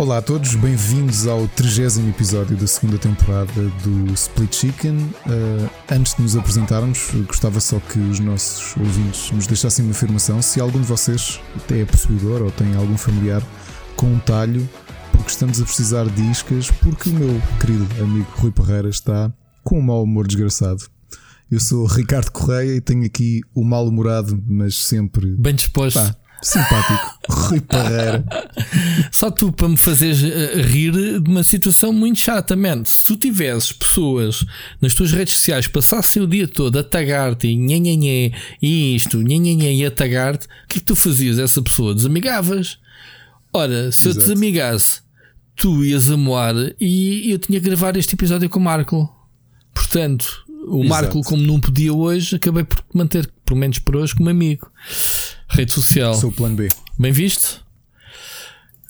Olá a todos, bem-vindos ao 30 episódio da segunda temporada do Split Chicken. Uh, antes de nos apresentarmos, gostava só que os nossos ouvintes nos deixassem uma afirmação se algum de vocês é possuidor ou tem algum familiar com um talho, porque estamos a precisar de iscas, porque o meu querido amigo Rui Parreira está com um mau humor desgraçado. Eu sou Ricardo Correia e tenho aqui o mal-humorado, mas sempre bem disposto. Pá, Simpático. Rui Parreira. Só tu para me fazeres eh, rir de uma situação muito chata, man. Se tu tivesses pessoas nas tuas redes sociais passassem o dia todo a tagar-te e nhanhanhé e isto, nhanhanhé e a tagar-te, o que é que tu fazias essa pessoa? Desamigavas. Ora, se Exato. eu desamigasse, tu ias a moar e eu tinha que gravar este episódio com o Marco. Portanto, o Marco, como não podia hoje, acabei por manter, pelo menos por hoje, como amigo. Rede social. Sou o plano B. Bem visto?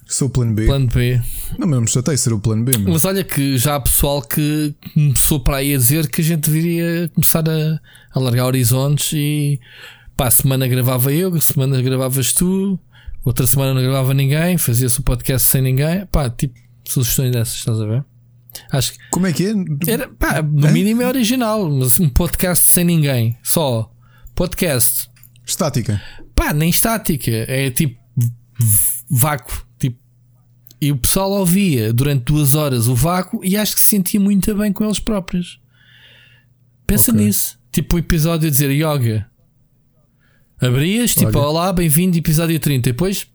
Sou o plano B. Plano B. Não, mas me chatei ser o plano B. Mas olha que já há pessoal que começou para aí a dizer que a gente deveria começar a, a largar horizontes e pá, semana gravava eu, semana gravavas tu, outra semana não gravava ninguém, fazia-se o podcast sem ninguém. Pá, tipo, sugestões dessas, estás a ver? Acho que... Como é que é? Era, pá, no é? mínimo é original, mas um podcast sem ninguém, só podcast. Estática. Pá, nem estática. É tipo vácuo. Tipo, e o pessoal ouvia durante duas horas o vácuo e acho que se sentia muito bem com eles próprios. Pensa okay. nisso. Tipo o episódio a dizer yoga. Abrias, tipo, Olha. olá, bem-vindo, episódio 30. E depois.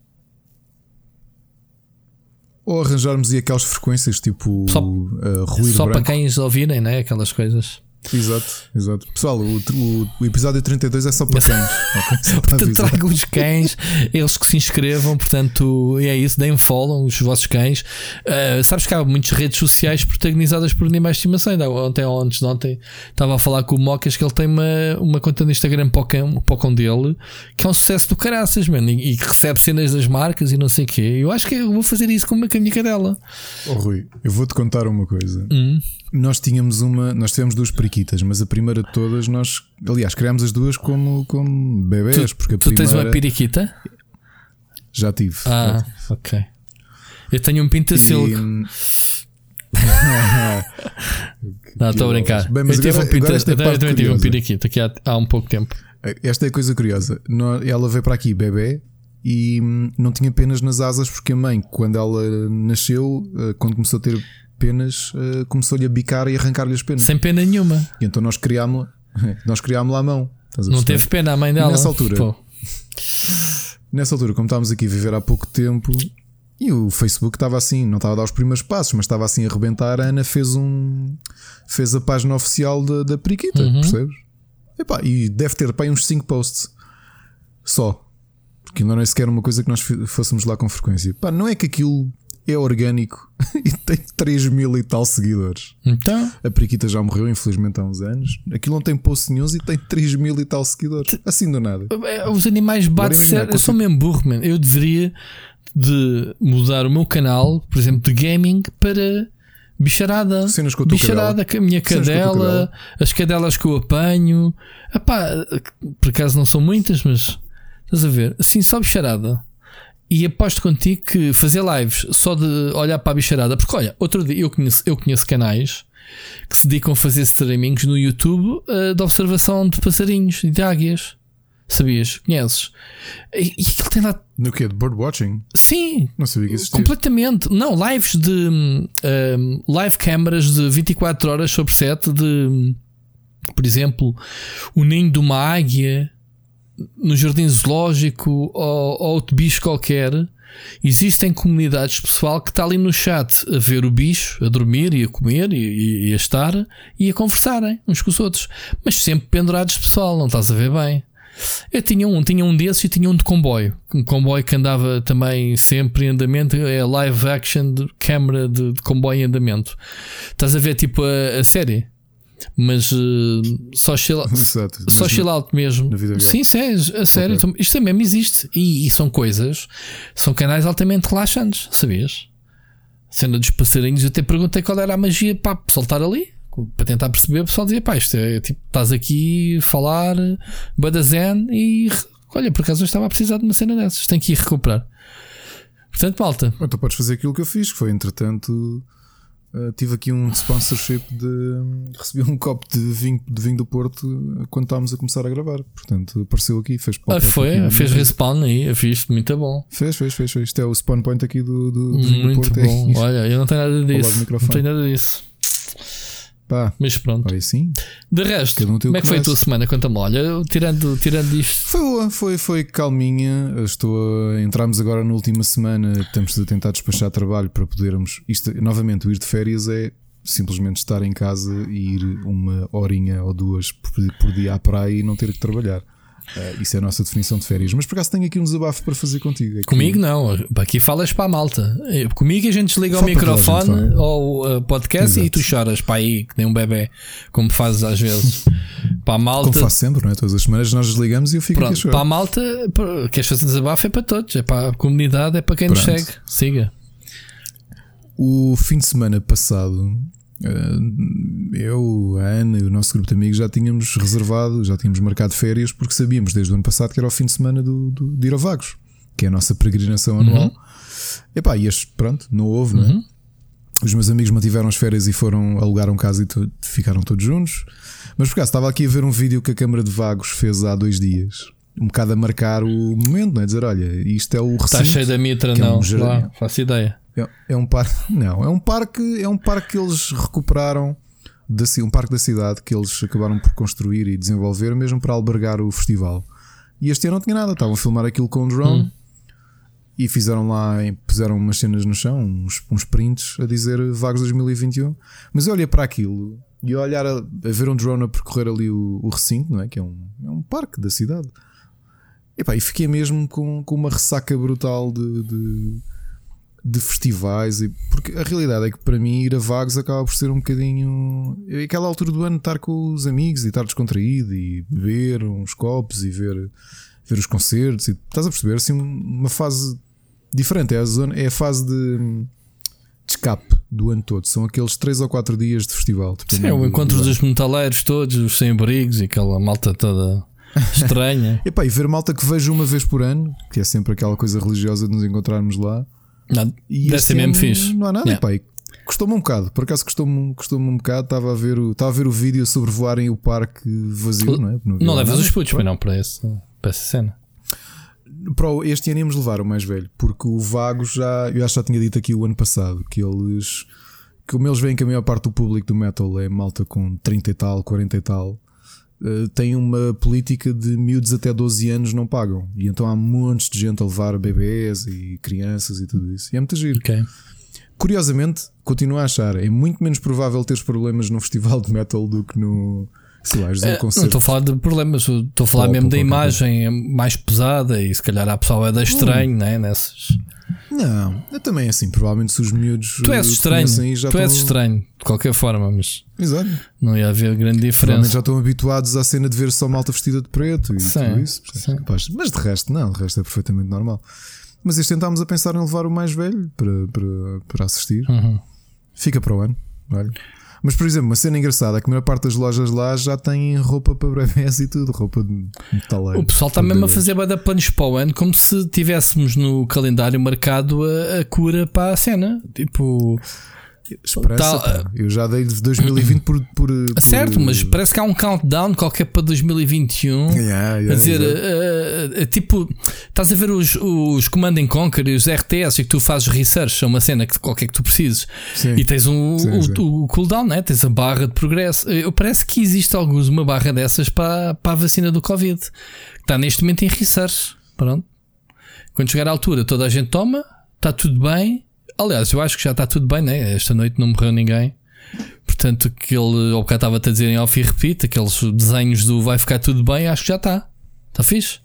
Ou arranjarmos aí aquelas frequências tipo só, uh, ruído Só branco. para quem ouvirem, né? Aquelas coisas. Exato, exato. Pessoal, o, o, o episódio 32 é só para cães. okay? só para portanto, tragam os cães, eles que se inscrevam, portanto, é isso, deem follow os vossos cães. Uh, sabes que há muitas redes sociais protagonizadas por animais de estimação. Ainda ontem ou antes de ontem estava a falar com o Mocas que ele tem uma, uma conta no Instagram para o, cão, para o cão dele que é um sucesso do caraças, mano, e, que recebe cenas das marcas e não sei o quê. Eu acho que eu vou fazer isso com uma caminha dela. Oh, Rui, eu vou-te contar uma coisa. Hum. Nós tínhamos uma, nós tivemos duas periquitas, mas a primeira de todas nós, aliás, criámos as duas como, como bebês. Tu, porque a tu primeira... tens uma periquita? Já tive. Ah, já tive. ok. Eu tenho um pintacilco. E... não, estou a brincar. Bem, mas eu, agora, um pinta... agora é eu também tive um periquito aqui há, há um pouco tempo. Esta é a coisa curiosa. Ela veio para aqui, bebê, e hum, não tinha penas nas asas porque a mãe, quando ela nasceu, eh, quando começou a ter penas, uh, começou-lhe a bicar e arrancar-lhe as penas. Sem pena nenhuma. E então nós criámos nós criámos-la à mão. Não teve pena a mãe dela. E nessa altura, Pô. nessa altura, como estávamos aqui a viver há pouco tempo, e o Facebook estava assim, não estava a dar os primeiros passos, mas estava assim a arrebentar. A Ana fez um fez a página oficial da, da Periquita, uhum. percebes? Epá, e deve ter pá, uns 5 posts só. Porque não é sequer uma coisa que nós fôssemos lá com frequência. Pá, não é que aquilo é orgânico e tem 3 mil e tal seguidores. Então? A Periquita já morreu, infelizmente, há uns anos. Aquilo não tem post nenhum e tem 3 mil e tal seguidores. Assim do nada. É, os animais batem ser. Eu sou mesmo burro, man. Eu deveria de mudar o meu canal, por exemplo, de gaming para bicharada. Cenas com a bicharada com a minha cadela, as cadelas que eu apanho. Epá, por acaso não são muitas, mas estás a ver? Assim, só bicharada. E aposto contigo que fazer lives só de olhar para a bicharada, porque olha, outro dia eu conheço, eu conheço canais que se dedicam a fazer streamings no YouTube uh, de observação de passarinhos e de águias. Sabias? Conheces? E, e aquilo tem lá. No que? De birdwatching? Sim. Não sabia que existia. Completamente. Não, lives de. Um, ehm, live câmaras de 24 horas sobre set de. Por exemplo, o ninho de uma águia no jardim zoológico ou, ou outro bicho qualquer, existem comunidades pessoal que está ali no chat a ver o bicho, a dormir e a comer e, e, a estar e a conversarem uns com os outros, mas sempre pendurados pessoal, não estás a ver bem. Eu tinha um, tinha um desses e tinha um de comboio. Um comboio que andava também sempre em andamento, é live action de câmara de, de comboio em andamento. Estás a ver tipo a, a série? Mas uh, só chill, Exato, só chill out mesmo. Sim, sério, a sério, okay. isto também existe e, e, são coisas, são canais altamente relaxantes, sabias? Cena dos passarinhos, eu até perguntei qual era a magia para soltar ali. Para tentar perceber, o pessoal dizia: pá, isto é tipo, estás aqui a falar, bada zen e olha, por acaso eu estava a precisar de uma cena dessas, tenho que ir recuperar. Portanto, malta. Então podes fazer aquilo que eu fiz, que foi entretanto. Uh, tive aqui um sponsorship de. Recebi um copo de vinho, de vinho do Porto quando estávamos a começar a gravar. Portanto, apareceu aqui, fez Ah, foi, fez respawn aí, eu fiz, muito bom. Fez, fez, fez, fez. Isto é o spawn point aqui do, do, do Muito do Porto. bom. É Olha, eu não tenho nada disso. Não tenho nada disso. Pá, Mas pronto. olha sim. De resto, um como é que foi a tua semana? Conta-me. Olha, tirando, tirando isto. Foi boa, foi, foi calminha. Estou a, entramos agora na última semana. Estamos a tentar despachar trabalho para podermos. Isto, novamente, o ir de férias é simplesmente estar em casa e ir uma horinha ou duas por, por dia à praia e não ter que trabalhar. Eh, isso é a nossa definição de férias. Mas por acaso tenho aqui um desabafo para fazer contigo. É que- Comigo não, aqui falas para a malta. Eu- Comigo a gente desliga o Fala gente, microfone fala. ou uh, podcast Exato. e tu choras para aí, que nem um bebê, como fazes às vezes. para a malta. Como faço sempre, não é? Todas as semanas nós desligamos e eu fico aqui a Pronto, chorar. para a malta, queres fazer desabafo é para todos, é para a comunidade, é para quem nos Pronto. segue. Siga. O fim de semana passado, eh, eu, a Ana e o nosso grupo de amigos já tínhamos reservado, já tínhamos marcado férias, porque sabíamos desde o ano passado que era o fim de semana do, do, de ir a Vagos, que é a nossa peregrinação anual. Epá, e este, pronto, não houve, não é? Os meus amigos mantiveram as férias e foram alugar um casa e to- ficaram todos juntos. Mas por acaso estava aqui a ver um vídeo que a Câmara de Vagos fez há dois dias. Um bocado a marcar o momento, não é? Dizer, olha, isto é o recinto. Está cheio da mitra, é um não. Lá, faço ideia. É, é um parque, não, é um parque, é um parque que eles recuperaram da, um parque da cidade que eles acabaram por construir e desenvolver mesmo para albergar o festival. E este ano não tinha nada, estavam a filmar aquilo com um drone e fizeram lá, puseram umas cenas no chão, uns, uns prints a dizer Vagos 2021. Mas eu olhei para aquilo e eu olhar a, a ver um drone a percorrer ali o, o recinto, não é? Que é um, é um parque da cidade. Epá, e fiquei mesmo com, com uma ressaca brutal de- de, de festivais, e, porque a realidade é que para mim ir a Vagos acaba por ser um bocadinho. Aquela altura do ano estar com os amigos e estar descontraído e beber uns copos e ver, ver os concertos. E, estás a perceber? Assim, uma fase diferente. É a, zona, é a fase de, de escape do ano todo. São aqueles 3 ou 4 dias de festival. Sim, é o encontro do dos metaleiros todos, os sem-abrigos e aquela malta toda estranha. Epá, e ver malta que vejo uma vez por ano, que é sempre aquela coisa religiosa de nos encontrarmos lá. Não, E deve ser mesmo fixe. Não há nada, Yeah. e Custou-me um bocado, por acaso custou-me custou um bocado. Estava a, ver o, estava a ver o vídeo sobre voarem o parque vazio, não é? Não, lá levas nada. os putos, mas não para, esse, para essa cena. Para o- este ano íamos levar o mais velho, porque o Vago já, eu acho que já tinha dito aqui o ano passado que eles, como eles veem que a maior parte do público do metal é malta com 30 e tal, 40 e tal, eh, tem uma política de miúdos até 12 anos não pagam, e então há montes de gente a levar bebês e crianças e tudo isso, e é muito giro. Ok. Curiosamente, continuo a achar, é muito menos provável teres problemas num festival de metal do que no. Sei lá, José É, não concerto. estou a falar de problemas, estou a falar mesmo da imagem mais pesada e se calhar a pessoa é da estranho, né? Nessas. Não, é também assim. Provavelmente se os miúdos. Tu és eh, estranho, tu és estão- estranho, de qualquer forma, mas Exato. não ia haver grande diferença. já estão habituados à cena de ver só malta vestida de preto e Sim, tudo isso. sim. Capaz. Mas de resto, não, de resto é perfeitamente normal. Mas este ano estávamos a pensar em levar o mais velho para, para, para assistir. Uhum. Fica para o ano. Olha. Mas, por exemplo, uma cena engraçada é que a maior parte das lojas lá já têm roupa para bebés e tudo, roupa de metaleiro. O pessoal está mesmo a fazer de planos para o ano como se tivéssemos no calendário marcado a, a cura para a cena. Tipo, Esperança, pá. Eu já dei de 2020 por. por, por certo, mas parece que há um countdown qualquer para 2021. Yeah, yeah, a dizer, exato. eh, eh, tipo, estás a ver os, os Command and Conquer e os RTS e que tu fazes research, é uma cena que qualquer que tu precises Sim. e tens um, Sim, o, sim. o cooldown, né? tens a barra de progresso. Eu parece que existe alguns uma barra dessas para, para a vacina do Covid. Está neste momento em research. Pronto. Quando chegar à altura, toda a gente toma, está tudo bem. Aliás, eu acho que já está tudo bem, né? Esta noite não morreu ninguém. Portanto, aquele, ao bocado estava-te a dizer em off e repito, aqueles desenhos do vai ficar tudo bem, acho que já está. Está fixe?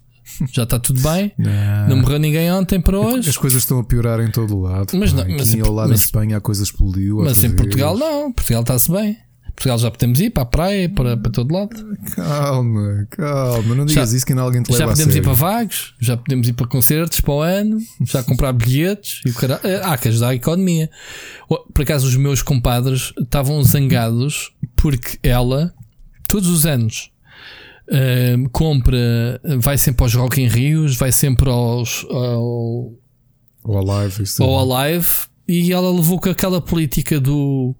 Já está tudo bem. Não. Não morreu ninguém ontem para hoje. As coisas estão a piorar em todo o lado. Mas pá. não- mas em- ao lado mas- em Espanha a coisa explodiu. Mas em Portugal não. Portugal está-se bem. Portugal já podemos ir para a praia, para, para todo lado. Calma, calma. Não digas Já- isso que ainda alguém te Já leva a podemos ir para vagos, já podemos ir para concertos para o ano, já comprar bilhetes e cara... Há que ajudar a economia. Por acaso, os meus compadres estavam zangados porque ela, todos os anos, ahm, compra, vai sempre aos Rock in Rios, vai sempre aos, ao- Ou Alive, isso ou Alive, e ela levou com aquela política do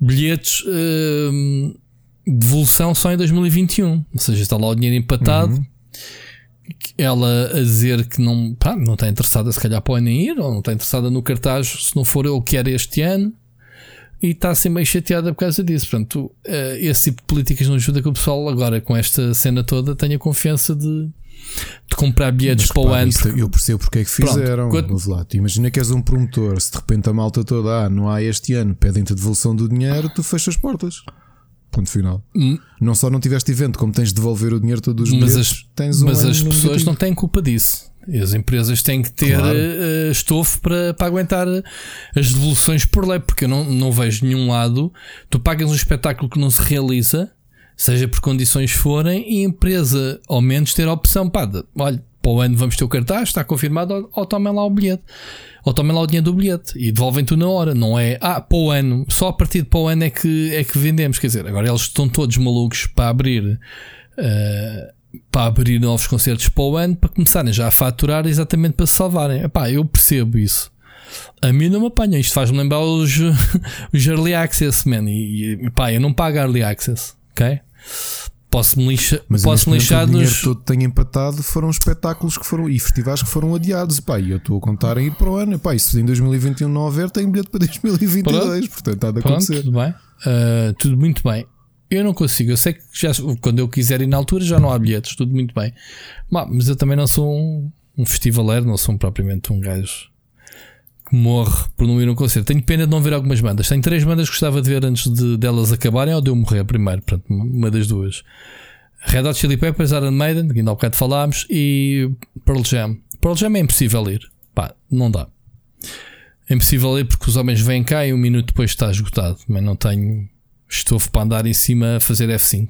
bilhetes hum, devolução só em 2021. Ou seja, está lá o dinheiro empatado. Uhum. Ela a dizer que não, pá, não está interessada, se calhar, para nem ir, ou não está interessada no cartaz, se não for eu que era este ano, e está assim meio chateada por causa disso. Portanto, eh, esse tipo de políticas não ajuda que o pessoal, agora com esta cena toda, tenha confiança de, de comprar bilhetes Mas, para o ano. isto- Eu percebo porque é que fizeram. quando- imagina que és um promotor, se de repente a malta toda, ah, não há este ano, pedem-te a devolução do dinheiro, tu fechas as portas. Ponto final. Hum. Não só não tiveste evento, como tens de devolver o dinheiro todos os Mas bilhetes, as- tens um Mas as pessoas negativo. não têm culpa disso. As empresas têm que ter Claro. eh, estofo para, para aguentar as devoluções por lei, porque eu não, não vejo nenhum lado. Tu pagas um espetáculo que não se realiza, seja por condições forem, e a empresa ao menos ter a opção, pá, de, olha, para o ano vamos ter o cartaz, está confirmado, ou, ou tomem lá o bilhete. Ou tomem lá o dinheiro do bilhete e devolvem-te na hora. Não é, ah, para o ano, só a partir de para o ano é que, é que vendemos. Quer dizer, agora eles estão todos malucos para abrir eh, para abrir novos concertos para o ano para começarem já a faturar exatamente para se salvarem. Epá, eu percebo isso. A mim não me apanha. Isto faz-me lembrar os, os Early Access, man. E, e pá, eu não pago Early Access, ok? Posso-me lixar, Mas posso neste momento lixar o dinheiro nos. todo que tem empatado foram espetáculos que foram e festivais que foram adiados. Pá, e eu estou a contar em ir para o ano. Pá, e se em 2021 não houver, tem bilhete para 2022. Portanto, está a Pronto, acontecer. tudo bem. Uh, tudo muito bem. Eu não consigo. Eu sei que já, quando eu quiser ir na altura já não há bilhetes. Tudo muito bem. Mas, mas eu também não sou um, um festivaleiro, não sou propriamente um gajo que morre por não ir a um concerto. Tenho pena de não ver algumas bandas. Tenho três bandas que gostava de ver antes de delas acabarem ou de eu morrer primeiro. Portanto, uma das duas. Red Hot Chili Peppers, Iron Maiden, que ainda há bocado falámos, e Pearl Jam. Pearl Jam é impossível ir. Pá, não dá. É impossível ir porque os homens vêm cá e um minuto depois está esgotado. Mas não tenho estofo para andar em cima a fazer F5.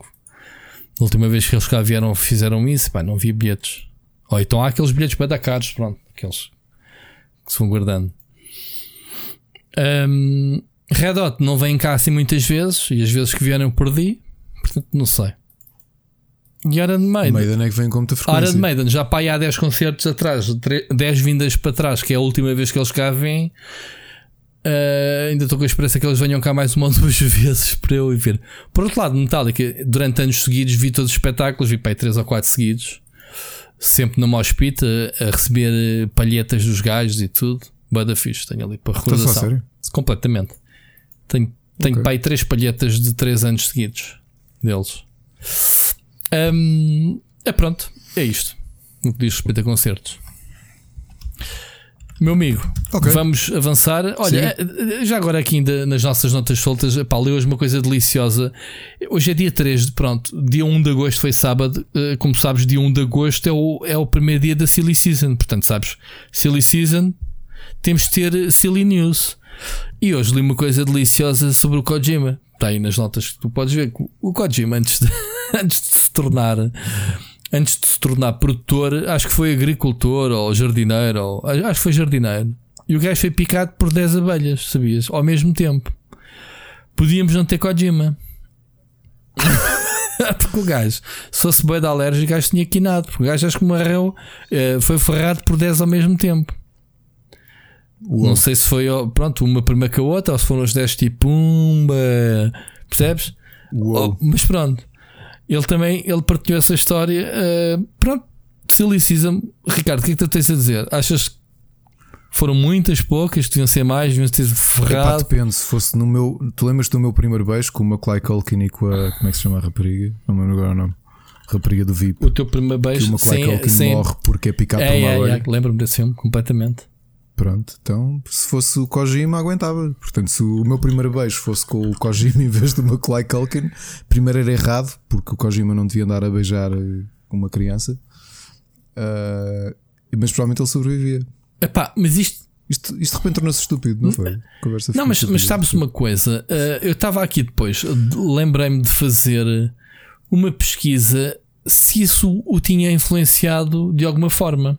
A última vez que eles cá vieram fizeram isso, pá, não vi bilhetes. Ou então há aqueles bilhetes para dar caros, pronto, aqueles que se vão guardando. Hum, Red Hot não vem cá assim muitas vezes e as vezes que vieram eu perdi, portanto não sei. E Iron Maiden. Maiden é que vem com muita frequência. Iron Maiden já para aí há 10 concertos atrás, 10 vindas para trás, que é a última vez que eles cá vêm. Uh, ainda estou com a esperança que eles venham cá mais uma ou duas vezes para eu ir ver. Por outro lado, Metallica, durante anos seguidos, vi todos os espetáculos, vi para aí 3 ou 4 seguidos, sempre na Mospit, a, a receber palhetas dos gajos e tudo. Bada fixe, tenho ali para Estás a recordação. sério? Completamente. Tenho, tenho Ok. para aí 3 palhetas de 3 anos seguidos deles. Hum, é pronto, é isto. No que diz respeito a concertos. Meu amigo, Ok. vamos avançar. Olha, eh, já agora aqui ainda nas nossas notas soltas, pá, li hoje uma coisa deliciosa. Hoje é dia 3, de- pronto, dia 1 de agosto foi sábado. Eh, Como sabes, dia 1 de agosto é o, é o primeiro dia da Silly Season. Portanto, sabes, Silly Season, temos de ter Silly News. E hoje li uma coisa deliciosa sobre o Kojima. Está aí nas notas que tu podes ver. O Kojima, antes de, antes de se tornar antes de se tornar produtor, acho que foi agricultor ou jardineiro, ou, acho que foi jardineiro. E o gajo foi picado por 10 abelhas, sabias? Ao mesmo tempo. Podíamos não ter Kojima. porque o gajo, se fosse boi de alérgico, o gajo tinha quinado. Porque o gajo acho que morreu, eh, foi ferrado por 10 ao mesmo tempo. Não sei se foi pronto, uma primeira que a outra, ou se foram os 10 tipo pumba. Percebes? Uou. Oh, mas pronto, ele também ele partilhou essa história. eh, pronto, Silly Season. Ricardo, o que é que tu tens a dizer? Achas que foram muitas, poucas? Deviam ser mais, deviam ter Epá, ferrado? depende. Se fosse no meu. Tu lembras do meu primeiro beijo com o Macaulay Culkin e com a. Como é que se chama a rapariga? Não me lembro agora o nome. Rapariga do VIP. O teu primeiro Que beijo o Macaulay sem, Culkin sem... morre porque é picado É, por uma é, é, lembro-me desse filme completamente. Pronto, então se fosse o Kojima aguentava. Portanto, se o meu primeiro beijo fosse com o Kojima em vez do Macaulay Culkin, primeiro era errado, porque o Kojima não devia andar a beijar eh, uma criança. Ah, mas provavelmente ele sobrevivia. Epá, mas isto Isto, isto de repente tornou-se estúpido, não foi? Conversa Não, mas, mas sabes uma coisa? Uh, eu estava aqui depois, de- lembrei-me de fazer uma pesquisa se isso o tinha influenciado de alguma forma.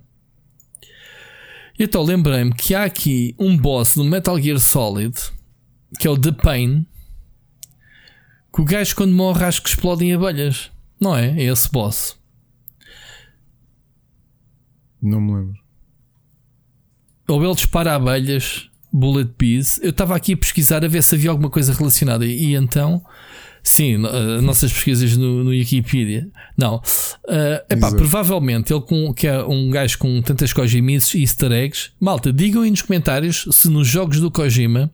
E então lembrei-me que há aqui um boss do Metal Gear Solid que é o The Pain. Que o gajo, quando morre, acho que explodem abelhas, não é? É esse boss. Não me lembro. ou ele dispara abelhas, bullet bees. Eu estava aqui a pesquisar a ver se havia alguma coisa relacionada. E então, sim, uh, nossas pesquisas no, no Wikipedia. Não, uh, epá, provavelmente ele com, que é um gajo com tantas Kojimices e easter eggs. Malta, digam aí nos comentários se nos jogos do Kojima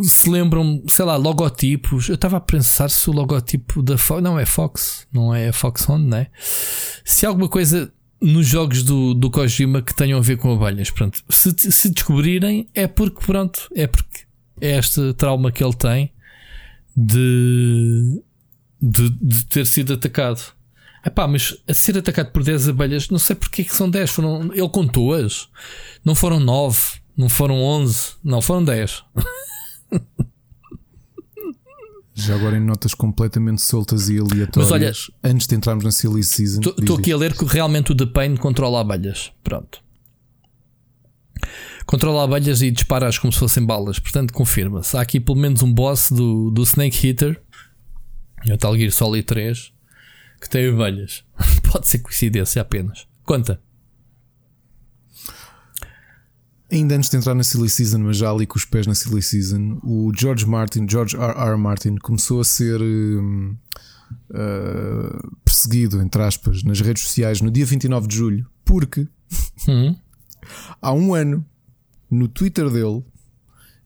se lembram, sei lá, logotipos. Eu estava a pensar se o logotipo da Fox. Não é Fox, não é Fox Hunt, né? Se há alguma coisa nos jogos do, do Kojima que tenham a ver com abelhas. Pronto, se, se descobrirem, é porque, pronto, é porque é este trauma que ele tem de, de, de ter sido atacado. Epá, mas a ser atacado por 10 abelhas, não sei porque é que são 10. Foram, ele contou-as. Não foram 9, não foram 11, não foram 10. Já agora em notas completamente soltas e aleatórias. Mas olha, antes de entrarmos na Silly Season. Estou aqui a ler que realmente o The Pain controla abelhas. Pronto. Controla abelhas e dispara-as como se fossem balas. Portanto, confirma-se. Há aqui pelo menos um boss do, do Snake Hitter, o Metal Gear Solid 3, que tem abelhas. Pode ser coincidência apenas. Conta. Ainda antes de entrar na Silly Season, mas já ali com os pés na Silly Season, o George Martin, George R. R. Martin, começou a ser uh, perseguido, entre aspas, nas redes sociais no dia 29 de julho, porque uhum. há um ano, no Twitter dele,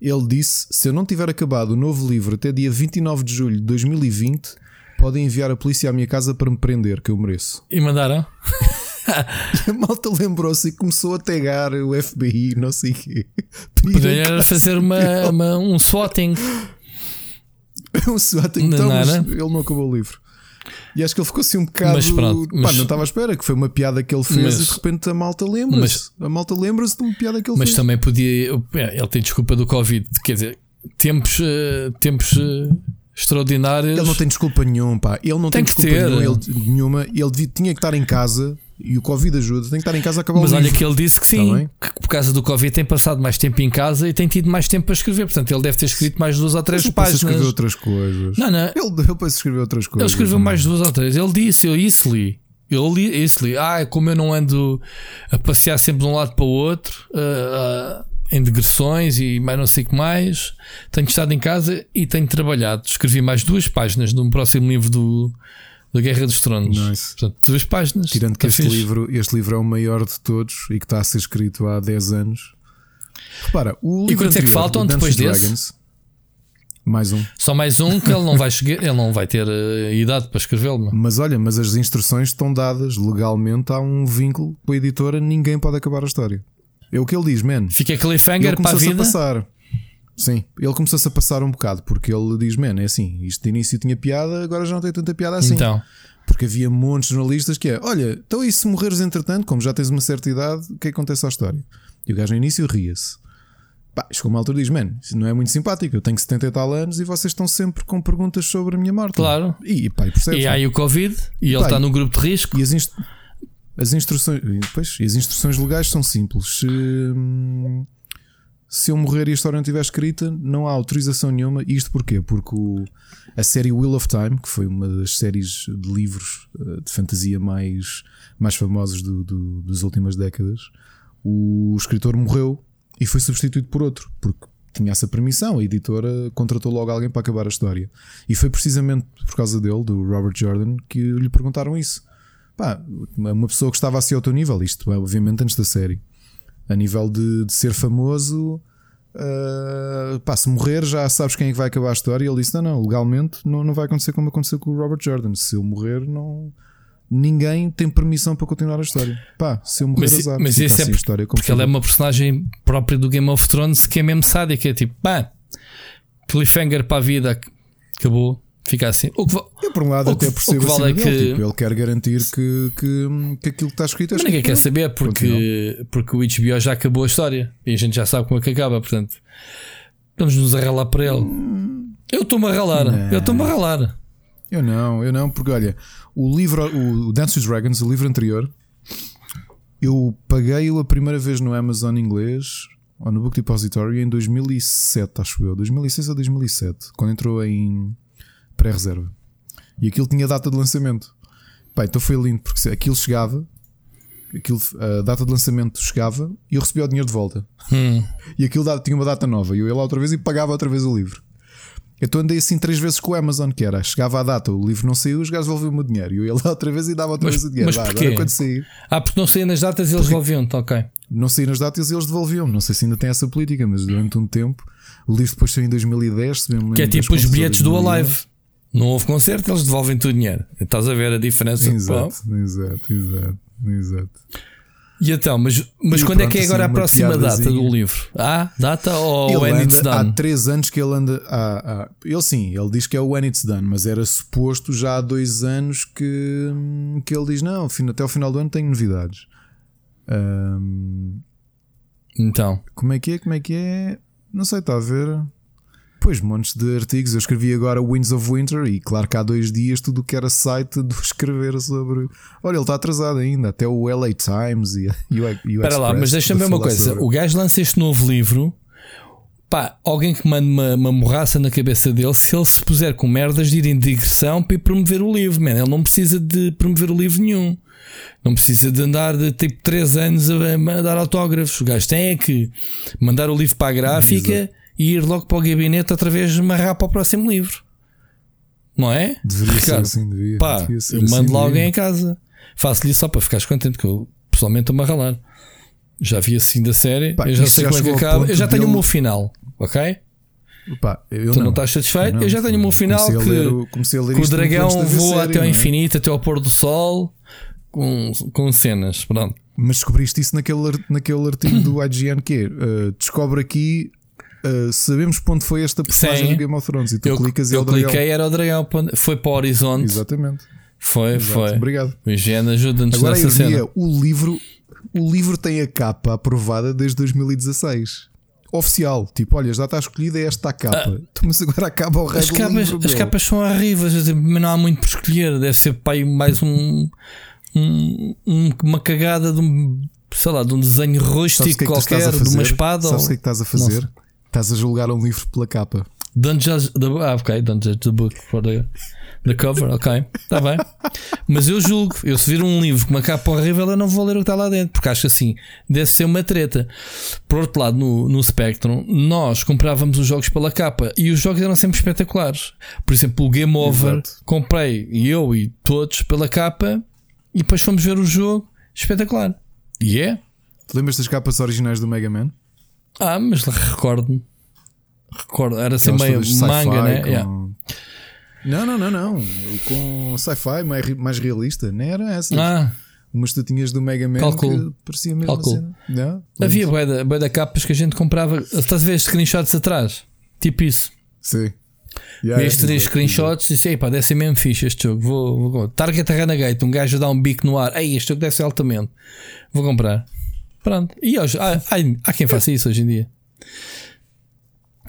ele disse: Se eu não tiver acabado o novo livro até dia 29 de julho de 2020, podem enviar a polícia à minha casa para me prender, que eu mereço. E mandaram? e a malta lembrou-se e começou a tagar o FBI, não sei o quê. Poderia fazer uma, uma, um swatting. um swatting, então, mas ele não acabou o livro. E acho que ele ficou assim um bocado. Mas pronto, mas... Pá, não estava à espera, que foi uma piada que ele fez mas... e de repente a malta lembra-se. A malta lembra-se de uma piada que ele mas fez. Mas também podia. É, ele tem desculpa do Covid, quer dizer, tempos. Eh, tempos eh, extraordinários. Ele não tem desculpa nenhuma, pá. Ele não tem, tem desculpa nenhuma. Ele, nenhuma. Ele devia, tinha que estar em casa e o Covid ajuda, tem que estar em casa a acabar Mas o olha livro. que ele disse que sim, tá que por causa do Covid tem passado mais tempo em casa e tem tido mais tempo para escrever. Portanto, ele deve ter escrito mais duas ou três páginas. Ele escrever outras coisas. Não, não. Ele, depois escrever outras coisas. Ele escreveu não. mais duas ou três. Ele disse, eu isso li. Eu li isso li. Ah, como eu não ando a passear sempre de um lado para o outro, uh, uh, em digressões e mais não sei o que mais, tenho estado em casa e tenho trabalhado. Escrevi mais duas páginas num próximo livro do da Guerra dos Tronos. Nice. Portanto, duas páginas. Tirando que este livro, este livro é o maior de todos e que está a ser escrito há 10 anos. Repara, o e quantos é que faltam depois desse? Dragons, mais um. Só mais um que ele não vai chegar, ele não vai ter uh, idade para escrevê-lo. Mas olha, mas as instruções estão dadas legalmente. Há um vínculo com a editora, ninguém pode acabar a história. É o que ele diz, man. Fica cliffhanger para a vida. A passar. Sim, ele começou-se a passar um bocado, porque ele diz: Man, é assim, isto de início tinha piada, agora já não tem tanta piada assim. Então. Porque havia montes de jornalistas que é: Olha, então e se morreres entretanto, como já tens uma certa idade, o que é que acontece à história? E o gajo no início ria-se. Pá, chegou uma altura e diz: Man, isso não é muito simpático. Eu tenho 70 e tal anos e vocês estão sempre com perguntas sobre a minha morte. Claro. E, pá, e, e aí o Covid e, ele está no grupo de risco. E as, inst as instruções, pois, as instruções legais são simples. Se. Se eu morrer e a história não estiver escrita, não há autorização nenhuma. Isto porquê? Porque o, a série Wheel of Time, que foi uma das séries de livros uh, de fantasia mais, mais famosas do, do, das últimas décadas, o escritor morreu e foi substituído por outro, porque tinha essa permissão. A editora contratou logo alguém para acabar a história. E foi precisamente por causa dele, do Robert Jordan, que lhe perguntaram isso. Pá, uma pessoa que estava assim ao teu nível, isto obviamente antes da série a nível de, de ser famoso. Uh, pá, se morrer já sabes quem é que vai acabar a história. E ele disse: Não, não, legalmente não, não vai acontecer como aconteceu com o Robert Jordan. Se eu morrer, não. Ninguém tem permissão para continuar a história. Pá, se eu morrer, mas, azar, mas isso é assim, história porque ele é uma personagem própria do Game of Thrones que é mesmo sádica. É tipo, pá, cliffhanger para a vida, acabou. Fica assim. O que, por um lado, até percebo vale é que... Dele, tipo, ele quer garantir que, que, que aquilo que está escrito é Mas ninguém quer saber porque, porque o HBO já acabou a história e a gente já sabe como é que acaba. Portanto, vamos nos arralar para ele. Hum, eu estou-me a ralar. Não. Eu estou-me a ralar. Eu não, eu não, porque olha, o livro, o Dance with Dragons, o livro anterior, eu paguei-o a primeira vez no Amazon inglês ou no Book Depository em 2007, acho eu, 2006 ou 2007, quando entrou em pré-reserva. E aquilo tinha data de lançamento. Pá, então foi lindo, porque aquilo chegava, aquilo, a data de lançamento chegava e eu recebia o dinheiro de volta. Hum. E aquilo tinha uma data nova. E eu ia lá outra vez e pagava outra vez o livro. Então andei assim três vezes com o Amazon, que era chegava a data, o livro não saiu, os gajos devolviam o dinheiro. E eu ia lá outra vez e dava outra Mas- vez o dinheiro. mas Vá, porquê? agora quando sair. Ah, porque não saía nas datas e eles devolviam-te, ok. Não saí nas datas e eles devolviam. Não sei se ainda tem essa política, mas durante um tempo. O livro depois saiu em 2010. Se bem me lembro Que é tipo os bilhetes do 2010. Alive. Não houve concerto, eles devolvem-te o dinheiro. Estás a ver a diferença? Exato, exato, exato, exato. E então, mas, mas E quando é pronto, que é agora assim, a próxima data do livro? Ah, data ou when it's anda- há done? três anos que ele anda. há- há- ele sim, ele diz que é o When It's Done, mas era suposto já há dois anos que, que ele diz: não, até ao final do ano tenho novidades. Então, como é que é? Como é que é? Não sei, está a ver? Pois, montes de artigos. Eu escrevi agora Winds of Winter e claro que há dois dias tudo o que era site de escrever sobre. Olha, ele está atrasado ainda, até o LA Times e, o, e o espera lá, Express mas deixa-me ver uma coisa. sobre- O gajo lança este novo livro. Pá, alguém que manda uma, uma morraça na cabeça dele se ele se puser com merdas de ir em digressão para ir promover o livro, man. Ele não precisa de promover o livro nenhum. Não precisa de andar de tipo 3 anos a, a dar autógrafos. O gajo tem é que mandar o livro para a gráfica e ir logo para o gabinete outra vez amarrar para o próximo livro. Não é? Deveria Ricardo, ser assim, devia. Pá, devia ser eu assim, mando lá devia. alguém em casa. Faço-lhe só para ficares contente, que eu pessoalmente estou-me a ralar. Já vi assim da série, Pá, eu já sei já como é que acaba. Eu já tenho dele- o meu final, ok? Eu Tu não, não estás satisfeito? Eu, já tenho o meu final que, o- comecei a ler que o dragão voa série, até ao não é? infinito, até ao pôr do sol, com, com cenas. Pronto. Mas descobriste isso naquele, naquele artigo do IGN que é, uh, descobre aqui uh, sabemos para onde foi esta personagem Sim. do Game of Thrones e tu Eu, clicas e é eu o dragão. cliquei, era o dragão, foi para o horizonte. Exatamente. Foi, Exato. foi. Obrigado. O higiene ajuda-nos Agora a nessa ironia cena. é, o livro, o livro tem a capa aprovada desde 2016. Oficial, tipo, olha, já está escolhida é esta a capa. Mas agora acaba o As resto do capas, livro. as capas são horríveis, mas não há muito por escolher. Deve ser pá, aí mais um, um- um- uma cagada de um, sei lá, de um desenho o rústico que é que estás qualquer, de uma espada. Sabes o ou- que é que estás a fazer? Estás a julgar um livro pela capa. Don't judge the, ah, ok, don't judge the book for the, the cover, ok, está bem. Mas eu julgo, eu se vir um livro com uma capa horrível, eu não vou ler o que está lá dentro, porque acho que assim deve ser uma treta. Por outro lado, no, no Spectrum, nós comprávamos os jogos pela capa e os jogos eram sempre espetaculares. Por exemplo, o Game Over, Exato. comprei eu e todos pela capa e depois fomos ver o jogo, espetacular. E é? Te lembras das capas originais do Mega Man? Ah, mas recordo-me. Recordo, era assim meio manga, né? com- Yeah. Não, não, não, não. Com sci-fi mais, mais realista. Nem era essa. Ah, Umas tu tinhas do Mega Man Calculo. que parecia mesmo Calculo. assim. Não? Havia bué da, capas que a gente comprava. Estás a ver screenshots atrás? Tipo isso. Sim. Yeah, Vês três exato, screenshots e disse: Ei pá, deve ser mesmo fixe este jogo. Vou, vou comprar. Target a Renegade, um gajo a dar um bico no ar. Ei, este jogo deve ser altamente. Vou comprar. Pronto. E hoje, há, há, quem faça isso hoje em dia.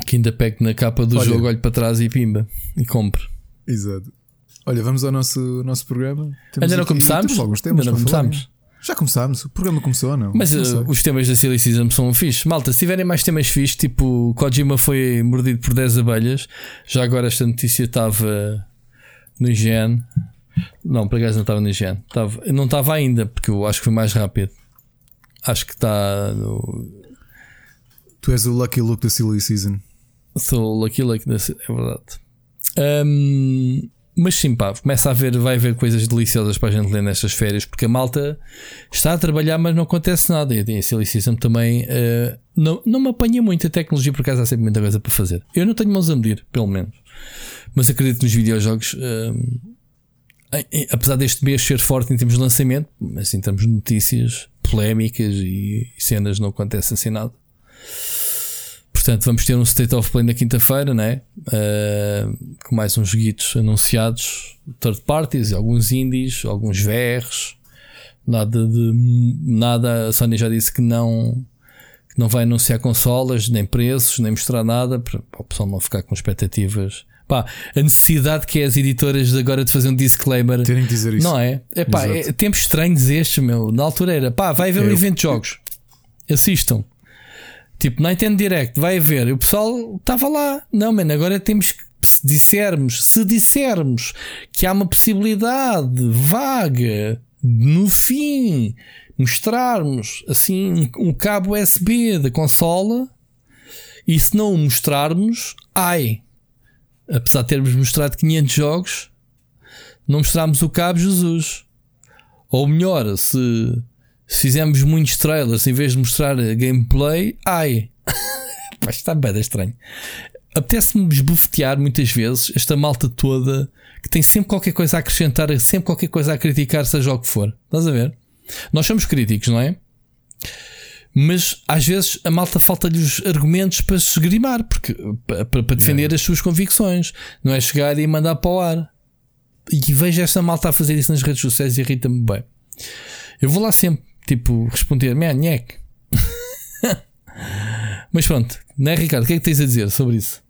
Que ainda pegue na capa do Olha. jogo, olhe para trás e pimba. E compre. Exato. Olha, vamos ao nosso, nosso programa. Temos Ainda não aqui- começámos? Ainda não para falar. começámos? Já começámos. O programa começou ou não? Mas uh, os temas da Silly Season são fixe. Malta, se tiverem mais temas fixes, tipo Kojima foi mordido por 10 abelhas, já agora esta notícia estava no IGN. Não, por acaso não estava no IGN. Estava, não estava ainda, porque eu acho que foi mais rápido. Acho que está no. Tu és o Lucky Luke da Silly Season. Sou Lucky Lucky, da- é verdade. Ahm, mas sim, pá, começa a haver, vai haver coisas deliciosas para a gente ler nestas férias, porque a malta está a trabalhar, mas não acontece nada. E a Silly Season também eh, não, não me apanha muito. A tecnologia, por acaso, há sempre muita coisa para fazer. Eu não tenho mãos a medir, pelo menos. Mas acredito que nos videojogos, em- apesar deste mês ser forte em termos de lançamento, mas em termos de notícias polémicas e, cenas, não acontece assim nada. Portanto, vamos ter um State of Play na quinta-feira, né? Uh, com mais uns guitos anunciados, third parties, alguns indies, alguns VRs. Nada de nada. A Sony já disse que não, que não vai anunciar consolas, nem preços, nem mostrar nada, para o pessoal não ficar com expectativas. Pá, a necessidade que é as editoras de agora de fazer um disclaimer. Terem que dizer isso. Não é? É pá, é, tempos estranhos estes, meu. Na altura era pá, vai haver É, um eu- evento de jogos. Assistam. Tipo, Nintendo Direct, vai haver. E o pessoal estava lá. Não, mano, agora temos que. Se dissermos, se dissermos que há uma possibilidade vaga no fim, mostrarmos assim um cabo USB da consola e se não o mostrarmos, ai, apesar de termos mostrado 500 jogos, não mostrarmos o cabo Jesus. Ou melhor, se, fizermos muitos trailers em vez de mostrar gameplay, ai, está bem estranho. Apetece-me esbofetear muitas vezes esta malta toda que tem sempre qualquer coisa a acrescentar, sempre qualquer coisa a criticar, seja o que for. Estás a ver? Nós somos críticos, não é? Mas às vezes a malta falta-lhe os argumentos para se esgrimar, porque, para, para defender as suas convicções, não é chegar e mandar para o ar. E vejo esta malta a fazer isso nas redes sociais e irrita-me bem. Eu vou lá sempre, tipo, responder, man, nhec. Mas pronto, não é, Ricardo? O que é que tens a dizer sobre isso?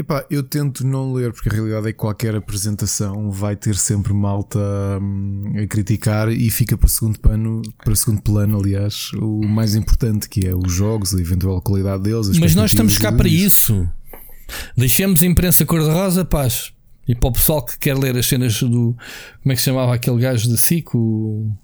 Epá, eu tento não ler, porque a realidade é que qualquer apresentação vai ter sempre malta hum, a criticar e fica para segundo plano, para segundo plano, aliás, o mais importante que é os jogos, a eventual qualidade deles. Mas nós estamos cá para isso. Deixemos a imprensa cor-de-rosa, paz. E para o pessoal que quer ler as cenas do. Como é que se chamava aquele gajo de Cico?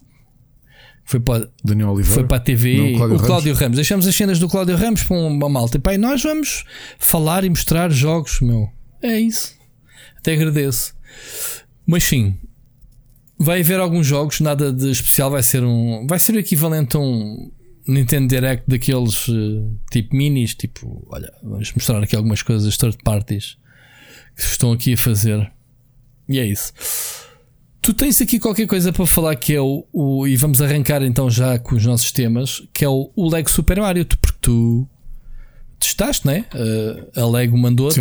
Foi para, Daniel Oliveira. Foi para a TV. Não, Cláudio o Cláudio Ramos. Ramos. Deixamos as cenas do Cláudio Ramos para uma malta. E pá, nós vamos falar e mostrar jogos, meu. É isso. Até agradeço. Mas sim, vai haver alguns jogos, nada de especial. Vai ser um. Vai ser o equivalente a um Nintendo Direct daqueles eh, tipo minis. Tipo, olha, vamos mostrar aqui algumas coisas third parties que estão aqui a fazer. E é isso. Tu tens aqui qualquer coisa para falar que é o, o, E vamos arrancar então já com os nossos temas, que é o, o Lego Super Mario, porque tu testaste, né? Uh, a Lego mandou-te.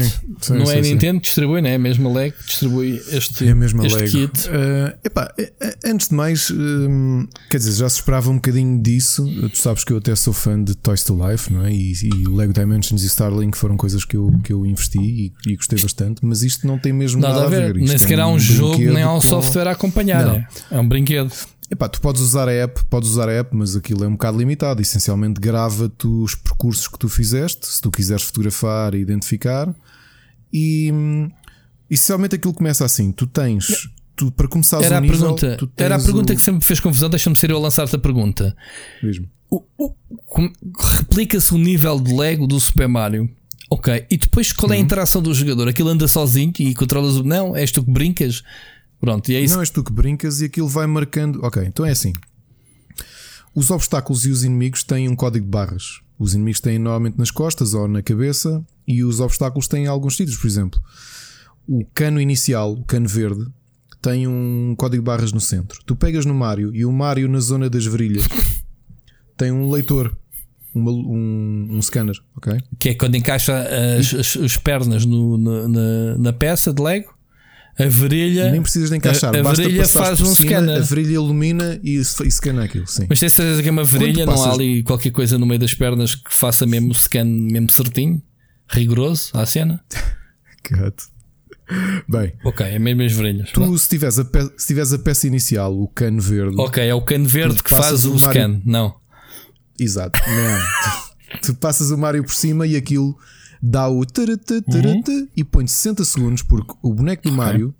Não é a Nintendo que distribui, né? É a mesma Lego que distribui este, é a mesma este Lego. kit. Uh, epá, eh, antes de mais, uh, quer dizer, já se esperava um bocadinho disso. Tu sabes que eu até sou fã de Toys to Life, não é? E, e Lego Dimensions e Starlink foram coisas que eu, que eu investi e, e gostei bastante, mas isto não tem mesmo nada, nada a ver. Nem sequer há um, um jogo, nem há um com... software a acompanhar. Né? É um brinquedo. Epá, tu podes usar a app, podes usar a app, mas aquilo é um bocado limitado. Essencialmente grava-te os percursos que tu fizeste, se tu quiseres fotografar e identificar. E essencialmente aquilo começa assim: tu tens. Tu, para começar era a pergunta, Era a pergunta o... que sempre me fez confusão. Deixa-me ser eu a lançar-te a pergunta. Mesmo. Replica-se o nível de Lego do Super Mario. Ok. E depois qual é a uhum. interação do jogador? Aquilo anda sozinho e controlas o. Não, és tu que brincas. Pronto, e é isso. Não és tu que brincas e aquilo vai marcando. Ok, então é assim. Os obstáculos e os inimigos têm um código de barras. Os inimigos têm normalmente nas costas ou na cabeça e os obstáculos têm em alguns sítios. Por exemplo, o cano inicial, o cano verde, tem um código de barras no centro. Tu pegas no Mario e o Mario na zona das virilhas tem um leitor. Uma, um, um scanner, ok? Que é quando encaixa as, as, as pernas no, na, na peça de Lego a varilha. Nem precisas de encaixar, a, a varilha faz um cima, scanner. A varilha ilumina e, e scanna aquilo. Sim. Mas se essa é uma varilha, não há ali qualquer coisa no meio das pernas que faça mesmo o scan mesmo certinho, rigoroso à cena. Gato. Bem, ok, é mesmo as varilhas. Tu, se tiveres, a se tiveres a peça inicial, o cano verde, ok, é o cano verde que faz o, o scan, não, exato, não, tu passas o Mario por cima e aquilo dá o uhum. e põe 60 segundos, porque o boneco do Mario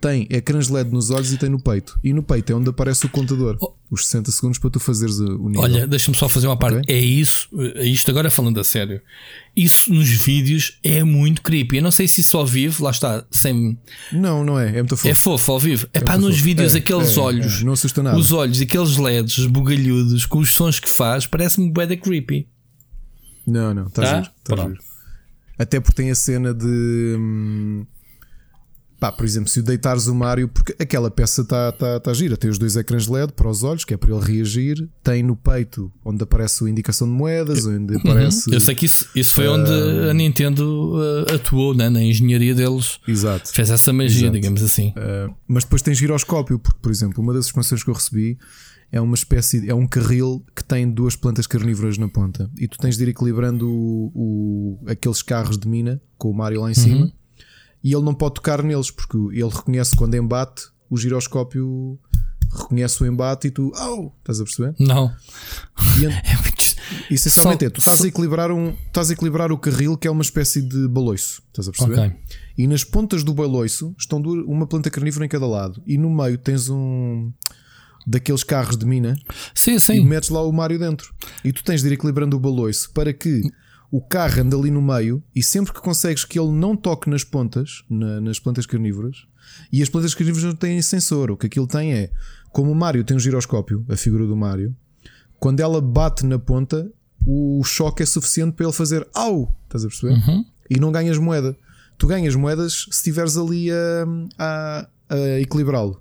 tem ecrãs LED nos olhos e tem no peito. E no peito é onde aparece o contador. Oh. Os 60 segundos para tu fazeres o nível. Olha, deixa-me só fazer uma parte. Okay? É isso, é isto agora falando a sério. Isso nos vídeos é muito creepy. Eu não sei se isso ao vivo, lá está, sem. Não, não é. É muito fofo. É fofo ao vivo. É, é pá, nos fofo. vídeos, é, aqueles é, olhos. É, não assusta nada. Os olhos, aqueles LEDs bugalhudos, com os sons que faz, parece-me bué creepy. Não, não, está tá? giro. Tá. Até porque tem a cena de. Hum, pá, por exemplo, se o deitares o Mario, porque aquela peça está tá, tá gira, tem os dois ecrãs LED para os olhos, que é para ele reagir, tem no peito onde aparece a indicação de moedas, onde uhum. aparece. Eu sei que isso, isso foi uh, onde a Nintendo uh, atuou né? na engenharia deles. Exato. Fez essa magia, exato. digamos assim. Uh, mas depois tem giroscópio, porque, por exemplo, uma das expansões que eu recebi é uma espécie, é um carril que tem duas plantas carnívoras na ponta e tu tens de ir equilibrando o, o aqueles carros de mina com o Mario lá em cima uhum. e ele não pode tocar neles porque ele reconhece quando embate o giroscópio reconhece o embate e tu, oh, estás a perceber? Não. E, é muito... Essencialmente é, tu estás a equilibrar um, estás a equilibrar o carril que é uma espécie de baloiço, estás a perceber? Okay. E nas pontas do baloiço estão uma planta carnívora em cada lado e no meio tens um daqueles carros de mina sim, sim. e metes lá o Mario dentro. E tu tens de ir equilibrando o baloiço para que o carro ande ali no meio e sempre que consegues que ele não toque nas pontas, na, nas plantas carnívoras, e as plantas carnívoras não têm sensor, o que aquilo tem é, como o Mario tem um giroscópio, a figura do Mario, quando ela bate na ponta, o choque é suficiente para ele fazer au, estás a perceber? Uhum. E não ganhas moeda. Tu ganhas moedas se estiveres ali a, a, a equilibrá-lo.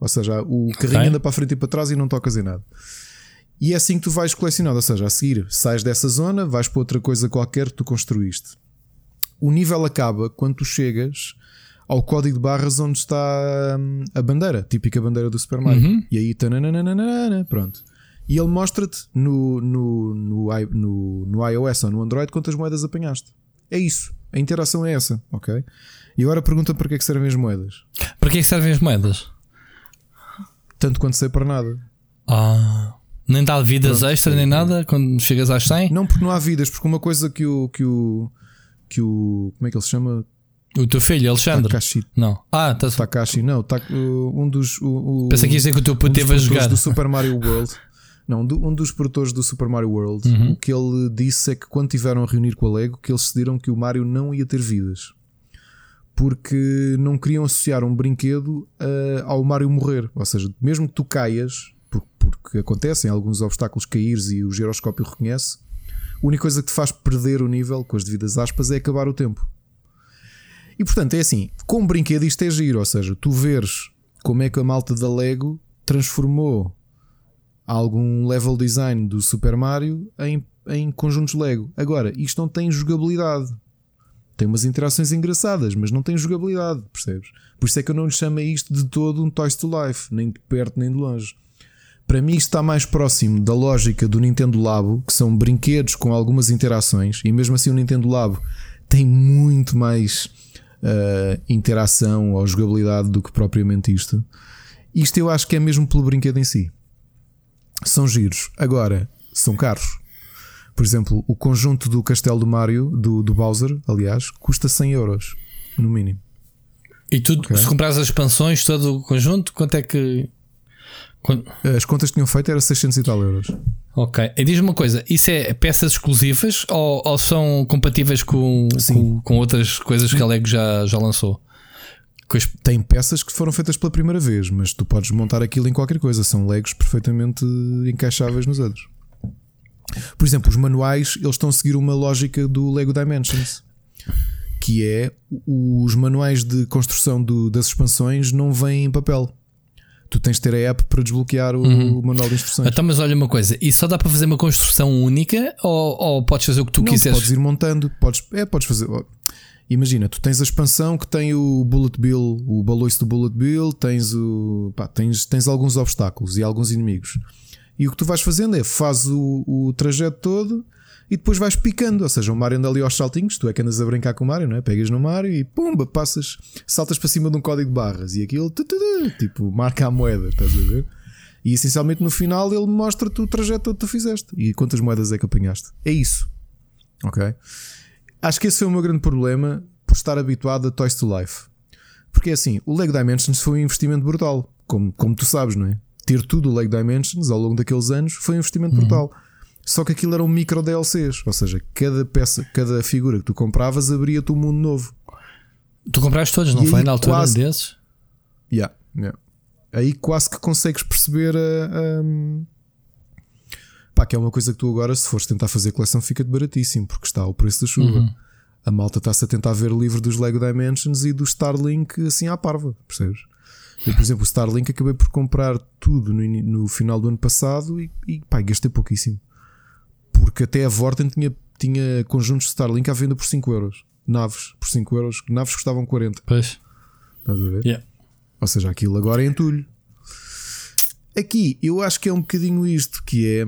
Ou seja, o carrinho Ok. anda para a frente e para trás e não tocas em nada. E é assim que tu vais colecionando. Ou seja, a seguir, sais dessa zona, vais para outra coisa qualquer que tu construíste. O nível acaba quando tu chegas ao código de barras onde está hum, a bandeira, típica bandeira do Super Mario. Uhum. E aí, tananana, pronto. E ele mostra-te no, no, no, no, no iOS ou no Android quantas moedas apanhaste. É isso. A interação é essa, ok? E agora pergunta para que é que servem as moedas. Para que é que servem as moedas? Tanto quanto sei para nada. Ah, nem dá vidas Pronto, extra nem nada quando chegas às 100? Não porque não há vidas, porque uma coisa que o. Que o, que o como é que ele se chama? O teu filho, Alexandre? Takashi. Não. Ah, tá Takashi, não. Um dos. O, o, Pensa que ia dizer que o teu um puto dos teve a jogar. do Super Mario World. Não, do- um dos produtores do Super Mario World, Uhum. o que ele disse é que quando tiveram a reunir com a Lego, que eles decidiram que o Mario não ia ter vidas. Porque não queriam associar um brinquedo ah, ao Mario morrer. Ou seja, mesmo que tu caias, por- porque acontecem alguns obstáculos caíres e o giroscópio reconhece, a única coisa que te faz perder o nível, com as devidas aspas, é acabar o tempo. E portanto é assim, com um brinquedo isto é giro, ou seja, tu veres como é que a malta da Lego transformou algum level design do Super Mario em, em conjuntos Lego. Agora, isto não tem jogabilidade. Tem umas interações engraçadas, mas não tem jogabilidade, percebes? Por isso é que eu não lhe chamo isto de todo um Toys to Life, nem de perto nem de longe. Para mim, está mais próximo da lógica do Nintendo Labo, que são brinquedos com algumas interações, e mesmo assim o Nintendo Labo tem muito mais ah, interação ou jogabilidade do que propriamente isto. Isto eu acho que é mesmo pelo brinquedo em si. São giros. Agora, são caros. Por exemplo, o conjunto do Castelo do Mario, do, do Bowser, aliás, custa 100 euros, no mínimo. E tu, Ok. se comprares as expansões, todo o conjunto, quanto é que. Quanto- As contas que tinham feito era 600 e tal euros. Ok. E diz-me uma coisa: isso é peças exclusivas ou, ou são compatíveis com, com, com outras coisas que a Lego já, já lançou? As- Tem peças que foram feitas pela primeira vez, mas tu podes montar aquilo em qualquer coisa. São legos perfeitamente encaixáveis nos outros. Por exemplo, os manuais eles estão a seguir uma lógica do Lego Dimensions, que é os manuais de construção do- das expansões não vêm em papel. Tu tens de ter a app para desbloquear o, Uhum. manual de instruções. Então, mas olha uma coisa: isso só dá para fazer uma construção única ou, ou podes fazer o que tu não, quiseres? podes ir montando, podes, é, podes fazer. Imagina, tu tens a expansão que tem o Bullet Bill, o baloiço do Bullet Bill, tens o. pá, tens, tens alguns obstáculos e alguns inimigos. E o que tu vais fazendo é faz o, o trajeto todo e depois vais picando. Ou seja, o Mario anda ali aos saltinhos, tu é que andas a brincar com o Mario, não é? Pegas no Mario e pumba, passas, saltas para cima de um código de barras e aquilo, tu, tipo, marca a moeda, estás a ver? E essencialmente no final ele mostra-te o trajeto que tu fizeste e quantas moedas é que apanhaste. É isso. Ok? Acho que esse foi o meu grande problema por estar habituado a Toys to Life. Porque é assim, o Lego Dimensions foi um investimento brutal, como, como tu sabes, não é? Ter tudo o Lego Dimensions ao longo daqueles anos foi um investimento brutal. Só que aquilo eram micro DLCs, ou seja, cada peça, cada figura que tu compravas abria-te um mundo novo. Tu compraste todos, não E foi na altura quase- desses? Yeah, yeah. Aí quase que consegues perceber a, Pá, que é uma coisa que tu agora, se fores tentar fazer coleção, fica-te baratíssimo, porque está o preço da chuva. Uhum. A malta está-se a tentar ver o livro dos Lego Dimensions e do Starlink assim à parva, percebes? Eu, por exemplo, o Starlink acabei por comprar tudo no, no final do ano passado e, e pá, gastei pouquíssimo. Porque até a Vorten tinha, tinha conjuntos de Starlink à venda por 5 euros. Naves por 5 euros. Naves custavam 40. Pois. Estás a ver? Yeah. Ou seja, aquilo agora é entulho. Aqui eu acho que é um bocadinho isto, que é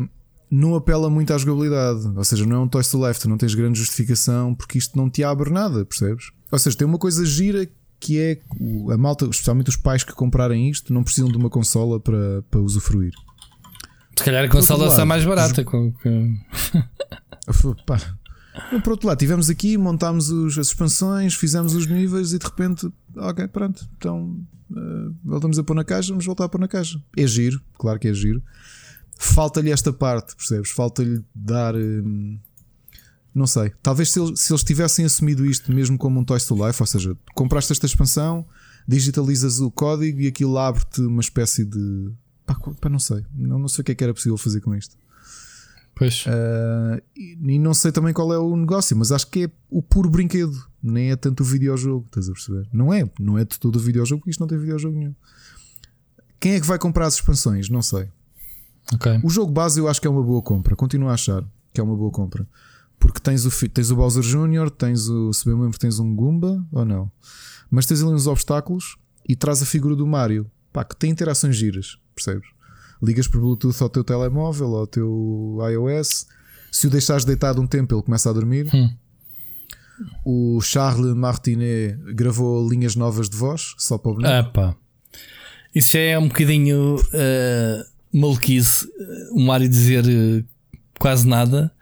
não apela muito à jogabilidade. Ou seja, não é um Toys to Life, tu não tens grande justificação porque isto não te abre nada, percebes? Ou seja, tem uma coisa gira que é a malta, especialmente os pais que comprarem isto, não precisam de uma consola para, para usufruir. Se calhar a consola lado, mais barata. Com, com- Pá, Por outro lado, tivemos aqui, montámos os, as expansões, fizemos os níveis e de repente, ok, pronto, então uh, voltamos a pôr na caixa, vamos voltar a pôr na caixa. É giro, claro que é giro. Falta-lhe esta parte, percebes? Falta-lhe dar. Uh, não sei, talvez se eles, se eles tivessem assumido isto mesmo como um Toys to Life, ou seja, compraste esta expansão, digitalizas o código e aquilo abre-te uma espécie de. Pá, pá, não sei, não, não sei o que é que era possível fazer com isto. Pois. Uh, e, e, não sei também qual é o negócio, mas acho que é o puro brinquedo, nem é tanto o videojogo, estás a perceber? Não é, não é de todo o videojogo, porque isto não tem videojogo nenhum. Quem é que vai comprar as expansões? Não sei. Okay. O jogo base eu acho que é uma boa compra, continuo a achar que é uma boa compra. Porque tens o, tens o Bowser Jr., tens o. Se bem me lembro, tens um Goomba ou não? Mas tens ali uns obstáculos e traz a figura do Mario, pá, que tem interações giras, percebes? Ligas por Bluetooth ao teu telemóvel, ao teu iOS. Se o deixares deitado um tempo, ele começa a dormir. Hum. O Charles Martinet gravou linhas novas de voz, só para o boneco. Ah. Isso é um bocadinho uh, maluquice. O Mario dizer uh, quase nada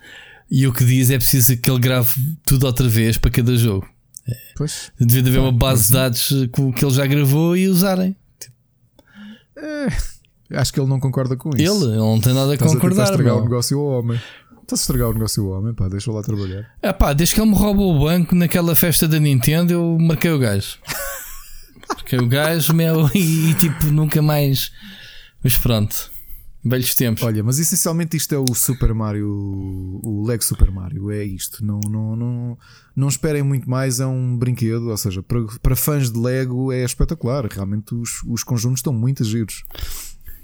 e o que diz é preciso que ele grave tudo outra vez para cada jogo. Pois. Devia haver uma base de dados com que ele já gravou e usarem. É, acho que ele não concorda com isso. Ele, ele não tem nada a Estás concordar. A estragar o negócio ao homem. Estás a estragar o negócio ao homem, pá, deixa lá trabalhar. É pá, desde que ele me roubou o banco naquela festa da Nintendo, eu marquei o gajo. marquei o gajo, meu, e, e tipo, nunca mais. Mas pronto. Velhos tempos. Olha, mas essencialmente isto é o Super Mario, o Lego Super Mario, é isto. Não, não, não, não esperem muito mais, é um brinquedo. Ou seja, para, para fãs de Lego é espetacular. Realmente os, os conjuntos estão muito giros.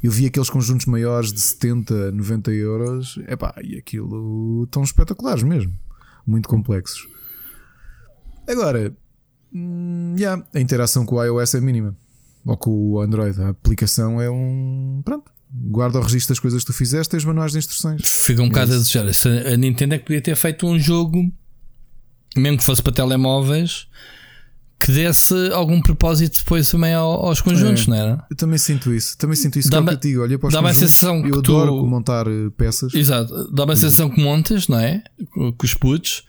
Eu vi aqueles conjuntos maiores de 70, 90 euros, epá, e aquilo estão espetaculares mesmo. Muito complexos. Agora, hum, yeah, a interação com o iOS é mínima. Ou com o Android. A aplicação é um. Pronto guarda o registro das coisas que tu fizeste, tens manuais de instruções. Fica um bocado a desejar. A Nintendo é que podia ter feito um jogo, mesmo que fosse para telemóveis, que desse algum propósito depois também aos conjuntos, é, não era? Eu também sinto isso. Também sinto isso. Dá-me, que é que eu digo. Olha para os dá-me a sensação que eu tu... adoro montar eh, peças. Exato. Dá-me a sensação que montas, não é? Com os putos.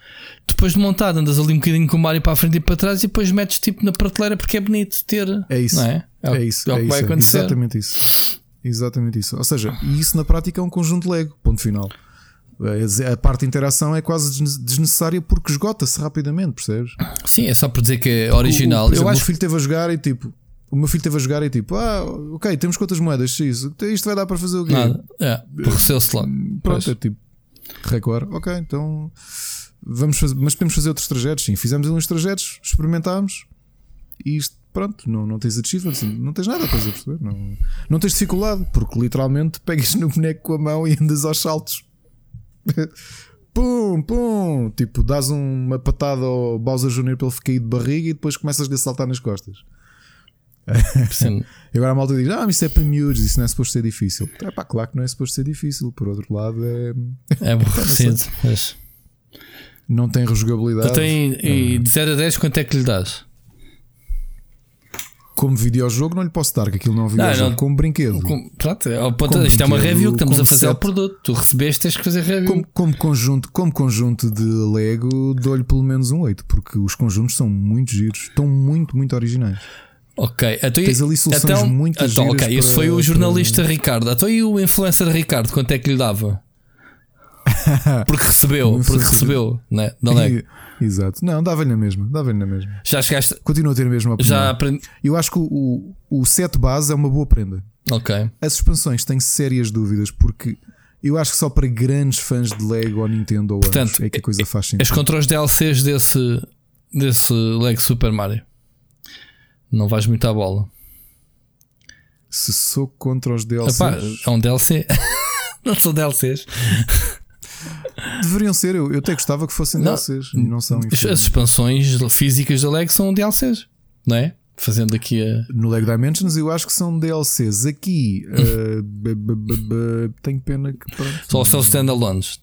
Depois de montado, andas ali um bocadinho com o Mario para a frente e para trás e depois metes tipo na prateleira porque é bonito ter. É isso. Não é? É, é isso. É o que é vai isso, acontecer. Exatamente isso. Exatamente isso. Ou seja, e isso na prática é um conjunto Lego. Ponto final. A parte de interação é quase desnecessária porque esgota-se rapidamente, percebes? Sim, é só por dizer que é original. O, exemplo, eu acho o meu filho teve a jogar e tipo. O meu filho teve a jogar e tipo, ah, ok, temos quantas moedas? X, isto vai dar para fazer o quê? Nada. É, recebeu-se logo. Pronto, Pois. é tipo, recorde, ok, então vamos fazer, mas podemos fazer outros trajetos. Sim, fizemos uns trajetos, experimentámos e isto, pronto, não, não tens achievements, não tens nada, estás a perceber? Não, não tens dificuldade, porque literalmente pegas no boneco com a mão e andas aos saltos. Pum, pum, tipo, dás uma patada ao Bowser Jr. para ele cair de barriga e depois começas a saltar nas costas. E agora a malta diz: Ah, mas isso é para miúdos, isso não é suposto ser difícil. É pá, claro que não é suposto ser difícil. Por outro lado, é... É aborrecido. mas- não tem rejogabilidade. Tem, e de 0 a 10, quanto é que lhe dás? Como videojogo, não lhe posso dar, que aquilo não é um videojogo, não. como brinquedo. Com- Pronto, é ao ponto- Como isto é uma review que estamos a fazer ao produto. Tu recebeste, tens que fazer review. Como, como conjunto, como conjunto de Lego, dou-lhe pelo menos um 8, porque os conjuntos são muito giros, estão muito, muito originais. Ok, então, Tens ali soluções muito então, Ok, para- foi o jornalista Ricardo. Então e o influencer Ricardo, quanto é que lhe dava? Porque recebeu, O porque recebeu, né? Não é? Exato. Não, dava-lhe na mesma, dava-lhe na mesma. Já chegaste, Continua a ter a mesma opinião. já aprendi. Eu acho que o, o, o set base é uma boa prenda. Ok, As expansões têm sérias dúvidas, porque eu acho que só para grandes fãs de Lego ou Nintendo ou Portanto, anos é que a coisa faz és sentido. contra os DLCs desse, desse Lego Super Mario. Não vais muito à bola. Se sou contra os DLCs, Epá, é um DLC. não são DLCs. Deveriam ser. Eu, eu até gostava que fossem Não. DLCs e não são. As expansões físicas da Lego são DLCs, não é? Fazendo aqui a. No Lego Dimensions eu acho que são DLCs. Aqui uh, b- b- b- tenho pena que pronto. Só são standalones.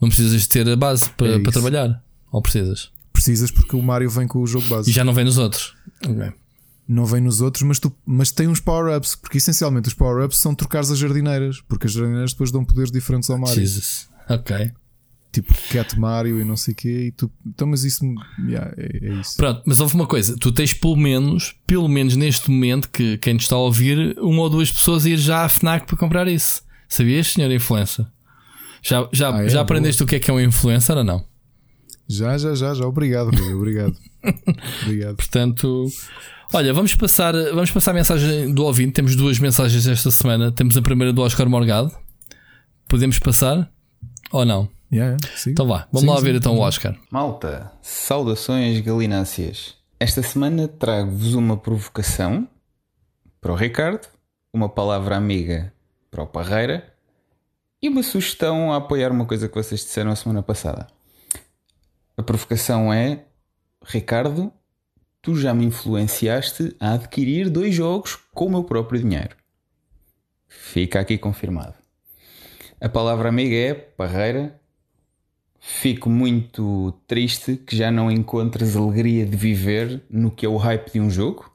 Não precisas ter a base para, É para trabalhar. Ou precisas? Precisas porque o Mario vem com o jogo base. E já não vem nos outros. Ok. Não vem nos outros, mas, tu, mas tem uns power-ups. Porque essencialmente os power-ups são trocares as jardineiras. Porque as jardineiras depois dão poderes diferentes ao Mario. Jesus. Ok. Tipo Cat Mario e não sei o quê, e tu, então, mas isso yeah, é, é, isso. Pronto, mas houve uma coisa: tu tens pelo menos, pelo menos neste momento, que quem te está a ouvir, uma ou duas pessoas ir já à Fnac para comprar isso. Sabias, senhor influencer? Já, já, ah, é? já aprendeste Boa. o que é que é um influencer ou não? Já, já, já, já. Obrigado, obrigado. obrigado. Portanto, olha, vamos passar, vamos passar a mensagem do ouvinte. Temos duas mensagens esta semana. Temos a primeira do Oscar Morgado. Podemos passar ou não? Yeah, então vá, vamos sim, lá sim, ver então o Oscar. Malta, saudações galináceas. Esta semana trago-vos uma provocação para o Ricardo, uma palavra amiga para o Parreira e uma sugestão a apoiar uma coisa que vocês disseram a semana passada. A provocação é: Ricardo, tu já me influenciaste a adquirir dois jogos com o meu próprio dinheiro. Fica aqui confirmado. A palavra amiga é Parreira. Fico muito triste que já não encontres alegria de viver no que é o hype de um jogo.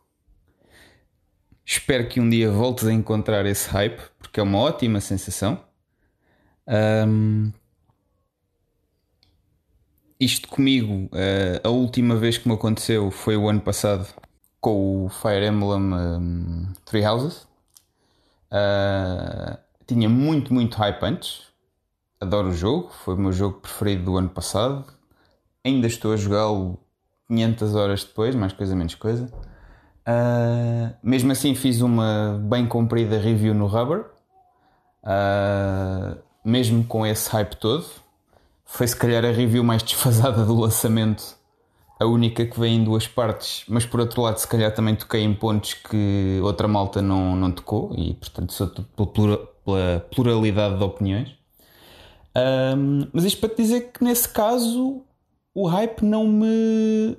Espero que um dia voltes a encontrar esse hype, porque é uma ótima sensação. Um, isto comigo, uh, a última vez que me aconteceu foi o ano passado com o Fire Emblem um, Three Houses. Uh, tinha muito, muito hype antes. Adoro o jogo, foi o meu jogo preferido do ano passado. Ainda estou a jogá-lo 500 horas depois, mais coisa menos coisa. Uh, mesmo assim, fiz uma bem comprida review no Rubber, uh, mesmo com esse hype todo. Foi se calhar a review mais desfasada do lançamento, a única que vem em duas partes, mas por outro lado, se calhar também toquei em pontos que outra malta não, não tocou, e portanto sou pela pluralidade de opiniões. Um, mas isto para te dizer que nesse caso o hype não me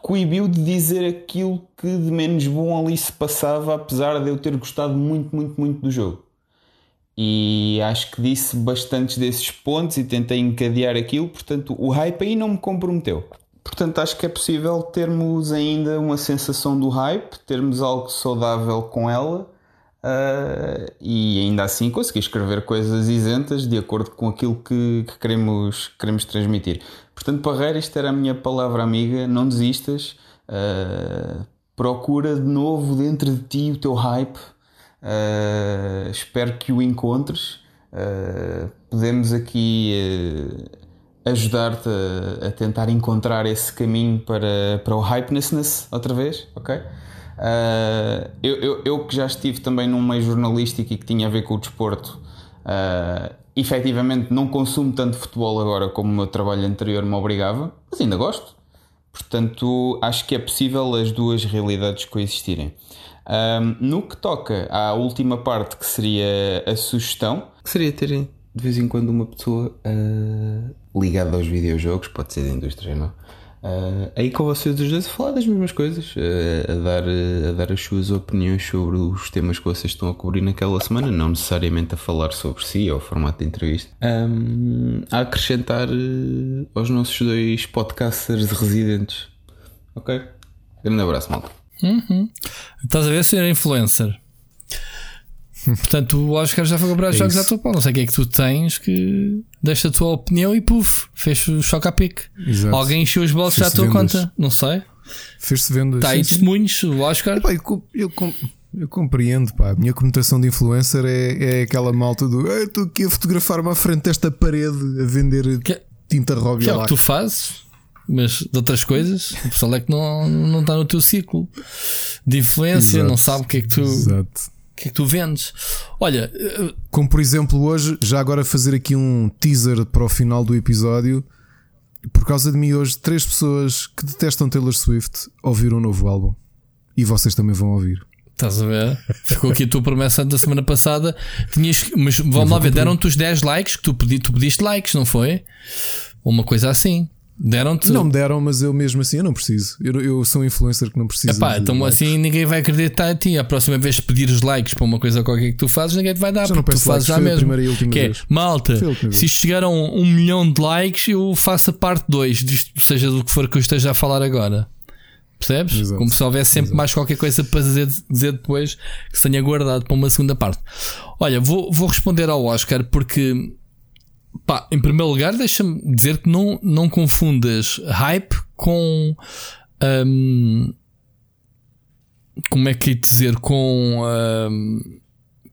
coibiu de dizer aquilo que de menos bom ali se passava, apesar de eu ter gostado muito, muito, muito do jogo. E acho que disse bastantes desses pontos e tentei encadear aquilo, portanto o hype aí não me comprometeu. Portanto, acho que é possível termos ainda uma sensação do hype, termos algo saudável com ela Uh, e ainda assim consegui escrever coisas isentas de acordo com aquilo que, que, queremos, queremos transmitir. Portanto, Parreira, isto era a minha palavra amiga: não desistas, uh, procura de novo dentro de ti o teu hype, uh, espero que o encontres. podemos aqui ajudar-te a, a, tentar encontrar esse caminho para, para o hypeness outra vez, ok? Uh, eu, que já estive também num meio jornalístico e que tinha a ver com o desporto, uh, efetivamente não consumo tanto futebol agora como o meu trabalho anterior me obrigava, mas ainda gosto. Portanto, acho que é possível as duas realidades coexistirem. Um, no que toca à última parte, que seria a sugestão, seria terem de vez em quando uma pessoa uh, ligada aos videojogos, pode ser da indústria, não? Uh, aí com vocês os dois a falar das mesmas coisas, uh, a, dar, uh, a dar as suas opiniões sobre os temas que vocês estão a cobrir naquela semana, não necessariamente a falar sobre si ou formato de entrevista, um, a acrescentar aos nossos dois podcasters residentes. Ok? Grande abraço, malta. Uhum. Estás a ver, ser influencer? Portanto, o Oscar já foi comprar os é jogos à tua pau. Não sei o que é que tu tens que deixa a tua opinião e puf, fez o choque a pique. Exato. Alguém encheu os bolsos à tua vendas. conta. Não sei. Fez-se vendas. Está aí testemunhos, o Oscar. Epá, eu, eu, eu, compreendo, pá. A minha conotação de influencer é, é aquela malta do estou aqui a fotografar-me à frente desta parede a vender que, tinta Robbie. Que é o que tu fazes, mas de outras coisas, o pessoal é que não, não está no teu ciclo de influência, Exato. não sabe o que é que tu. Exato que é que tu vendes? Olha, eh, como por exemplo, hoje, já agora fazer aqui um teaser para o final do episódio. Por causa de mim, hoje, três pessoas que detestam Taylor Swift ouviram um novo álbum. E vocês também vão ouvir. Estás a ver? Ficou aqui a tua promessa da semana passada. Tinhas, mas vamos lá ver, deram-te os 10 likes que tu, pedi, tu pediste likes, não foi? Uma coisa assim. Deram-te? Não me deram, mas eu mesmo assim eu não preciso. Eu, eu sou um influencer que não precisa. Epá, então likes. assim ninguém vai acreditar em ti. A próxima vez que pedires likes para uma coisa qualquer que tu fazes, ninguém te vai dar. Já porque tu fazes já mesmo. que é, malta, se isto chegar a um, um, milhão de likes, eu faço a parte 2 disto, seja do que for que eu esteja a falar agora. Percebes? Exato. Como se houvesse sempre Exato. mais qualquer coisa para dizer, dizer depois que se tenha guardado para uma segunda parte. Olha, vou, vou responder ao Oscar porque pá, em primeiro lugar, deixa-me dizer que não, não confundas hype com. Um, como é que é dizer? Com. Um,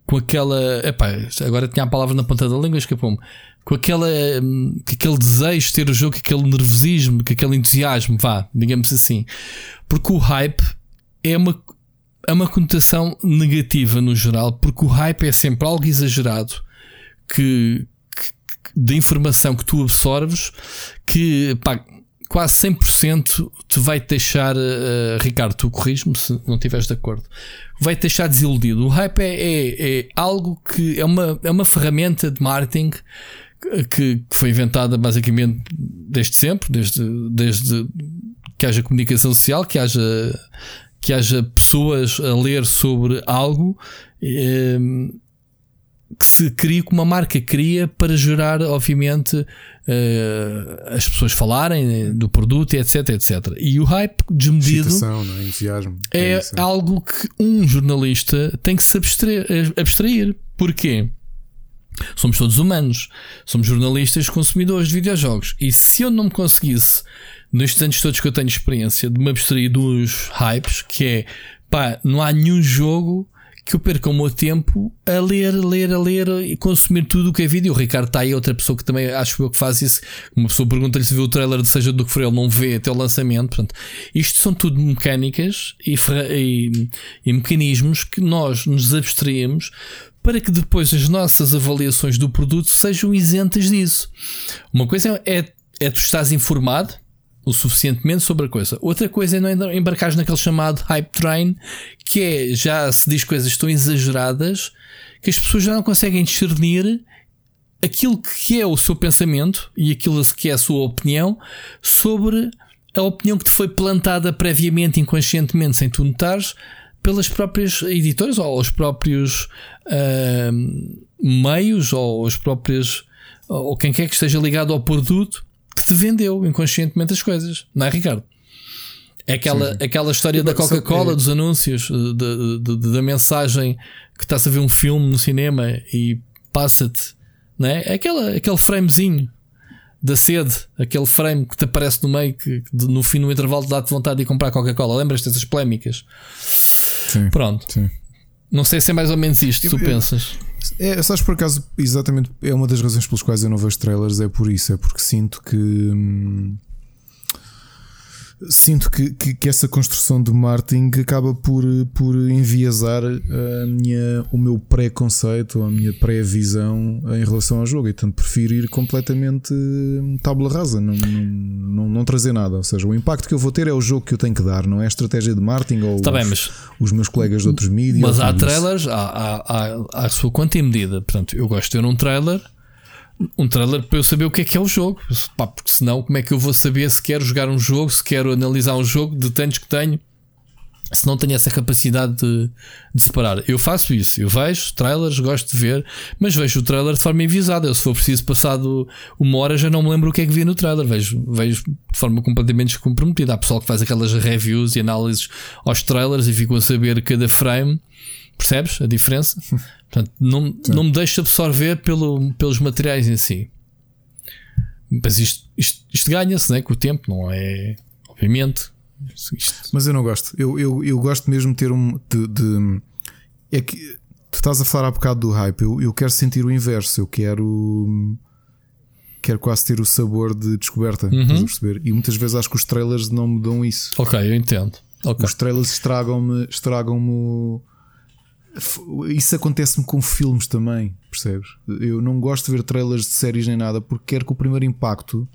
com aquela. Epá, agora tinha a palavra na ponta da língua, escapou-me. Com aquela, com aquele desejo de ter o jogo, com aquele nervosismo, com aquele entusiasmo, vá, digamos assim. Porque o hype é uma, é uma conotação negativa no geral, porque o hype é sempre algo exagerado que de informação que tu absorves que pá, quase 100% te vai deixar, uh, Ricardo, tu corriges-me se não estiveres de acordo, vai te deixar desiludido. O hype é, é, é, algo que é uma, é uma ferramenta de marketing que, que foi inventada basicamente desde sempre, desde, desde que haja comunicação social, que haja, que haja pessoas a ler sobre algo. Eh, que se cria, que uma marca cria para gerar, obviamente, uh, as pessoas falarem do produto, etc, etc. E o hype desmedido é? Entusiasmo. é, é algo que um jornalista tem que se abstrair. abstrair. Porquê? Somos todos humanos, somos jornalistas consumidores de videojogos. E se eu não me conseguisse, nestes anos todos que eu tenho experiência, de me abstrair dos hypes, que é pá, não há nenhum jogo que eu perca o meu tempo a ler, ler, a ler e consumir tudo o que é vídeo. O Ricardo está aí, outra pessoa que também acho eu que faz isso. Uma pessoa pergunta-lhe se viu o trailer, seja do que for, ele não vê até o lançamento. Portanto, isto são tudo mecânicas e, e, e mecanismos que nós nos abstraímos para que depois as nossas avaliações do produto sejam isentas disso. Uma coisa é, é tu estás informado, o suficientemente sobre a coisa. Outra coisa é não embarcar naquele chamado hype train, que é já se diz coisas tão exageradas que as pessoas já não conseguem discernir aquilo que é o seu pensamento e aquilo que é a sua opinião sobre a opinião que te foi plantada previamente, inconscientemente, sem tu notares, pelas próprias editoras ou os próprios uh, meios ou os próprios ou quem quer que esteja ligado ao produto te vendeu inconscientemente as coisas, não é, Ricardo? É aquela, aquela história da Coca-Cola, dos anúncios, de, de, de, da mensagem que estás a ver um filme no cinema e passa-te, não é? aquela, aquele framezinho da sede, aquele frame que te aparece no meio, que no fim do intervalo dá-te vontade de comprar Coca-Cola. Lembras-te dessas polémicas? Sim, Pronto. Sim. Não sei se é mais ou menos isto, tu pensas. É, sabes por acaso, exatamente, é uma das razões pelas quais eu não vejo trailers, é por isso, é porque sinto que. Hum, sinto que, que, que, essa construção de marketing acaba por, por enviesar a minha, o meu pré-conceito, a minha pré-visão em relação ao jogo. E portanto prefiro ir completamente hum, tábula rasa, não, não, não, não, trazer nada. Ou seja, o impacto que eu vou ter é o jogo que eu tenho que dar, não é a estratégia de marketing ou tá os, bem, mas, os meus colegas de outros mídias. Mas há trailers há, há, há, a sua quanto e medida. Portanto, eu gosto de ter um trailer um trailer para eu saber o que é que é o jogo. Pá, porque senão, como é que eu vou saber se quero jogar um jogo, se quero analisar um jogo de tantos que tenho, se não tenho essa capacidade de, de separar? Eu faço isso. Eu vejo trailers, gosto de ver, mas vejo o trailer de forma envisada. Eu, se for preciso, passado uma hora, já não me lembro o que é que vi no trailer. Vejo, vejo de forma completamente descomprometida. Há pessoal que faz aquelas reviews e análises aos trailers e ficam a saber cada frame. Percebes a diferença? Portanto, não, não me deixo absorver pelo, pelos materiais em si. Mas isto, isto, isto ganha-se né, com o tempo, não é? Obviamente. Isto... Mas eu não gosto. Eu, eu, eu gosto mesmo de ter um. De, de, é que tu estás a falar há bocado do hype. Eu, eu quero sentir o inverso. Eu quero. Quero quase ter o sabor de descoberta. Uhum. Estás a perceber? E muitas vezes acho que os trailers não me dão isso. Ok, eu entendo. Okay. Os trailers estragam-me estragam isso acontece-me com filmes também, percebes? Eu não gosto de ver trailers de séries nem nada porque quero que o primeiro impacto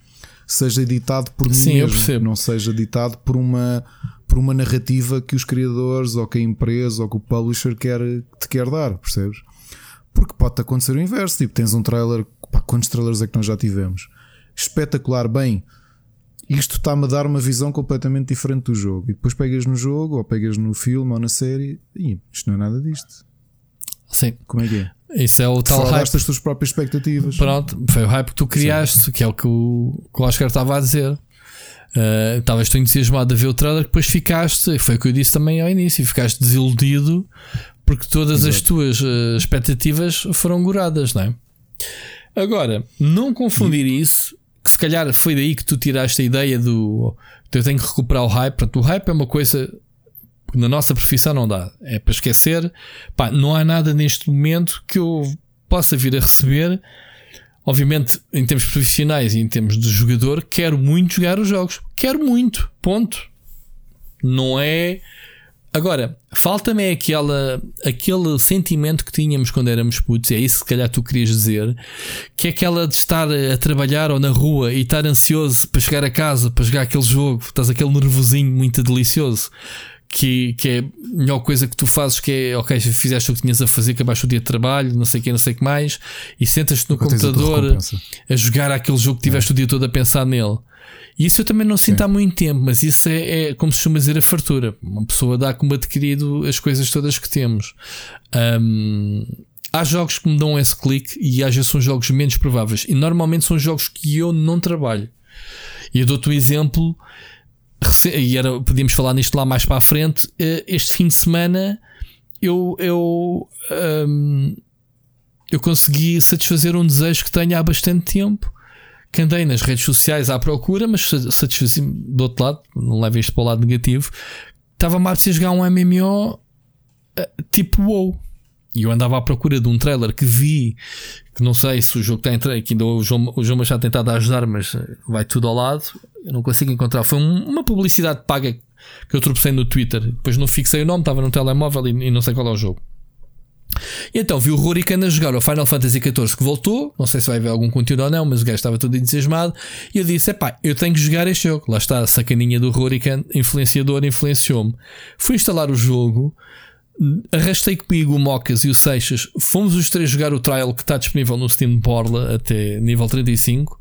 seja editado por Sim, mim mesmo, não seja editado por uma, por uma narrativa que os criadores ou que a empresa ou que o publisher quer, te quer dar, percebes? Porque pode acontecer o inverso, tipo, tens um trailer, pá, quantos trailers é que nós já tivemos? Espetacular, bem, isto está-me a dar uma visão completamente diferente do jogo. E depois pegas no jogo, ou pegas no filme, ou na série, e isto não é nada disto. Sim. Como é que é? Isso é o tal hype. as tuas próprias expectativas. Pronto, foi o hype que tu criaste, Sim. que é o que o, que o Oscar estava a dizer. Uh, estavas tão entusiasmado a ver o trailer que depois ficaste, foi o que eu disse também ao início, ficaste desiludido porque todas Exato. as tuas uh, expectativas foram goradas, não é? Agora, não confundir isso, que se calhar foi daí que tu tiraste a ideia do eu tenho que recuperar o hype. Portanto, o hype é uma coisa que na nossa profissão não dá. É para esquecer. Pá, não há nada neste momento que eu possa vir a receber. Obviamente, em termos profissionais e em termos de jogador, quero muito jogar os jogos. Quero muito. Ponto. Não é Agora, falta-me é aquela, aquele sentimento que tínhamos quando éramos putos, é isso que calhar tu querias dizer, que é aquela de estar a trabalhar ou na rua e estar ansioso para chegar a casa, para jogar aquele jogo, estás aquele nervosinho muito delicioso. Que, que é a melhor coisa que tu fazes, que é ok, fizeste o que tinhas a fazer, acabaste o dia de trabalho, não sei o que, não sei o que mais, e sentas-te no computador a, a jogar aquele jogo que tiveste é. o dia todo a pensar nele. E isso eu também não sinto Sim. há muito tempo, mas isso é, é, como se chama dizer a fartura. Uma pessoa dá como adquirido as coisas todas que temos. Um, há jogos que me dão esse clique e às vezes são jogos menos prováveis. E normalmente são jogos que eu não trabalho. E eu dou-te um exemplo, e era, podíamos falar nisto lá mais para a frente. Eh, este fim de semana eu, eu, um, eu consegui satisfazer um desejo que tenho há bastante tempo que andei nas redes sociais à procura, mas satisfazia do outro lado, não levem isto para o lado negativo. Estava-me a jogar um MMO eh, tipo WoW. E eu andava à procura de um trailer que vi, que não sei se o jogo está entregue, que ainda o João, o João Machado tentado ajudar, mas eh, vai tudo ao lado. Eu não consigo encontrar. Foi uma publicidade paga que eu tropecei no Twitter. Depois não fixei o nome, estava no telemóvel e, e não sei qual é o jogo. E então vi o Rurikan a jogar o Final Fantasy XIV que voltou. Não sei se vai haver algum conteúdo ou não, mas o gajo estava todo entusiasmado. E eu disse: pá, eu tenho que jogar este jogo. Lá está a sacaninha do Rurikan, influenciador, influenciou-me. Fui instalar o jogo, arrastei comigo o Mocas e o Seixas. Fomos os três jogar o trial que está disponível no Steam de Borla até nível 35.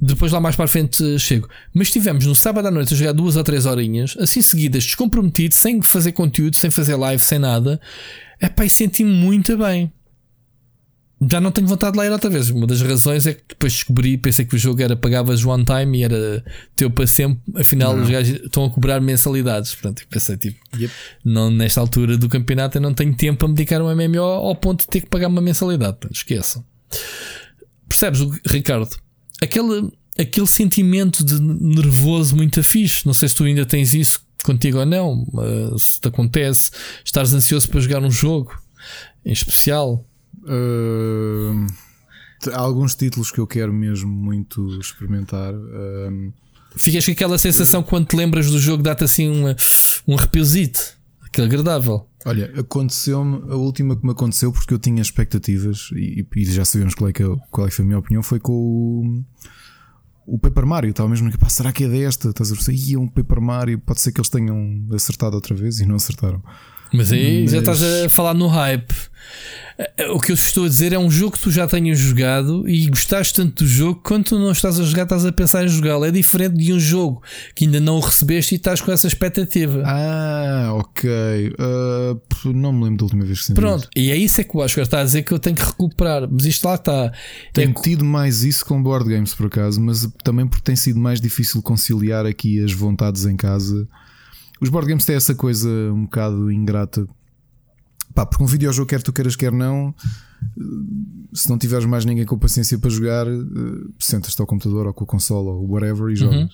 Depois lá mais para a frente chego. Mas estivemos no sábado à noite a jogar duas ou três horinhas, assim seguidas, descomprometido, sem fazer conteúdo, sem fazer live, sem nada. É pá, e senti-me muito bem. Já não tenho vontade de ler outra vez. Uma das razões é que depois descobri, pensei que o jogo era pagavas one time e era teu para sempre. Afinal, não. os gajos estão a cobrar mensalidades. Portanto, pensei, tipo, yep. não, nesta altura do campeonato eu não tenho tempo para me dedicar a um MMO ao ponto de ter que pagar uma mensalidade. Esqueçam. Percebes, Ricardo? Aquele, aquele sentimento de nervoso muito fixe. Não sei se tu ainda tens isso contigo ou não, se te acontece, estares ansioso para jogar um jogo em especial. Uh, há alguns títulos que eu quero mesmo muito experimentar. Uh, Ficas com aquela sensação quando te lembras do jogo, dá-te assim uma, um arrepiozito, aquele agradável. Olha, aconteceu-me, a última que me aconteceu, porque eu tinha expectativas e, e já sabemos qual é, que, é qual é que foi a minha opinião, foi com o o Paper Mario, estava mesmo que será que é desta? Estás a ver? Ia um Paper Mario, pode ser que eles tenham acertado outra vez e não acertaram. Mas aí Mas... já estás a falar no hype. O que eu estou a dizer é um jogo que tu já tenhas jogado e gostaste tanto do jogo, quando tu não estás a jogar, estás a pensar em jogá-lo. É diferente de um jogo que ainda não o recebeste e estás com essa expectativa. Ah, ok. Uh, não me lembro da última vez que senti Pronto, isso. e é isso é que o Oscar está a dizer que eu tenho que recuperar. Mas isto lá está. Tenho é... tido mais isso com board games, por acaso, mas também porque tem sido mais difícil conciliar aqui as vontades em casa. Os board games têm essa coisa um bocado ingrata Pá, porque um videojogo, quer tu queiras, quer não, se não tiveres mais ninguém com paciência para jogar, eh, sentas-te ao computador ou com a consola ou whatever e jogas. Uhum.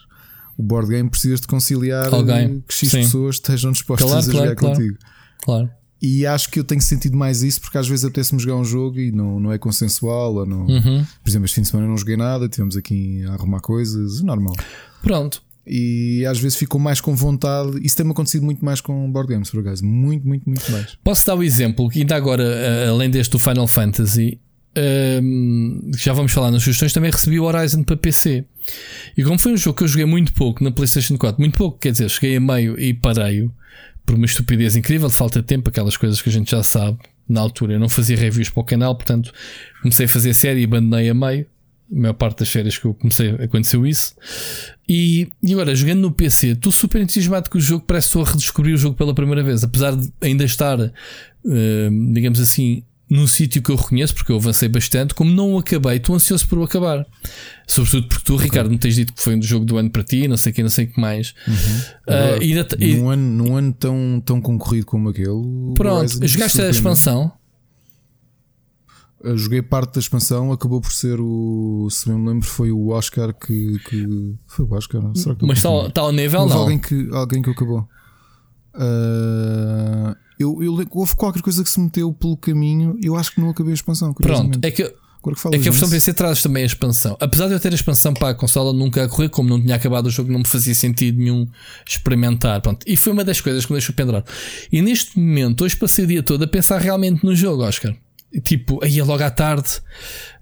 O board game precisas de conciliar Alguém. que X Sim. pessoas estejam dispostas claro, a jogar claro, contigo. Claro. E acho que eu tenho sentido mais isso porque às vezes apetece-me jogar um jogo e não, não é consensual. Ou não... Uhum. Por exemplo, este fim de semana não joguei nada, tivemos aqui a arrumar coisas, normal. Pronto e às vezes ficam mais com vontade. Isso tem-me acontecido muito mais com board games, por acaso. Muito, muito, muito mais. Posso dar o exemplo que ainda agora, eh, além deste do Final Fantasy, um, ehm, já vamos falar nas sugestões, também recebi o Horizon para PC. E como foi um jogo que eu joguei muito pouco na PlayStation 4, muito pouco, quer dizer, cheguei a meio e parei por uma estupidez incrível, de falta de tempo, aquelas coisas que a gente já sabe. Na altura eu não fazia reviews para o canal, portanto comecei a fazer série e abandonei a meio a maior parte das séries que eu comecei aconteceu isso. E, e agora, jogando no PC, estou super entusiasmado com o jogo, parece que estou a redescobrir o jogo pela primeira vez, apesar de ainda estar, uh, digamos assim, num sítio que eu reconheço, porque eu avancei bastante, como não o acabei, estou ansioso por o acabar. Sobretudo porque tu, Ricardo, me tens dito que foi um jogo do ano para ti, não sei o que, não sei o que mais. Uhum. Uh, e, num, ano, num ano tão, tão concorrido como aquele. Pronto, jogaste a expansão? Joguei parte da expansão, acabou por ser o. Se bem me lembro, foi o Oscar que. que foi o Oscar? Será que Mas está tá ao nível, Houve não? alguém que, alguém que acabou. Uh, eu, eu, houve qualquer coisa que se meteu pelo caminho. Eu acho que não acabei a expansão. Pronto, é que. Agora que é que a versão PC traz também a expansão. Apesar de eu ter a expansão para a consola nunca a correr, como não tinha acabado o jogo, não me fazia sentido nenhum experimentar. Pronto. E foi uma das coisas que me deixou pendurado. E neste momento, hoje passei o dia todo a pensar realmente no jogo, Oscar. Tipo, aí é logo à tarde.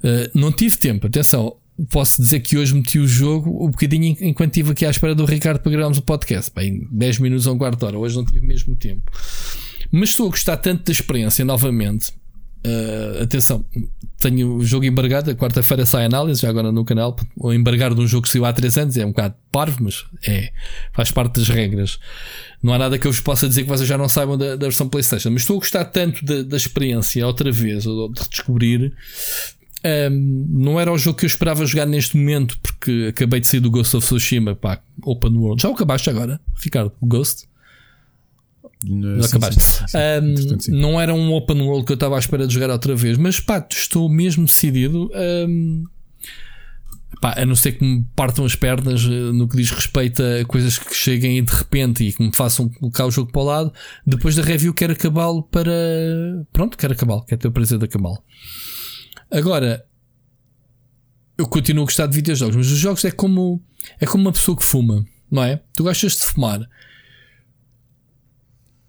Uh, não tive tempo, atenção. Posso dizer que hoje meti o jogo um bocadinho enquanto estive aqui à espera do Ricardo para gravarmos o podcast. Bem, 10 minutos ou um quarto de hora. Hoje não tive mesmo tempo. Mas estou a gostar tanto da experiência novamente. Uh, atenção, tenho o jogo embargado. Quarta-feira sai análise, já agora no canal. O embargar de um jogo que saiu há 3 anos é um bocado parvo, mas é, faz parte das regras. Não há nada que eu vos possa dizer que vocês já não saibam da, da versão PlayStation. Mas estou a gostar tanto da, da experiência outra vez, ou de redescobrir. Um, não era o jogo que eu esperava jogar neste momento, porque acabei de sair do Ghost of Tsushima, pá, Open World. Já o acabaste agora, Ricardo? O Ghost? Não acabaste. Sim, sim, sim. Um, não era um open world que eu estava à espera de jogar outra vez, mas pá, estou mesmo decidido. Um, pá, a não ser que me partam as pernas eh, no que diz respeito a coisas que cheguem de repente e que me façam colocar o jogo para o lado. Depois da review, quero acabá-lo para. Pronto, quero acabá-lo, quero ter o prazer de acabá-lo. Agora, eu continuo a gostar de videojogos, mas os jogos é como, é como uma pessoa que fuma, não é? Tu gostas de fumar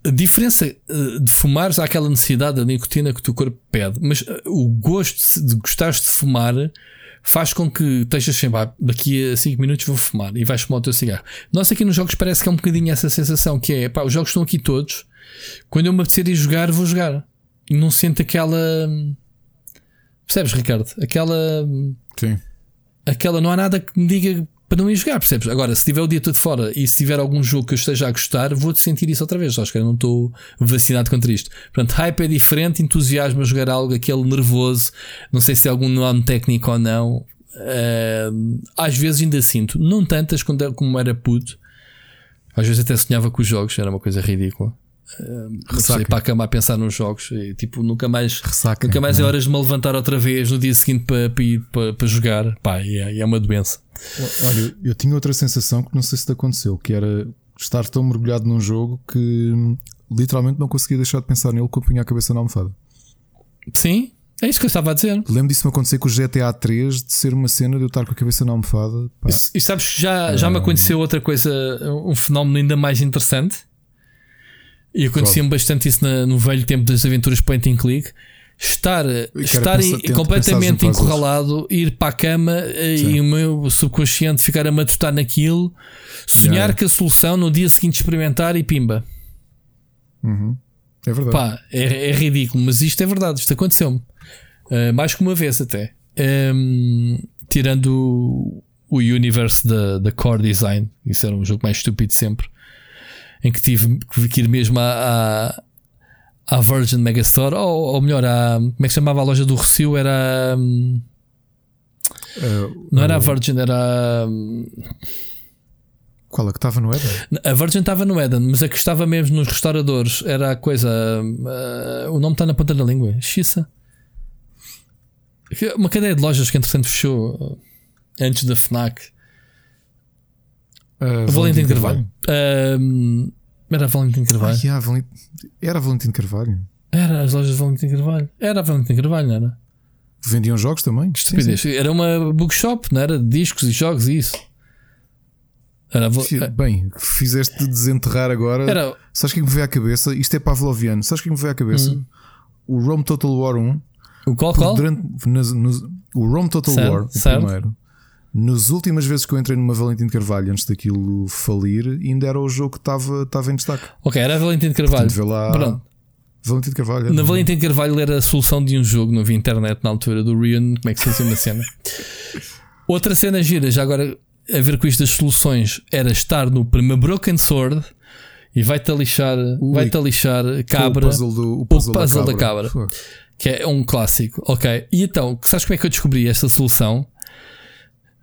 a diferença eh, de fumares há aquela necessidade da nicotina que o teu corpo pede, mas eh, o gosto de gostares de fumar faz com que estejas sempre ah, daqui a 5 minutos vou fumar e vais fumar o teu cigarro. Nós aqui nos jogos parece que é um bocadinho essa sensação que é pá, os jogos estão aqui todos. Quando eu me apetecer ir jogar, vou jogar. E não sinto aquela. Percebes, Ricardo? Aquela. Sim. Aquela. Não há nada que me diga para não ir jogar, percebes? Agora, se tiver o dia todo fora e se tiver algum jogo que eu esteja a gostar, vou-te sentir isso outra vez. Acho que eu não estou vacinado contra isto. Portanto, hype é diferente, entusiasmo a jogar algo, aquele nervoso, não sei se é algum nome técnico ou não. Uh, às vezes ainda sinto, não tantas como era puto. Às vezes até sonhava com os jogos, era uma coisa ridícula. Uh, para a cama a pensar nos jogos e, tipo nunca mais Ressaca, nunca mais é horas de me levantar outra vez no dia seguinte para, para ir para, para jogar pá, é, é uma doença olha eu tinha outra sensação que não sei se te aconteceu que era estar tão mergulhado num jogo que literalmente não conseguia deixar de pensar nele quando punha a cabeça na almofada sim é isso que eu estava a dizer. Lembro disso me acontecer com o GTA 3 de ser uma cena de eu estar com a cabeça na almofada. E, e, sabes que já, já me aconteceu outra coisa, um fenómeno ainda mais interessante. E acontecia-me bastante isso na, no velho tempo das aventuras point and click. Estar, estar completamente encurralado, ir para a cama eh, Sim. e o meu subconsciente ficar a matutar naquilo, sonhar yeah. que a solução no dia seguinte experimentar e pimba. Uhum. É verdade. Pá, é, é, ridículo, mas isto é verdade. Isto aconteceu-me uh, mais que uma vez até. Um, ehm, tirando o, o universe da, da Core Design, isso era um jogo mais estúpido sempre em que tive que ir mesmo à, à, à Virgin Megastore, ou, ou melhor, à, como é que se chamava a loja do Recio? Era. Uh, não era a Virgin, era. Qual é que estava no Eden? A Virgin estava no Eden, mas a que estava mesmo nos restauradores era a coisa. Uh, o nome está na ponta da língua. Xissa. Uma cadeia de lojas que entretanto fechou antes da Fnac. Uh, Valentim Carvalho. Uh, era Valentim Carvalho. Ah, yeah, Valent... Era Valentim Carvalho. Era as lojas de Valentim Carvalho. Era Valentim Carvalho, não era? Vendiam jogos também? Que estupidez. Sim, sim. Era uma bookshop, não era? De discos e jogos e isso. Era Bem, fizeste de desenterrar agora. Era... Sabes o que me veio à cabeça? Isto é Pavloviano. Sabes o que me veio à cabeça? Hum. O Rome Total War 1. O qual? qual? Durante, nos, o Rome Total certo, War, certo. o primeiro. Nas últimas vezes que eu entrei numa Valentim de Carvalho, antes daquilo falir, ainda era o jogo que estava, estava em destaque. Ok, era a Valentim de Carvalho. Portanto, lá... Pronto. Valentim de Carvalho. Na Valentim de Carvalho era a solução de um jogo, não havia internet na altura do Rion. Como é que se fazia uma cena? Outra cena gira, já agora a ver com isto das soluções, era estar no primeiro Broken Sword e vai-te a lixar, vai-te a lixar cabra. O puzzle, do, o puzzle, o puzzle da cabra. Da cabra que é um clássico. Ok. E então, sabes como é que eu descobri esta solução?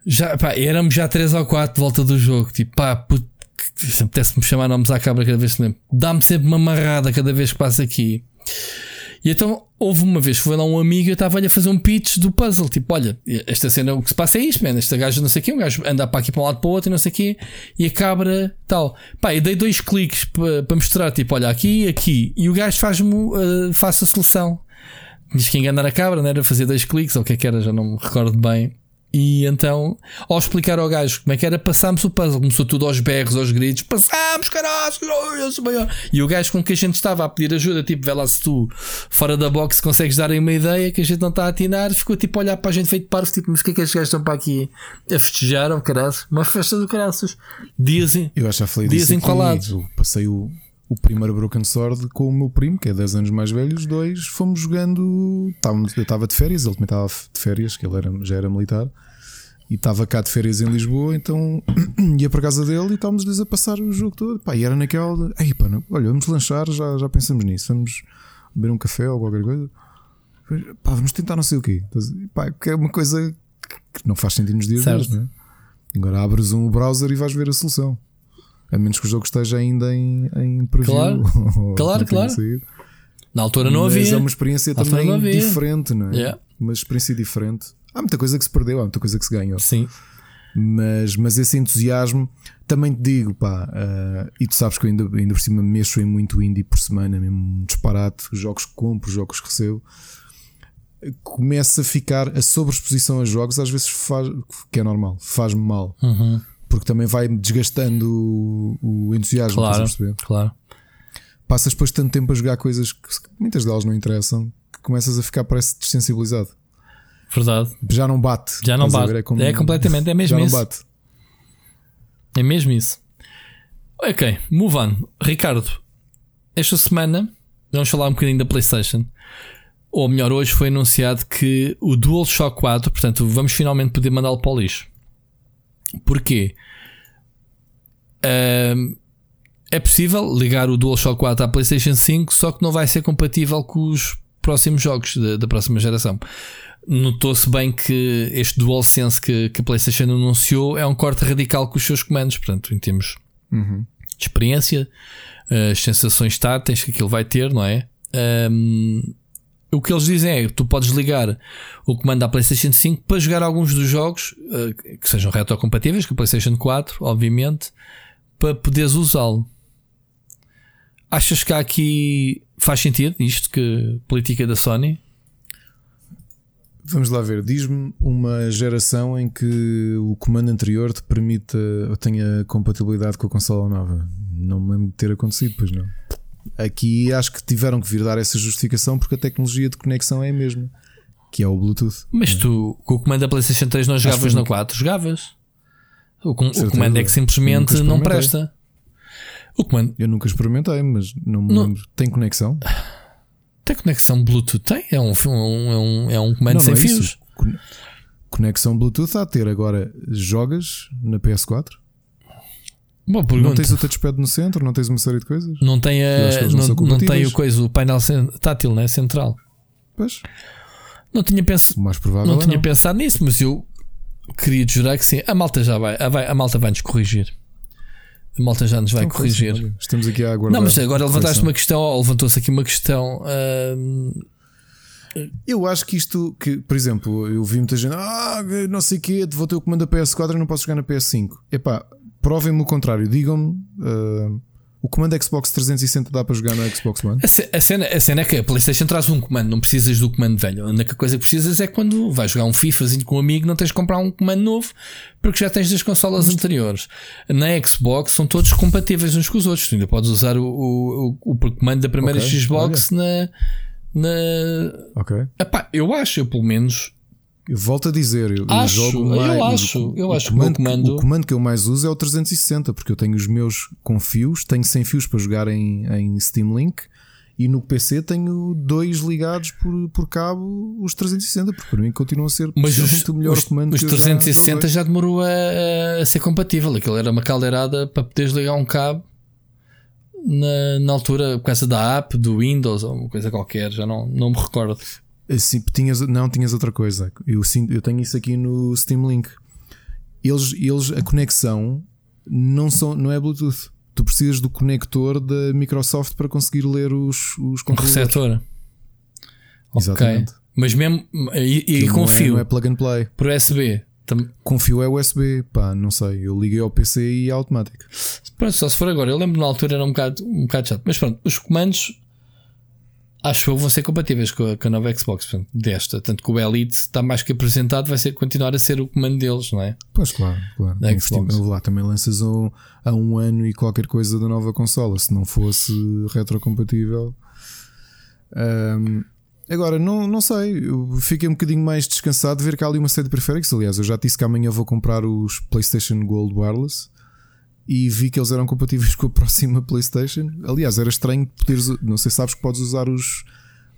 Já, pá, éramos já 3 ou 4 de volta do jogo. Tipo, pá, puto, apetece-me chamar nomes à cabra cada vez que lembro. Dá-me sempre uma marrada cada vez que passo aqui. E então houve uma vez foi lá um amigo e eu estava-lhe a fazer um pitch do puzzle. Tipo, olha, esta cena, o que se passa é isto, man. Esta gaja não sei o quê, um gajo anda para aqui para um lado para o outro e não sei o quê, e a cabra tal. Pá, eu dei dois cliques para, para mostrar, tipo, olha, aqui e aqui. E o gajo faz-me, uh, faz a solução. Tinhas que enganar a cabra, não era fazer dois cliques, ou o que é que era, já não me recordo bem. E então, ao explicar ao gajo como é que era, passámos o puzzle. Começou tudo aos berros, aos gritos: passámos, caralho, eu sou maior. E o gajo com que a gente estava a pedir ajuda, tipo, vê lá se tu, fora da box, consegues dar aí uma ideia que a gente não está a atinar, ficou tipo a olhar para a gente feito parvo, tipo, mas o que é que estes gajos estão para aqui a festejar? Oh, caralho, uma festa do caraças. Dias, eu acho que já falei dias encolados. Passei o, primeiro Broken Sword com o meu primo, que é 10 anos mais velho, os dois fomos jogando. eu estava de férias, ele também estava de férias, que ele era, já era militar e estava cá de férias em Lisboa, então ia para casa dele e estávamos a passar o jogo todo. Pá, e era naquela Ei, pá, não, olha, vamos lanchar, já, já pensamos nisso, vamos beber um café ou qualquer coisa. Pá, vamos tentar não sei o quê. Pá, que é uma coisa que não faz sentido nos dias de hoje, né? Agora abres um browser e vais ver a solução. A menos que o jogo esteja ainda em, em preview. Claro, claro, claro. Na altura não havia. Mas é uma experiência também diferente, não é? Yeah. Uma experiência diferente. Há muita coisa que se perdeu, há muita coisa que se ganhou. Sim. Mas, mas esse entusiasmo, também te digo, pá, uh, e tu sabes que eu ainda, ainda por cima mexo em muito indie por semana, mesmo um disparate, os jogos que compro, os jogos que recebo. Começa a ficar a sobreexposição a jogos, às vezes faz, que é normal, faz-me mal. Uhum. Porque também vai desgastando o, o entusiasmo. Claro, claro. Passas depois tanto tempo a jogar coisas que muitas delas não interessam, que começas a ficar, parece, desensibilizado. Verdade. Já não bate. Já não bate. É, como... é, completamente, é mesmo já isso. não bate. É mesmo isso. Ok, move on. Ricardo, esta semana vamos falar um bocadinho da PlayStation. Ou melhor, hoje foi anunciado que o DualShock 4, portanto, vamos finalmente poder mandá-lo para o lixo. Porquê? Uh, é possível ligar o DualShock 4 à PlayStation 5, só que não vai ser compatível com os próximos jogos da, da próxima geração notou-se bem que este DualSense que, que a PlayStation anunciou é um corte radical com os seus comandos, portanto, em termos uhum. de experiência, as sensações táteis que aquilo vai ter, não é? Um, o que eles dizem é que tu podes ligar o comando à PlayStation 5 para jogar alguns dos jogos uh, que sejam retrocompatíveis com a PlayStation 4, obviamente, para poderes usá-lo. Achas que há aqui faz sentido isto que política da Sony? Vamos lá ver, diz-me uma geração em que o comando anterior te permita ou tenha compatibilidade com a consola nova. Não me lembro de ter acontecido, pois não. Aqui acho que tiveram que vir dar essa justificação porque a tecnologia de conexão é a mesma, que é o Bluetooth. Mas é. tu, com o comando da PlayStation 3 não jogavas na 4? Jogavas. O, com, o comando é que simplesmente não presta. O comando. Eu nunca experimentei, mas não me lembro. Tem conexão? Tem conexão Bluetooth? Tem? É um, é um, é um comando não, sem não é fios? Isso. Conexão Bluetooth a ter. Agora, jogas na PS4? Boa pergunta. Não tens o touchpad no centro? Não tens uma série de coisas? Não tem, a, não, não, não tem o, coisa, o painel tátil, né? central. Pois. Não tinha, pens... mais provável não é tinha não. pensado nisso, mas eu queria jurar que sim. A malta já vai, a, vai, a malta vai nos corrigir. A malta já nos vai então, corrigir. Assim, estamos aqui a aguardar. Não, mas agora levantaste uma questão, levantou-se aqui uma questão. Uh... Eu acho que isto, que, por exemplo, eu vi muita gente, ah, não sei o quê, vou ter o comando da PS4 e não posso jogar na PS5. Epá, provem-me o contrário, digam-me. Uh, o comando Xbox 360 dá para jogar no Xbox One? A cena, a cena é que a PlayStation traz um comando, não precisas do comando velho. A única coisa que precisas é quando vais jogar um FIFAzinho com um amigo, não tens de comprar um comando novo porque já tens das consolas Mas... anteriores. Na Xbox são todos compatíveis uns com os outros. Tu ainda podes usar o, o, o, o comando da primeira okay, Xbox na. na... Ok. Epá, eu acho, eu pelo menos Volto a dizer, eu, acho, jogo mais, eu acho, eu acho comando, que o comando... o comando que eu mais uso é o 360, porque eu tenho os meus com fios, tenho sem fios para jogar em, em Steam Link e no PC tenho dois ligados por, por cabo, os 360, porque para mim continuam a ser Mas os, muito melhor os, comando Os 360 já, já demorou a, a, ser compatível, aquilo era uma caldeirada para poderes ligar um cabo na, na altura, por causa da app, do Windows ou uma coisa qualquer, já não, não me recordo. Sim, tinhas, não, tinhas outra coisa. Eu, eu tenho isso aqui no Steam Link. Eles, eles, a conexão não, são, não é Bluetooth. Tu precisas do conector da Microsoft para conseguir ler os, os controladores. Um receptor. Exatamente. Okay. Mas mesmo. E, e confio. Não é, não é plug and play. Por USB. Tam... Confio é USB, pá, não sei. Eu liguei ao PC e é automático. Pronto, só se for agora. Eu lembro na altura era um bocado, um bocado chato. Mas pronto, os comandos acho que vão ser compatíveis com a, com a nova Xbox portanto, desta. Tanto que o Elite está mais que apresentado, vai ser continuar a ser o comando deles, não é? Pois claro, claro. Da Xbox. Lá também lanças um, há um ano e qualquer coisa da nova consola. Se não fosse retrocompatível. Um, Agora, não, não sei, eu fiquei um bocadinho mais descansado de ver que há ali uma série de periféricos. Aliás, eu já disse que amanhã vou comprar os PlayStation Gold Wireless e vi que eles eram compatíveis com a próxima PlayStation. Aliás, era estranho poderes, não sei se sabes que podes usar os,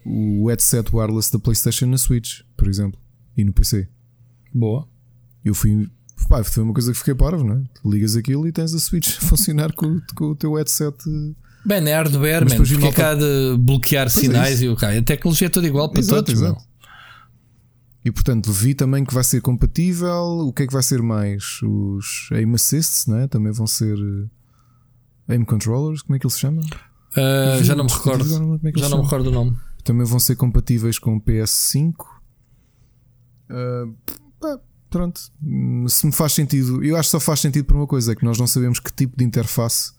o headset wireless da PlayStation na Switch, por exemplo, e no PC. Boa. Eu fui, pá, foi uma coisa que fiquei parvo, não é? Ligas aquilo e tens a Switch a funcionar com, com o teu headset Bem, é hardware, man, porque malta... cá de bloquear pois é sinais é e o okay. A tecnologia é toda igual para exato, todos. Exato. E portanto, vi também que vai ser compatível. O que é que vai ser mais? Os aim assists, né? também vão ser eh, aim controllers, como é que eles se chamam? Uh, já não me recordo. É já não me recordo o nome. Também vão ser compatíveis com o PS5. Uh, pá, pronto, se me faz sentido, eu acho que só faz sentido para uma coisa: é que nós não sabemos que tipo de interface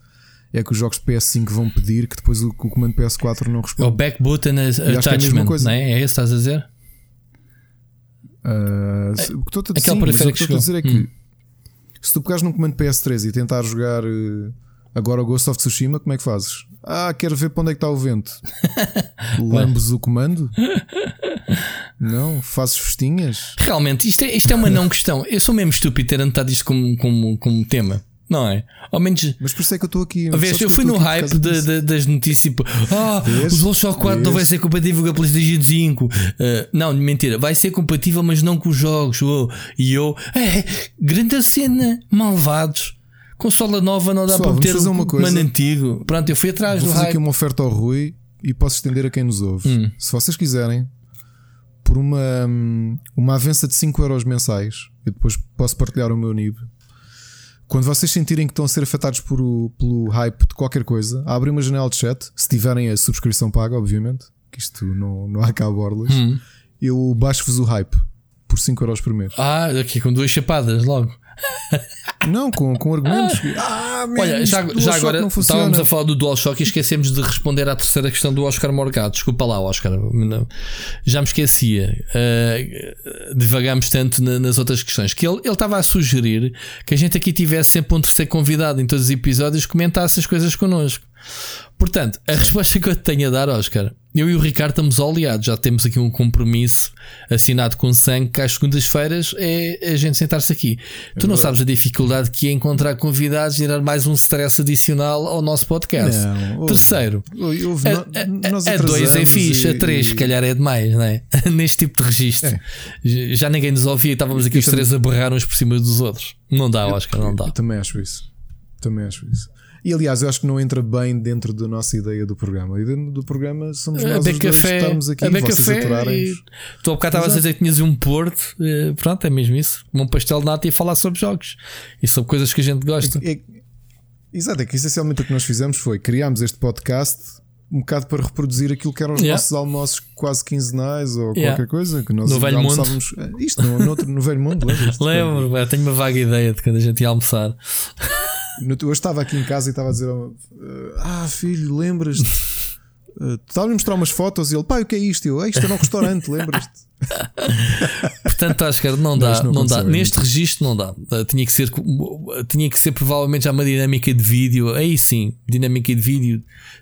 é que os jogos PS5 vão pedir que depois o, o comando PS4 não responde. É o back button attachment, é não é? É isso que estás a dizer? Uh, o que estou a dizer, sim, mas o que estou a dizer é que hum. se tu pegares num comando PS3 e tentar jogar uh, agora o Ghost of Tsushima, como é que fazes? Ah, quero ver para onde é que está o vento. Lambes o comando? Não? Fazes festinhas? Realmente, isto é, isto é uma não questão. Eu sou mesmo estúpido ter anotado isto como, como, como tema. Não é? Ao menos. Mas por isso é que eu estou aqui. Vês, eu fui no hype de, de, das notícias. Tipo, ah, o DualShock 4 não vai ser compatível com a PlayStation 5. Uh, não, mentira. Vai ser compatível, mas não com os jogos. Oh. E eu, é, grande cena, malvados. Consola nova não dá Pessoal, para ter um uma coisa. mano antigo. Pronto, eu fui atrás Vou do fazer hype. aqui uma oferta ao Rui e posso estender a quem nos ouve. Hum. Se vocês quiserem, por uma, hum, uma avança de 5€ euros mensais, eu depois posso partilhar o meu NIB quando vocês sentirem que estão a ser afetados por o, pelo hype de qualquer coisa, abrem uma janela de chat, se tiverem a subscrição paga, obviamente, que isto não, não há cá borlas, hum. eu baixo-vos o hype por 5€ euros por mês. Ah, aqui com duas chapadas logo. Não, com, com argumentos. Ah, man, Olha, já, já agora estávamos a falar do DualShock e esquecemos de responder à terceira questão do Oscar Morgado. Desculpa lá, Oscar. Já me esquecia. Uh, divagamos tanto na, nas outras questões. Que ele, ele estava a sugerir que a gente aqui tivesse sempre um terceiro convidado em todos os episódios comentasse as coisas connosco. Portanto, a resposta que eu te tenho a dar, Oscar, eu e o Ricardo estamos oleados, já temos aqui um compromisso assinado com sangue que às segundas-feiras é a gente sentar-se aqui. É tu não sabes a dificuldade que é encontrar convidados e gerar mais um stress adicional ao nosso podcast. Não, Terceiro, houve, a, a, a, a dois é fixe, e, a três, se calhar é demais, não é? Neste tipo de registro. É. Já ninguém nos ouvia e estávamos aqui eu os também... três a berrar uns por cima dos outros. Não dá, Oscar, não dá. Eu também acho isso. Também acho isso. E aliás, eu acho que não entra bem dentro da nossa ideia do programa. E dentro do programa somos nós a os dois que estamos aqui, a vocês café e... Tu há bocado estavas a dizer que tinhas um Porto, eh, pronto, é mesmo isso. Um pastel de nata e falar sobre jogos e sobre coisas que a gente gosta. É, é, exato, é que essencialmente o que nós fizemos foi criámos este podcast um bocado para reproduzir aquilo que eram os yeah. nossos almoços quase quinzenais ou yeah. qualquer coisa que nós no velho mundo. Eh, isto no, no, no velho mundo, lembras? Lembro, tenho uma vaga ideia de quando a gente ia almoçar. Eu estava aqui em casa e estava a dizer: Ah, filho, lembras-te? Uh, estava a mostrar umas fotos e ele, pai, o que é isto? Eu, isto é um restaurante, lembras-te? Portanto, acho que não dá, não, não dá. Neste registro não dá. Uh, tinha que ser, tinha que ser provavelmente já uma dinâmica de vídeo. Aí sim, dinâmica de vídeo,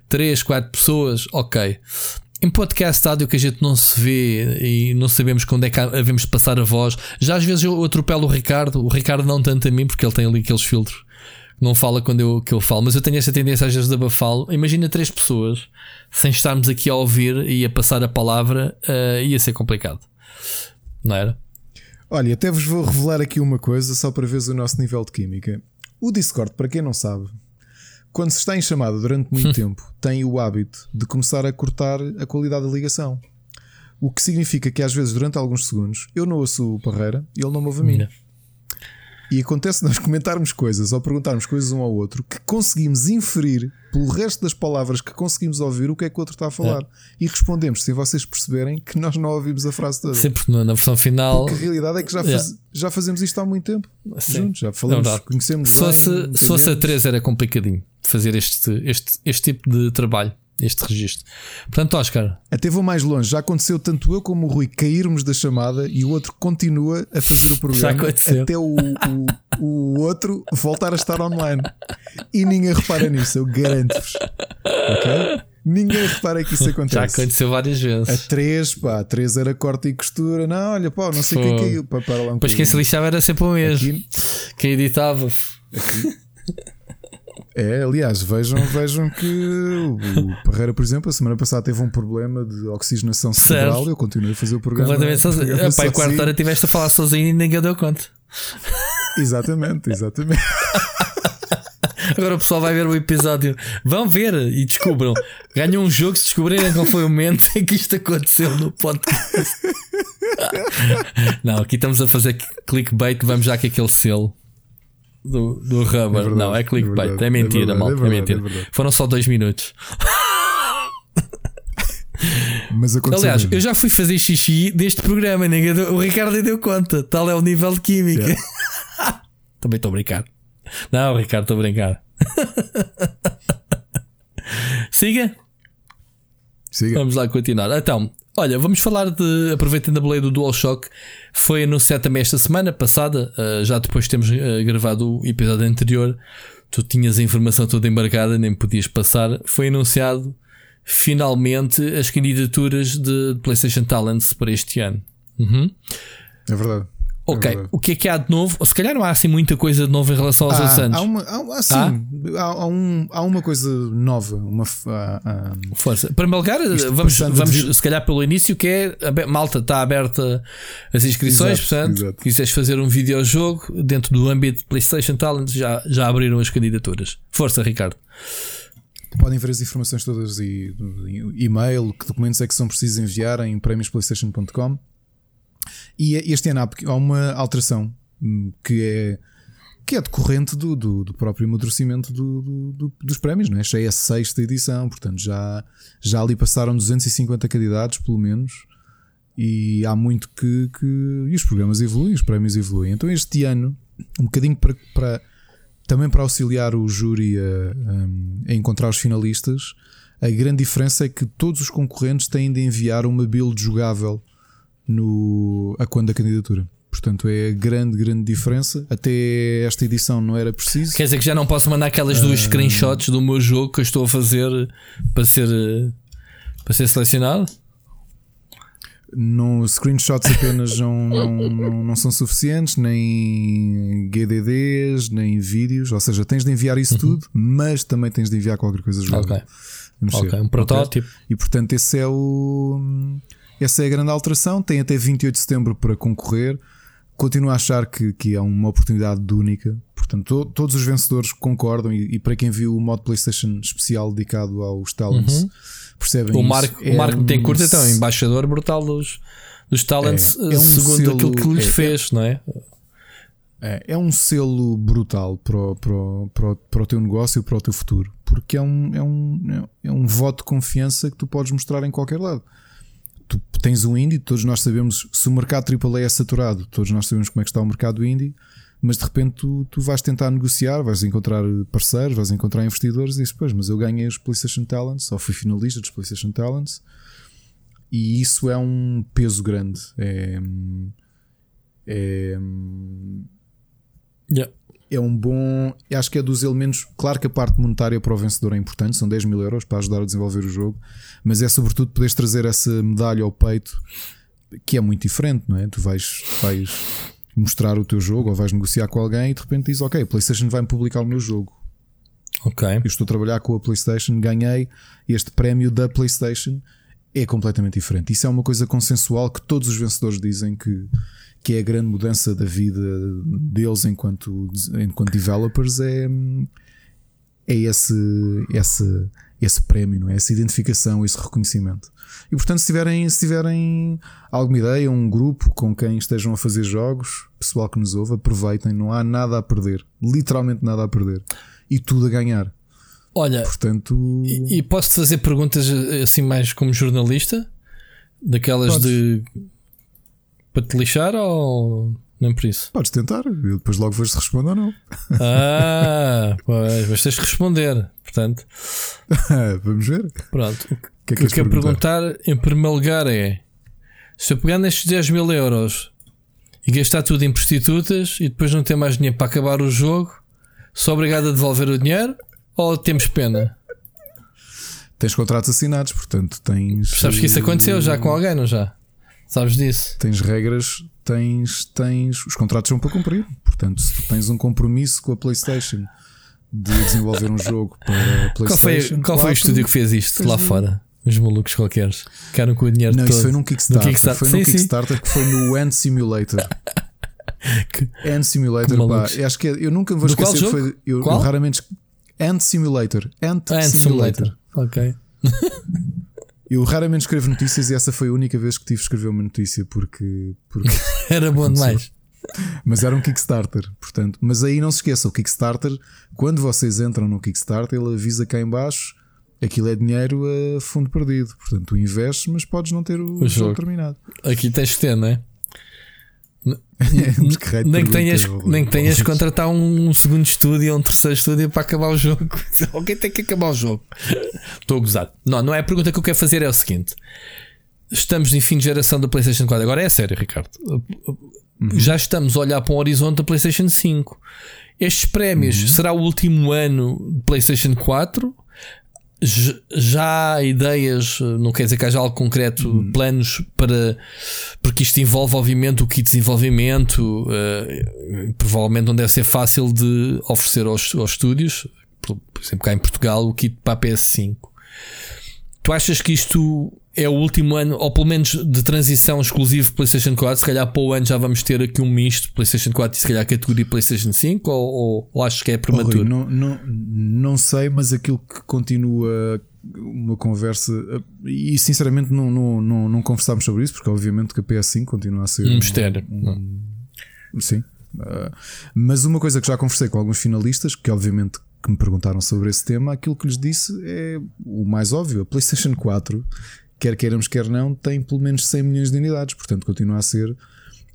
3, 4 pessoas, ok. Em podcast áudio que a gente não se vê e não sabemos quando é que havemos de passar a voz. Já às vezes eu atropelo o Ricardo, o Ricardo não tanto a mim, porque ele tem ali aqueles filtros não fala quando eu, que eu falo, mas eu tenho esta tendência às vezes de abafá-lo. Imagina três pessoas sem estarmos aqui a ouvir e a passar a palavra, uh, ia ser complicado, não era? Olha, até vos vou revelar aqui uma coisa só para ver o nosso nível de química. O Discord, para quem não sabe, quando se está em chamada durante muito tempo, tem o hábito de começar a cortar a qualidade da ligação. O que significa que às vezes, durante alguns segundos, eu não ouço o Parreira e ele não me ouve a mim. E acontece nós comentarmos coisas ou perguntarmos coisas um ao outro que conseguimos inferir pelo resto das palavras que conseguimos ouvir o que é que o outro está a falar. É. E respondemos sem vocês perceberem que nós não ouvimos a frase toda. Sempre na versão final. Porque a realidade é que já, faz, já fazemos isto há muito tempo. Sim. Juntos, já falamos, é conhecemos. Se fosse, se fosse a 3 era complicadinho fazer este, este, este tipo de trabalho este registro. Portanto, Oscar. Até vou mais longe. Já aconteceu tanto eu como o Rui cairmos da chamada e o outro continua a fazer o programa até o, o, o, outro voltar a estar online. E ninguém repara nisso, eu garanto-vos. Ok? Ninguém repara que isso acontece. Já aconteceu várias vezes. A 3, pá, a 3 era corte e costura. Não, olha, pá, não sei o que é caiu. Pá, para lá um pois quem se lixava era sempre o mesmo. Aqui... Quem editava. Aqui... É, aliás, vejam, vejam que o Parreira, por exemplo, a semana passada teve um problema de oxigenação cerebral. Eu continuei a fazer o programa. Completamente sozinho. Programa Pai, quarta hora tiveste a falar sozinho e ninguém deu conta. Exatamente, exatamente. Agora o pessoal vai ver o episódio. Vão ver e descubram. Ganham um jogo se descobrirem qual foi o momento em que isto aconteceu no podcast. Não, aqui estamos a fazer clickbait. Vamos já com aquele selo do, do rubber. É verdade, não, é clickbait. É, verdade, é mentira, é, verdade, é, mentira. Foram só dois minutos. Mas Aliás, mesmo. eu já fui fazer xixi deste programa, ninguém o Ricardo deu conta. Tal é o nível de química. Yeah. Também estou a brincar. Não, Ricardo, estou a brincar. Siga. Siga. Vamos lá continuar. Então, Olha, vamos falar de. Aproveitando a boleia do DualShock, foi anunciado também esta semana passada, uh, já depois de termos uh, gravado o episódio anterior. Tu tinhas a informação toda embargada, nem podias passar. Foi anunciado finalmente as candidaturas de PlayStation Talents para este ano. Uhum. É verdade. Ok, é o que é que há de novo? Se calhar não há assim muita coisa de novo em relação aos há, outros anos. Há uma, há, sim, há? Há, um, há uma coisa nova. Uma, Força. Para melgar, vamos, vamos se calhar pelo início, que é malta, está aberta as inscrições. Exato, portanto, exato. quiseres fazer um videojogo dentro do âmbito de PlayStation Talent, já, já abriram as candidaturas. Força, Ricardo. Podem ver as informações todas e, e-mail, que documentos é que são precisos enviar em prémiosplaystation.com. E este ano há uma alteração hum, que é que é decorrente do, do, do próprio amadurecimento do, do, dos prémios, não é? Já é a sexta edição, portanto já, já ali passaram 250 candidatos, pelo menos, e há muito que, que. E os programas evoluem, os prémios evoluem. Então este ano, um bocadinho para, para também para auxiliar o júri a, a, a, encontrar os finalistas, a grande diferença é que todos os concorrentes têm de enviar uma build jogável no, a quando da candidatura. Portanto, é a grande, grande diferença. Até esta edição não era preciso. Quer dizer que já não posso mandar aquelas duas uh... screenshots do meu jogo que eu estou a fazer para ser, para ser selecionado? No, screenshots apenas não, não, não, não, são suficientes, nem GDDs, nem vídeos. Ou seja, tens de enviar isso uhum. tudo, mas também tens de enviar qualquer coisa jogável. Ok, okay. um protótipo. Okay? E portanto, esse é o essa é a grande alteração. Tem até 28 de setembro para concorrer. Continuo a achar que, que é uma oportunidade única. Portanto, to, todos os vencedores concordam. E, e, para quem viu o modo PlayStation especial dedicado aos talents, uhum. percebem o Marco, isso. O Marco é tem curto, então, embaixador brutal dos, dos talents, é, é um segundo selo, aquilo que lhes é, fez, não é? É, é um selo brutal para o, para, o, para, o, para o teu negócio e para o teu futuro, porque é um, é, um, é um voto de confiança que tu podes mostrar em qualquer lado tens um indie, todos nós sabemos se o mercado AAA é saturado, todos nós sabemos como é que está o mercado indie, mas de repente tu, tu vais tentar negociar, vais encontrar parceiros, vais encontrar investidores e dizes, pois, mas eu ganhei os PlayStation Talents, ou fui finalista dos PlayStation Talents, e isso é um peso grande. É, é, yeah é um bom. Acho que é dos elementos. Claro que a parte monetária para o vencedor é importante, são 10 mil euros para ajudar a desenvolver o jogo, mas é sobretudo poderes trazer essa medalha ao peito, que é muito diferente, não é? Tu vais, vais mostrar o teu jogo ou vais negociar com alguém e de repente diz: Ok, a PlayStation vai-me publicar o meu jogo. Ok. Eu estou a trabalhar com a PlayStation, ganhei este prémio da PlayStation. É completamente diferente. Isso é uma coisa consensual que todos os vencedores dizem que que é a grande mudança da vida deles enquanto, enquanto developers é, é esse, esse, esse prémio, não é? essa identificação, esse reconhecimento. E portanto, se tiverem, se tiverem alguma ideia, um grupo com quem estejam a fazer jogos, pessoal que nos ouve, aproveitem, não há nada a perder, literalmente nada a perder e tudo a ganhar. Olha, portanto, e, e posso-te fazer perguntas assim mais como jornalista? Daquelas Podes. de para te lixar ou nem por isso? Podes tentar, eu depois logo vejo se responde ou não. Ah, pois, mas tens que responder, portanto. Vamos ver. Pronto. O que, é que, que eu quero perguntar? perguntar em primeiro lugar é: se eu pegar nestes 10 mil euros e gastar tudo em prostitutas e depois não ter mais dinheiro para acabar o jogo, sou obrigado a devolver o dinheiro ou temos pena? Tens contratos assinados, portanto tens. Sabes que isso aconteceu já com alguém, não já? Sabes disso? Tens regras, tens, tens. Os contratos são para cumprir. Portanto, se tu tens um compromisso com a PlayStation de desenvolver um jogo para a PlayStation. Qual foi, qual 4, foi o estúdio que fez isto lá fora? Os malucos qualquer. Ficaram com o dinheiro não, todo. Não, isso foi num Kickstarter. No Kickstarter. Foi sim, num sim. Kickstarter que foi no End Simulator. que, End Simulator, pá. Acho que é, eu nunca vou esquecer. Qual foi, eu, eu, raramente. End Simulator. End, ah, End Simulator. Simulator. Ok. Eu raramente escrevo notícias e essa foi a única vez que tive que escrever uma notícia porque. porque era bom demais. Mas era um Kickstarter, portanto. Mas aí não se esqueça, o Kickstarter, quando vocês entram no Kickstarter, ele avisa cá em baixo aquilo é dinheiro a fundo perdido. Portanto, tu investes, mas podes não ter o, o jogo. jogo terminado. Aqui tens que ter, não é? É, nem, que tenhas, nem que tenhas contratar um, segundo estúdio ou um terceiro estúdio para acabar o jogo. Alguém tem que acabar o jogo. Estou a gozar. Não, não é a pergunta que eu quero fazer. É o seguinte: estamos em fim de geração da PlayStation 4. Agora é sério, Ricardo. Uhum. Já estamos a olhar para um horizonte da PlayStation 5. Estes prémios uhum. será o último ano de PlayStation 4 já há ideias, não quer dizer que haja algo concreto, hum. planos para. Porque isto envolve, obviamente, o kit de desenvolvimento, uh, provavelmente não deve ser fácil de oferecer aos, aos estúdios, por, por exemplo, cá em Portugal, o kit para a PS5. Tu achas que isto é o último ano, ou pelo menos de transição exclusivo PlayStation 4? Se calhar para o ano já vamos ter aqui um misto PlayStation 4 e se calhar categoria PlayStation 5? Ou, ou, ou achas que é prematuro? Oh, Rui, não, não, não sei, mas aquilo que continua uma conversa e sinceramente não, não, não, não conversámos sobre isso porque obviamente que a PS5 continua a ser um mistério. Um, um, sim, uh, mas uma coisa que já conversei com alguns finalistas que obviamente que me perguntaram sobre esse tema, aquilo que lhes disse é o mais óbvio: a PlayStation 4 quer queiramos, quer não, tem pelo menos 100 milhões de unidades, portanto continua a ser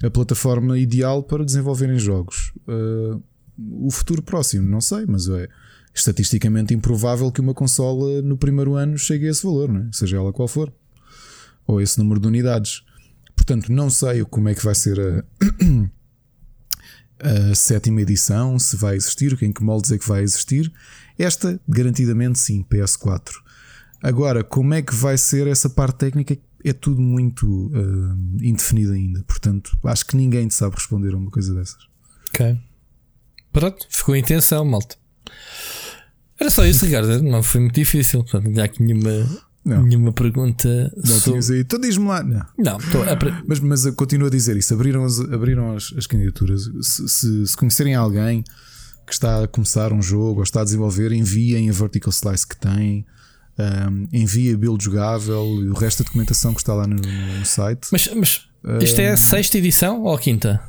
a plataforma ideal para desenvolverem jogos. Uh, o futuro próximo, não sei, mas é estatisticamente improvável que uma consola no primeiro ano chegue a esse valor, é? seja ela qual for, ou esse número de unidades. Portanto, não sei como é que vai ser a, a sétima edição, se vai existir, em que moldes é que vai existir. Esta, garantidamente, sim, PS4. Agora, como é que vai ser essa parte técnica? É tudo muito uh, indefinido ainda. Portanto, acho que ninguém sabe responder a uma coisa dessas. Ok. Pronto, ficou a intenção, malta. Era só isso, Ricardo. Não foi muito difícil. Portanto, não há aqui nenhuma, não. nenhuma pergunta. Não sobre... tinhas aí. Então diz-me lá. Não, não a... mas, mas continuo a dizer isso. Abriram as, abriram as, as candidaturas. Se, se, se, conhecerem alguém que está a começar um jogo ou está a desenvolver, enviem a vertical slice que tem um, envia build jogável e o resto da documentação que está lá no, no site. Mas, mas isto um, é a sexta edição ou a quinta?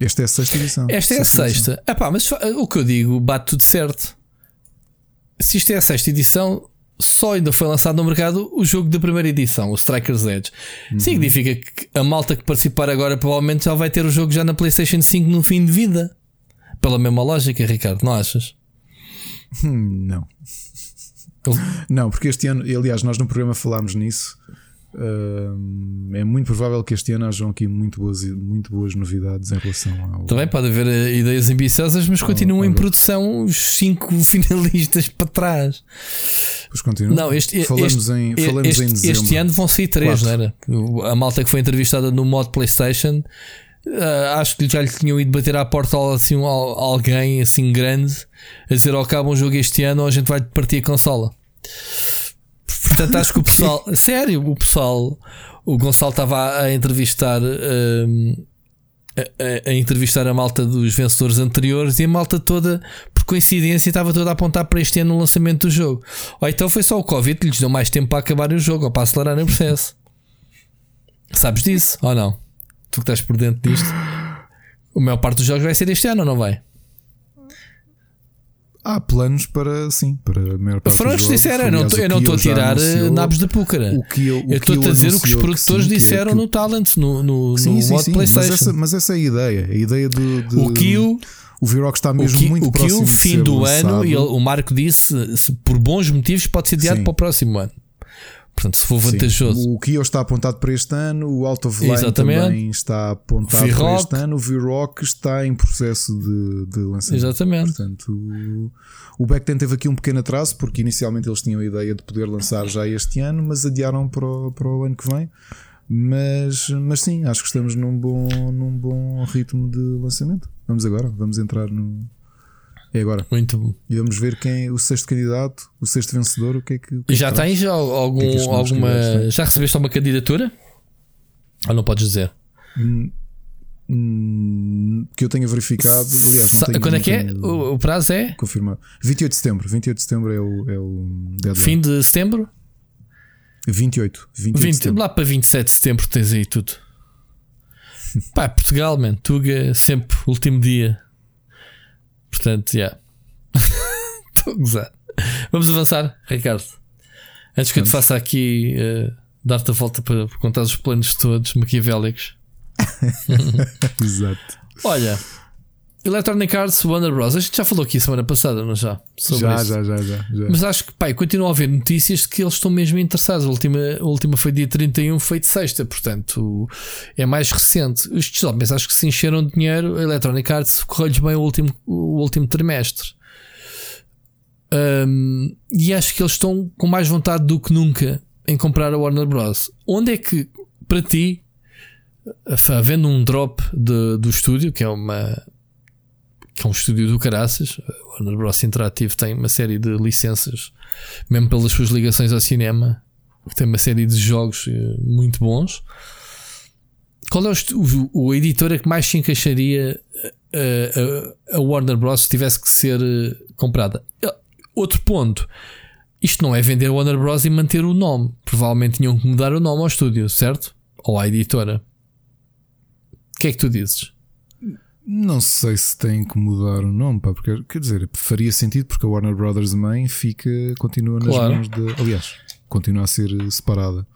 Esta é a sexta edição. Esta é a sexta. Epá, mas o que eu digo bate tudo certo. Se isto é a sexta edição, só ainda foi lançado no mercado o jogo da primeira edição, o Strikers Edge. Uhum. Significa que a malta que participar agora provavelmente já vai ter o jogo já na PlayStation 5 no fim de vida. Pela mesma lógica, Ricardo, não achas? Hum, não. Não, porque este ano, aliás, nós no programa falámos nisso. Uh, é muito provável que este ano hajam aqui muito boas, muito boas novidades em relação ao. Também pode haver eh, ideias ambiciosas, mas continuam em produção os cinco finalistas para trás. Pois continua. Não, este, falamos este, em, falamos este, em dezembro. Este ano vão sair três, não era? A malta que foi entrevistada no mod PlayStation. Uh, acho que já lhe tinham ido bater à porta assim, alguém assim grande a dizer: Ó, oh, acaba um jogo este ano ou a gente vai partir a consola. Portanto, acho que o pessoal, sério, o pessoal, o Gonçalo estava a entrevistar. Um, a, a, entrevistar a malta dos vencedores anteriores e a malta toda, porque coincidência estava tudo a apontar para este ano o lançamento do jogo. Ou então foi só o Covid que lhes deu mais tempo para acabar o jogo ou para acelerar o processo. Sabes disso ou não? Tu que estás por dentro disto. A maior parte dos jogos vai ser este ano não vai? Há planos para, sim, para a maior parte Foram dos jogos. disseram, eu não Aliás, estou- o eu não estou a tirar eh, nabos da púcara. O que eu, o Eu estou-te a dizer o que os produtores disseram no Talent, no, no, Sim, no sim, sim, mas PlayStation. essa, mas essa é a ideia. A ideia de. de o Kyo, o V-Rock está o mesmo Kyo, muito o próximo Kyo de fim do lançado. ano, e ele- o Marco disse, se por bons motivos, pode ser adiado Sim. para o próximo ano. Portanto, se for Sim. vantajoso. O Kyo está apontado para este ano, o Out of Line também está apontado para este ano, o V-Rock está em processo de, de lançamento. Exatamente. Portanto, o, o Backten teve aqui um pequeno atraso, porque inicialmente eles tinham a ideia de poder lançar já este ano, mas adiaram para o, para o ano que vem. Mas, mas sim, acho que estamos num bom, num bom ritmo de lançamento. Vamos agora, vamos entrar no. É agora. Muito bom. E vamos ver quem é o sexto candidato, o sexto vencedor, o que é que. o que é que Já traz. tens algum, que é que alguma. Já recebeste alguma candidatura? Ou não podes dizer? Hum, que eu tenha verificado. Aliás, não Sa- tenho, Quando é que é? O, o prazo é Confirmado. 28 de setembro. 28 de setembro é o, é o deadline. fim de setembro? 28. 28 de 20, setembro. lá para 27 de setembro tens aí tudo. Pá, Portugal, man. Tuga, sempre, último dia. Portanto, já. Estou a gozar. Vamos avançar, Ricardo. Antes que eu te faça aqui eh, dar-te a volta para, para contar os planos todos maquiavélicos. Exato. Olha, Electronic Arts, Warner Bros. A gente já falou aqui semana passada, não já? Sobre Já, já, já, já, já. Mas acho que, pá, eu continuo a ver notícias de que eles estão mesmo interessados. A última, a última foi dia 31, foi de sexta, portanto é mais recente. Os mas acho que se encheram de dinheiro. A Electronic Arts correu-lhes bem o último, o último trimestre. Hum, e acho que eles estão com mais vontade do que nunca em comprar a Warner Bros. Onde é que, para ti, havendo um drop de- do estúdio, que é uma que é um estúdio do caraças, a Warner Bros. Interactive tem uma série de licenças, mesmo pelas suas ligações ao cinema, tem uma série de jogos eh, muito bons. Qual é o, o, o editora que mais se encaixaria eh, a, a Warner Bros. se tivesse que ser eh, comprada? Outro ponto. Isto não é vender a Warner Bros. e manter o nome. Provavelmente tinham que mudar o nome ao estúdio, certo? Ou à editora. O que é que tu dizes? Não sei se tem que mudar o nome, pá, porque quer dizer, faria sentido porque a Warner Brothers mãe fica, continua nas Claro. mãos de. Aliás, continua a ser separada.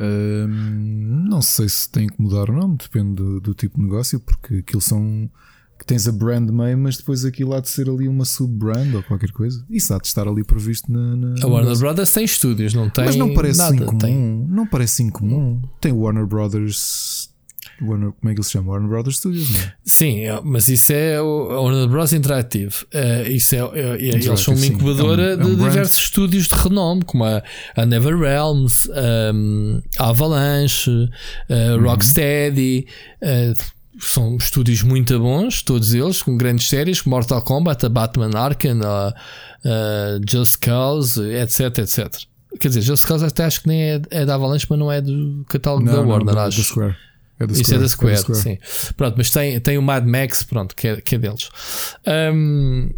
Hum, não sei se tem que mudar o nome, depende do, do tipo de negócio, porque aquilo são. que tens a brand meio, mas depois aquilo há de ser ali uma sub-brand ou qualquer coisa. Isso há de estar ali previsto na. na A Warner negócio. Brothers tem estúdios, não tem Mas não parece nada. incomum. Tem. Não parece incomum. Tem o Warner Brothers. Warner, como é que ele se chama? Warner Brothers Studios, não é? Sim, é- mas isso é o Warner Bros. Interactive. Eh, isso é, é- é- eles são uma sim. incubadora É um- é um de brand. diversos estúdios de renome, como a, a Never Realms, um, a Avalanche, a Uhum. Rocksteady. eh, são estúdios muito bons, todos eles, com grandes séries, como Mortal Kombat, a Batman Arkham, a, a Just Cause, etc, etc. Quer dizer, Just Cause até acho que nem é, é da Avalanche, mas não é do catálogo da Warner, da, acho. da Square. É da Isso é da Square, sim. Pronto, mas tem, tem o Mad Max, pronto, que é, que é deles. Hum,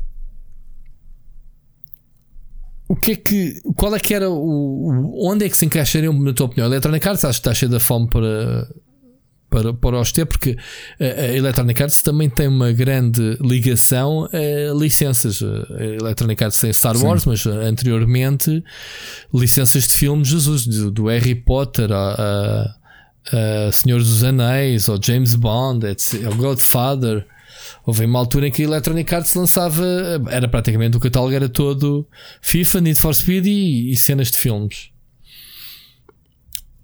o que é que. Qual é que era o, Onde é que se encaixariam, na tua opinião? A Electronic Arts acho que está cheia da fome para. Para, para os ter, porque a, a Electronic Arts também tem uma grande ligação a licenças. A Electronic Arts tem Star Sim. Wars, mas anteriormente licenças de filmes, Jesus, do, do Harry Potter a, a, a Senhor dos Anéis, ou James Bond, etc, o Godfather. Houve uma altura em que a Electronic Arts lançava, era praticamente o catálogo era todo FIFA, Need for Speed e, e cenas de filmes.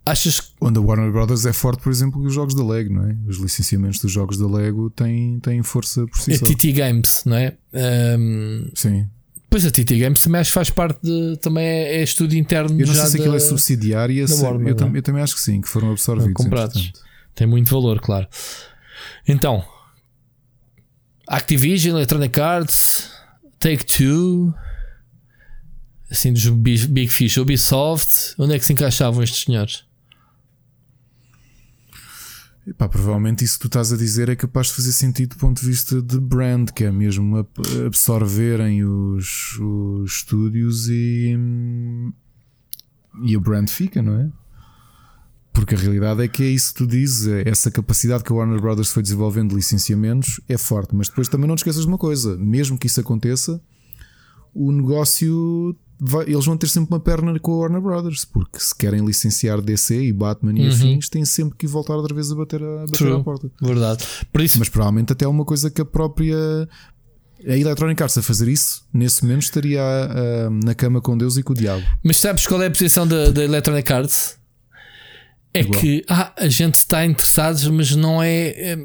Achas que Onde a Warner Brothers é forte, por exemplo, os jogos da Lego, não é? Os licenciamentos dos jogos da Lego têm, têm força por si é só. TT Games, não é? Ahm, Sim. Pois a TT Games que faz parte de. Também é, é estúdio interno Eu não já sei se aquilo da- é subsidiária. da se- Warner, eu, é? eu também acho que sim, que foram absorvidos. comprados. Tem muito valor, claro. Então, Activision, Electronic Arts, Take Two, assim dos Big Big Fish, Ubisoft, onde é que se encaixavam estes senhores? Provavelmente isso que tu estás a dizer é capaz de fazer sentido do ponto de vista de brand, que é mesmo absorverem os, os estúdios e, e o brand fica, não é? Porque a realidade é que é isso que tu dizes, é essa capacidade que a Warner Brothers foi desenvolvendo de licenciamentos é forte, mas depois também não te esqueças de uma coisa: mesmo que isso aconteça, o negócio vai, eles vão ter sempre uma perna com a Warner Brothers, porque se querem licenciar DC e Batman e uhum. afins, têm sempre que voltar outra vez a bater, a, bater True. à porta. Verdade. Por isso... Mas provavelmente até é uma coisa que a própria. A Electronic Arts a fazer isso, nesse momento estaria uh, na cama com Deus e com o diabo. Mas sabes qual é a posição da, da Electronic Arts? É Igual. que ah, a gente está interessado, mas não é, é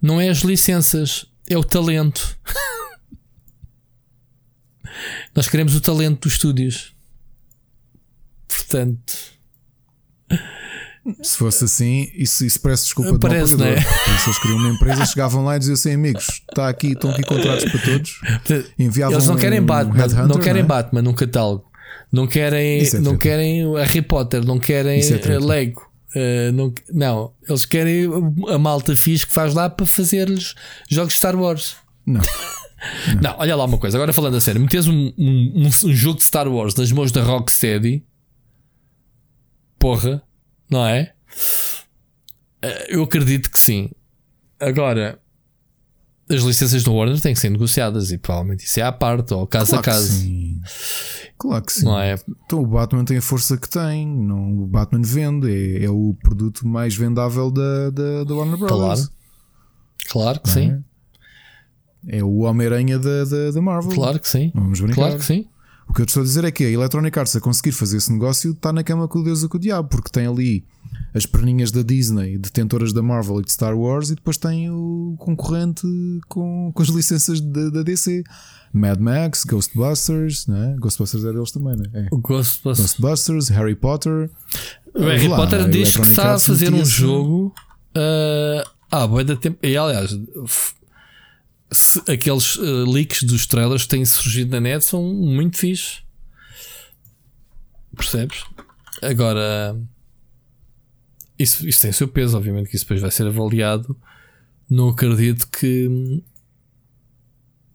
não é as licenças, é o talento. Nós queremos o talento dos estúdios. Portanto. Se fosse assim, isso, isso parece desculpa Parece, de um. Não é? Se eles queriam uma empresa, chegavam lá e diziam assim: amigos, está aqui, estão aqui contratos para todos. Enviavam eles não querem um Batman, não querem não é? Batman num catálogo. Não querem, é não querem Harry Potter, não querem é Lego. Uh, não, não, eles querem a malta fixe que faz lá para fazer-lhes jogos Star Wars. Não. Não. não, olha lá uma coisa. Agora falando a sério, metes um, um, um, jogo de Star Wars nas mãos da Rocksteady, porra, não é? Eh, eu acredito que sim. Agora, as licenças do Warner têm que ser negociadas e provavelmente isso é à parte ou caso claro a caso. sim. Claro que sim. Não é? Então o Batman tem a força que tem. Não, o Batman vende, é, é o produto mais vendável da, da, da Warner Bros. Claro, claro que sim. É? É o Homem-Aranha da, da, da, Marvel. Claro que sim. Vamos brincar. Claro que sim. O que eu te estou a dizer é que a Electronic Arts a conseguir fazer esse negócio está na cama com o Deus e com o Diabo, porque tem ali as perninhas da Disney, detentoras da Marvel e de Star Wars, e depois tem o concorrente com, com as licenças da, DC. Mad Max, Ghostbusters, né? Ghostbusters é deles também, né? É. Ghostbusters. Ghostbusters, Harry Potter. O Harry lá, Potter diz que está a fazer um jogo. Uh, ah, boa da tempo. E aliás, se, aqueles uh, leaks dos trailers que têm surgido na net são muito fixe. Percebes? Agora, isso, isso tem o seu peso, obviamente, que isso depois vai ser avaliado. Não acredito que.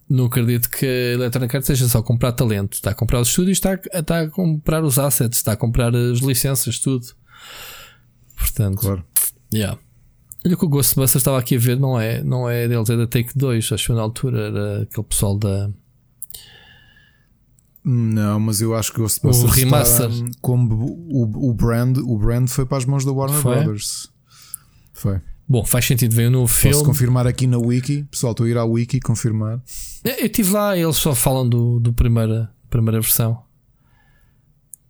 Não acredito que a Electronic Arts seja só comprar talento. Está a comprar os estúdios, está a, está a comprar os assets, está a comprar as licenças, tudo. Portanto, claro. Yeah. Olha que o Ghostbusters estava aqui a ver, não é, não é deles, é da Take 2, acho que na altura era aquele pessoal da. Não, mas eu acho que o Ghostbusters o remaster. Está, como o, o, brand, o brand foi para as mãos da Warner foi? Brothers. Foi. Bom, faz sentido, veio no filme. Posso confirmar aqui na Wiki, pessoal, estou a ir à Wiki confirmar. Eu estive lá, eles só falam do, do primeira, primeira versão.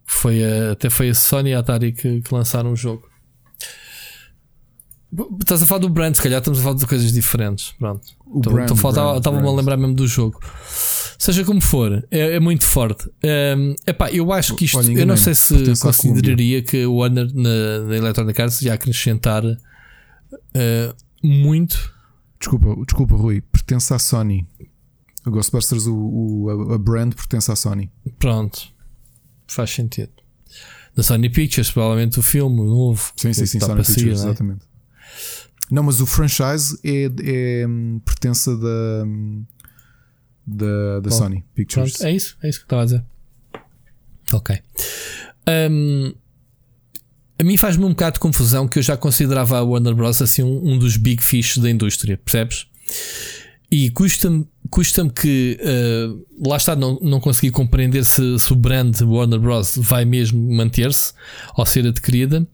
Foi a, até foi a Sony e a Atari que, que lançaram o jogo. Estás a falar do brand, se calhar estamos a falar de coisas diferentes. Pronto. Estava-me a lembrar mesmo do jogo. Seja como for, é, é muito forte. Um, epá, eu acho que isto, Olha, eu não sei se consideraria que o Warner na, na Electronic Arts ia acrescentar uh, muito. Desculpa, desculpa, Rui, pertence à Sony. O Ghostbusters, o, o, a brand pertence à Sony. Pronto, faz sentido. Da Sony Pictures, provavelmente o filme o novo. Sim, sim, sim, Sony Pictures, é? exatamente. Não, mas o franchise é, é pertença da, da, da Bom, Sony Pictures. Pronto, é isso, é isso que estava a dizer. Ok. Um, a mim faz-me um bocado de confusão que eu já considerava a Warner Bros. assim um, um dos big fish da indústria, percebes? E custa-me custa que uh, lá está, não, não consegui compreender se, se o brand Warner Bros. vai mesmo manter-se ou ser adquirida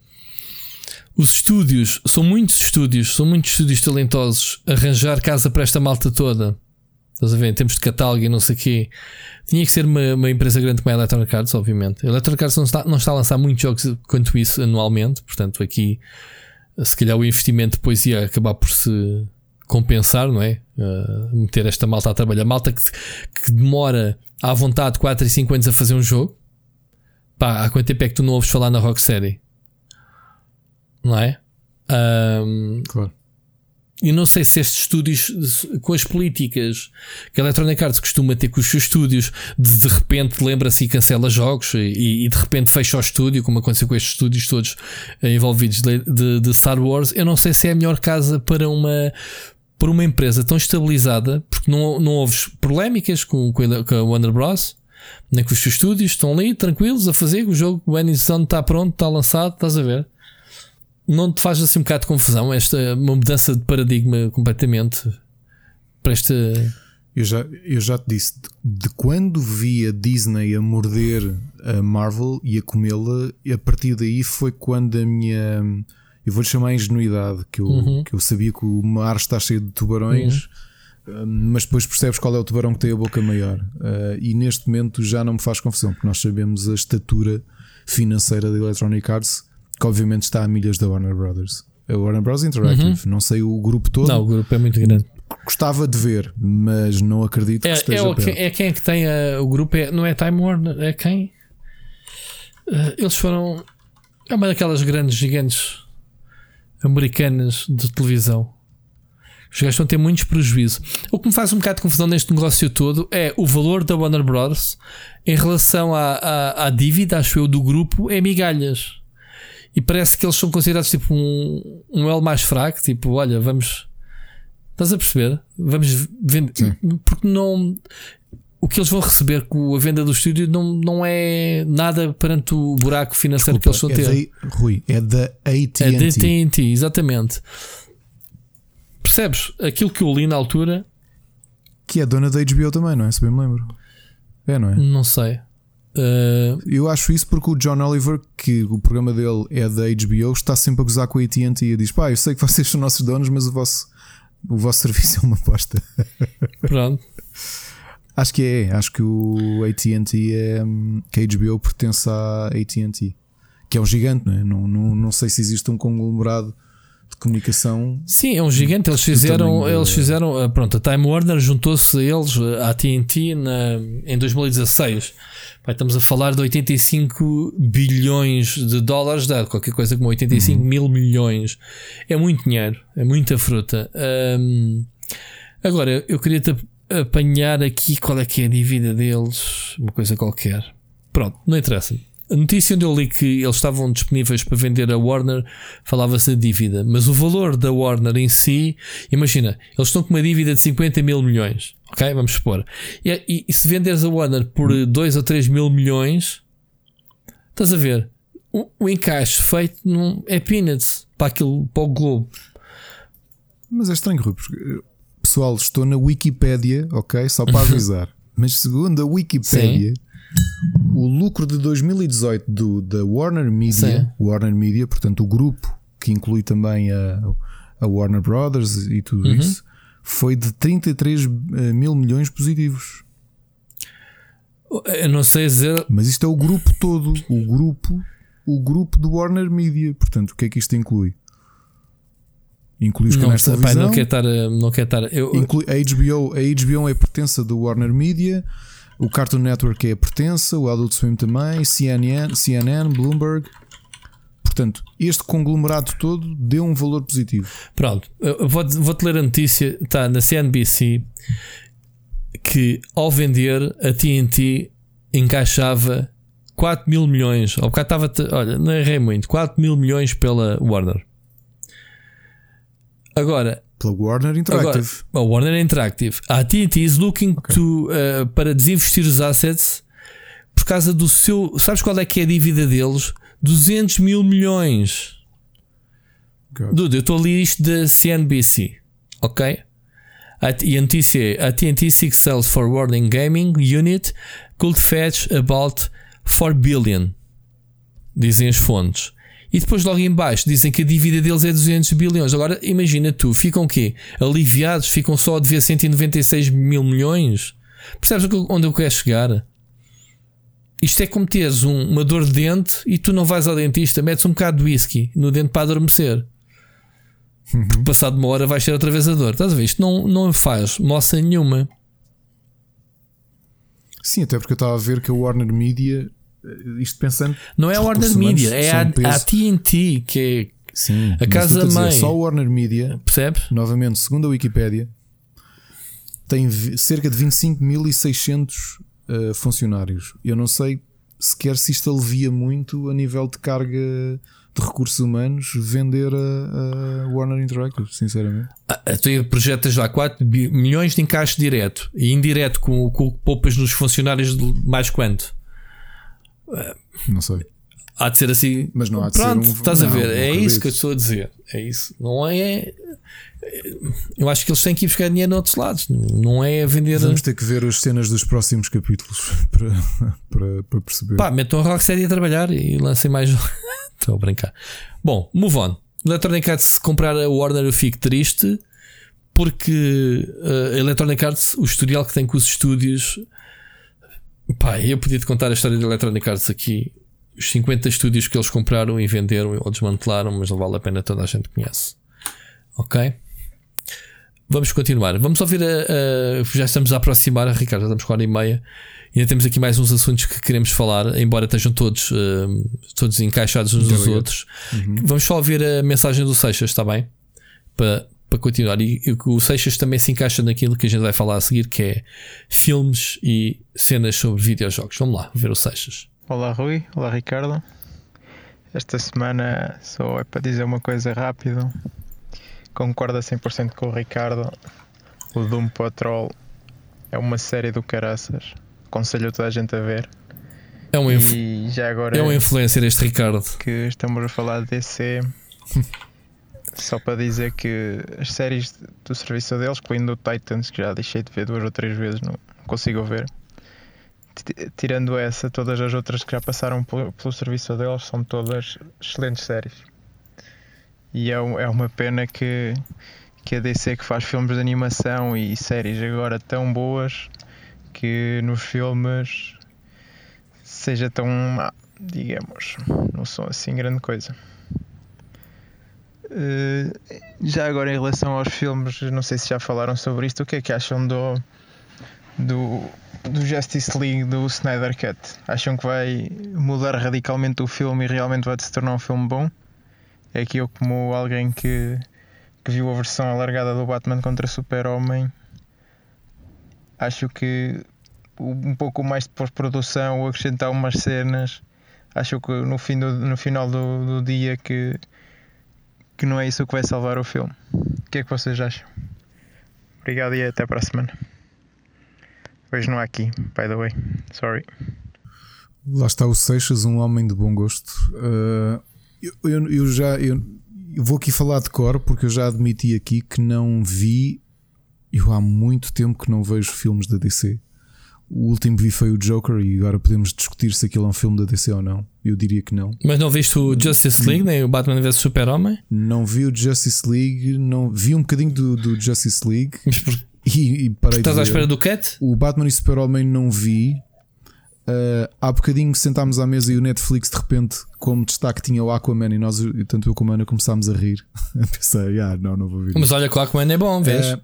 os estúdios, são muitos estúdios, são muitos estúdios talentosos. Arranjar casa para esta malta toda, estás a ver? Em termos de catálogo e não sei o quê, tinha que ser uma, uma, empresa grande como a Electronic Arts, obviamente. A Electronic Arts não está, não está a lançar muitos jogos quanto isso anualmente, portanto, aqui se calhar o investimento depois ia acabar por se compensar, não é? Uh, meter esta malta a trabalhar. Malta que, que demora à vontade 4 e 5 anos a fazer um jogo. Pá, há quanto tempo é que tu não ouves falar na Rocksteady? Não é? Um, claro. e não sei se estes estúdios, com as políticas que a Electronic Arts costuma ter com os seus estúdios, de, de repente lembra-se e cancela jogos e, e, de repente fecha o estúdio, como aconteceu com estes estúdios todos eh, envolvidos de, de, de, Star Wars. Eu não sei se é a melhor casa para uma, para uma empresa tão estabilizada, porque não, não houve polémicas com, com a Warner Bros. Nem com os seus estúdios, estão ali tranquilos a fazer. O jogo, o Anison está pronto, está lançado, estás a ver? Não te faz assim um bocado de confusão esta uma mudança de paradigma completamente para esta. Eu já, eu já te disse, de, de quando vi a Disney a morder a Marvel e a comê-la, a partir daí foi quando a minha. Eu vou-lhe chamar a ingenuidade, que eu, uhum. que eu sabia que o mar está cheio de tubarões, uhum. mas depois percebes qual é o tubarão que tem a boca maior. Uh, e neste momento já não me faz confusão, porque nós sabemos a estatura financeira da Electronic Arts que obviamente está a milhas da Warner Brothers. A Warner Bros. Interactive, uhum. não sei o grupo todo. Não, o grupo é muito grande. Gostava de ver, mas não acredito que é, esteja. É, o, é quem é que tem a, o grupo, é, não é Time Warner, é quem? Uh, eles foram. É uma daquelas grandes gigantes americanas de televisão. Os gajos vão ter muitos prejuízos. O que me faz um bocado de confusão neste negócio todo é o valor da Warner Bros. em relação à, à, à dívida, acho eu, do grupo, é migalhas. E parece que eles são considerados tipo um, um L mais fraco. Tipo, olha, vamos. Estás a perceber? Vamos vender. Porque não. O que eles vão receber com a venda do estúdio não, não é nada perante o buraco financeiro Desculpa, que eles vão ter. É da, Rui, é da AT&T. É da AT&T, exatamente. Percebes? Aquilo que eu li na altura. Que é dona da HBO também, não é? Se bem me lembro. É, não é? Não sei. Uh... Eu acho isso porque o John Oliver, que o programa dele é da HBO, está sempre a gozar com a AT&T e diz: pá, eu sei que vocês são nossos donos, mas o vosso, o vosso serviço é uma aposta. Pronto. acho que é, acho que o AT&T é que a HBO pertence à AT&T, que é um gigante, não é? Não, não, não sei se existe um conglomerado de comunicação. Sim, é um gigante. Eles fizeram, eles fizeram, ah, pronto, a Time Warner juntou-se a eles, à TNT, na, em 2016. Pai, estamos a falar de 85 bilhões de dólares, dá qualquer coisa como 85 uhum. mil milhões. É muito dinheiro, é muita fruta. Um, agora, eu queria te apanhar aqui qual é que é a dívida deles, uma coisa qualquer. Pronto, não interessa. A notícia onde eu li que eles estavam disponíveis para vender a Warner falava-se de dívida, mas o valor da Warner em si, imagina, eles estão com uma dívida de 50 mil milhões, ok? Vamos supor. E, e, e se venderes a Warner por 2 ou 3 mil milhões, estás a ver? O, o encaixe feito num, é peanuts para, aquilo, para o Globo. Mas é estranho, Rui, porque, pessoal, estou na Wikipédia, ok? Só para avisar. mas segundo a Wikipédia. Sim o lucro de 2018 do, da Warner Media, Sim. Warner Media, portanto, o grupo que inclui também a, a Warner Brothers e tudo uhum. isso, foi de 33 eh, mil milhões positivos. Eu não sei dizer. Mas isto é o grupo todo, o grupo, o grupo do Warner Media. Portanto, o que é que isto inclui? Inclui os canais de televisão. não quer estar, não quer estar. Eu... Inclui a HBO, a HBO é pertença do Warner Media. O Cartoon Network é a pertença, o Adult Swim também, CNN, CNN, Bloomberg. Portanto, este conglomerado todo deu um valor positivo. Pronto, vou-te vou ler a notícia, está na CNBC, que ao vender a TNT encaixava 4 mil milhões. Ao bocado estava, olha, não errei muito, 4 mil milhões pela Warner. Agora, pela Warner Interactive. Agora, Warner Interactive. A AT&T is looking okay. to, uh, para desinvestir os assets por causa do seu. Sabes qual é que é a dívida deles? 200 mil milhões. Dude, eu estou a ler isto da CNBC. Ok? A TNT, a TNT Six Sales for Warning Gaming Unit could fetch about 4 billion. Dizem as fontes. E depois logo em baixo dizem que a dívida deles é 200 bilhões. Agora imagina tu, ficam o quê? Aliviados? Ficam só a dever 196 mil milhões? Percebes onde eu quero chegar? Isto é como teres um, uma dor de dente e tu não vais ao dentista, metes um bocado de whisky no dente para adormecer. Uhum. Porque passado uma hora vais ter outra vez a dor. Estás a ver? Isto não, não faz moça nenhuma. Sim, até porque eu estava a ver que a Warner Media isto pensando. Não é a Warner Media, é a, a, TNT, que é Sim, a casa mãe. Dizer, só o Warner Media, percebe? Novamente, segundo a Wikipedia, tem cerca de 25.600 uh, funcionários. Eu não sei sequer se isto alivia muito a nível de carga de recursos humanos vender a, a Warner Interactive, sinceramente. Ah, tu projetas lá 4 milhões de encaixe direto e indireto com, com poupas nos funcionários de mais quanto? Não sei. Há de ser assim. Mas não há de Pronto, ser um... estás a ver? Não, é isso que eu estou a dizer. É isso. Não é. Eu acho que eles têm que ir buscar dinheiro noutros lados. Não é vender. Vamos ter que ver as cenas dos próximos capítulos para, para, para perceber. Pá, metam a Rocksteady a trabalhar e lancem mais. Estou a brincar. Bom, move on. Electronic Arts comprar a Warner eu fico triste porque uh, a Electronic Arts, o historial que tem com os estúdios. Pá, eu podia te contar a história da Electronic Arts aqui os 50 estúdios que eles compraram e venderam ou desmantelaram, mas não vale a pena, toda a gente conhece. Ok? Vamos continuar. Vamos ouvir a, a já estamos a aproximar, Ricardo, já estamos com hora e meia. Ainda temos aqui mais uns assuntos que queremos falar, embora estejam todos, uh, todos encaixados uns nos outros. Uhum. Vamos só ouvir a mensagem do Seixas, está bem? Para, para continuar. E, e o Seixas também se encaixa naquilo que a gente vai falar a seguir, que é filmes e cenas sobre videojogos. Vamos lá, ver o Seixas. Olá Rui, olá Ricardo. Esta semana só é para dizer uma coisa rápida. Concordo a 100% com o Ricardo. O Doom Patrol é uma série do caraças. Aconselho toda a gente a ver. É um, já agora é um influencer este Ricardo. Que estamos a falar de DC. Só para dizer que as séries do serviço deles, incluindo o Titans, que já deixei de ver duas ou três vezes, não consigo ver tirando essa, todas as outras que já passaram pelo, serviço deles são todas excelentes séries. E é, é uma pena que, que a DC que faz filmes de animação e séries agora tão boas que nos filmes seja tão, digamos, não são assim grande coisa. Uh, já agora em relação aos filmes, não sei se já falaram sobre isto, o que é que acham do, do do Justice League do Snyder Cut? Acham que vai mudar radicalmente o filme e realmente vai se tornar um filme bom? É que eu, como alguém que, que viu a versão alargada do Batman contra Super-Homem, acho que um pouco mais de pós-produção ou acrescentar umas cenas, acho que no, fim do, no final do, do dia que, que não é isso que vai salvar o filme. O que é que vocês acham? Obrigado e até para a semana. Hoje não há aqui, by the way. Sorry. Lá está o Seixas, um homem de bom gosto. Uh, eu, eu, eu, já eu, eu, vou aqui falar de cor porque eu já admiti aqui que não vi. Eu há muito tempo que não vejo filmes da DC. O último que vi foi o Joker e agora podemos discutir se aquilo é um filme da DC ou não. Eu diria que não. Mas não viste o Justice League, nem o Batman vs Super-Homem? Não vi o Justice League, não vi um bocadinho do, do Justice League. Mas por, e, e parei Estás à espera do Cat? O Batman e Super-Homem não vi. Uh, há bocadinho sentámos à mesa e o Netflix de repente, como destaque, tinha o Aquaman e nós, tanto eu como a Ana, começámos a rir. Pensei, ah, não, não vou ver. Mas olha que o Aquaman é bom, vês? Uh,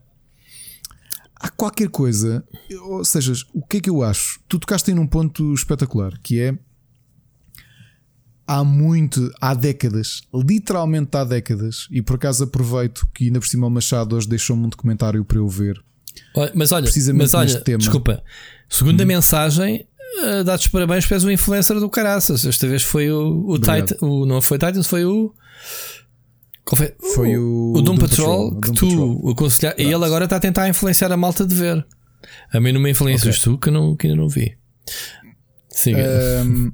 há qualquer coisa, ou seja, o que é que eu acho? Tu tocaste aí num ponto espetacular que é há muito, há décadas, literalmente há décadas, e por acaso aproveito que ainda por cima o Machado hoje deixou-me um documentário para eu ver mas olha, mas olha tema. desculpa. Segunda hum. mensagem, uh, dados parabéns, para és um influencer do caraças. Esta vez foi o, o Titan, o, não foi Titans, foi o. Foi, foi o, o Doom, Doom Patrol, Patrol que Doom tu aconselhaste. E ele agora está a tentar influenciar a malta de ver. A mim não me influencias okay. tu que, não, que ainda não vi. Siga. Um,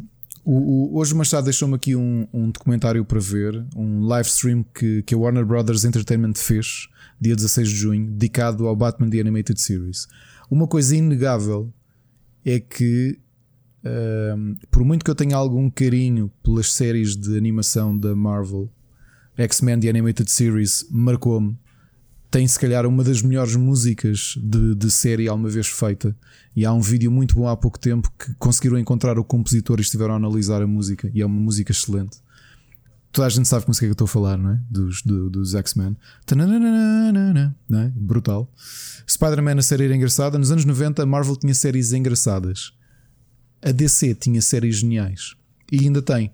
o, o, hoje o Machado deixou-me aqui um, um, documentário para ver, um live stream que, que a Warner Brothers Entertainment fez dia 16 de junho, dedicado ao Batman The Animated Series. Uma coisa inegável é que, um, por muito que eu tenha algum carinho pelas séries de animação da Marvel, X-Men The Animated Series marcou-me. Tem se calhar uma das melhores músicas de, de série alguma vez feita. E há um vídeo muito bom há pouco tempo que conseguiram encontrar o compositor e estiveram a analisar a música. E é uma música excelente toda a gente sabe com o que é que eu estou a falar, não é? Dos, do, dos X-Men. É? Brutal. Spider-Man, a série era engraçada. Nos anos 90, a Marvel tinha séries engraçadas. A DC tinha séries geniais. E ainda tem.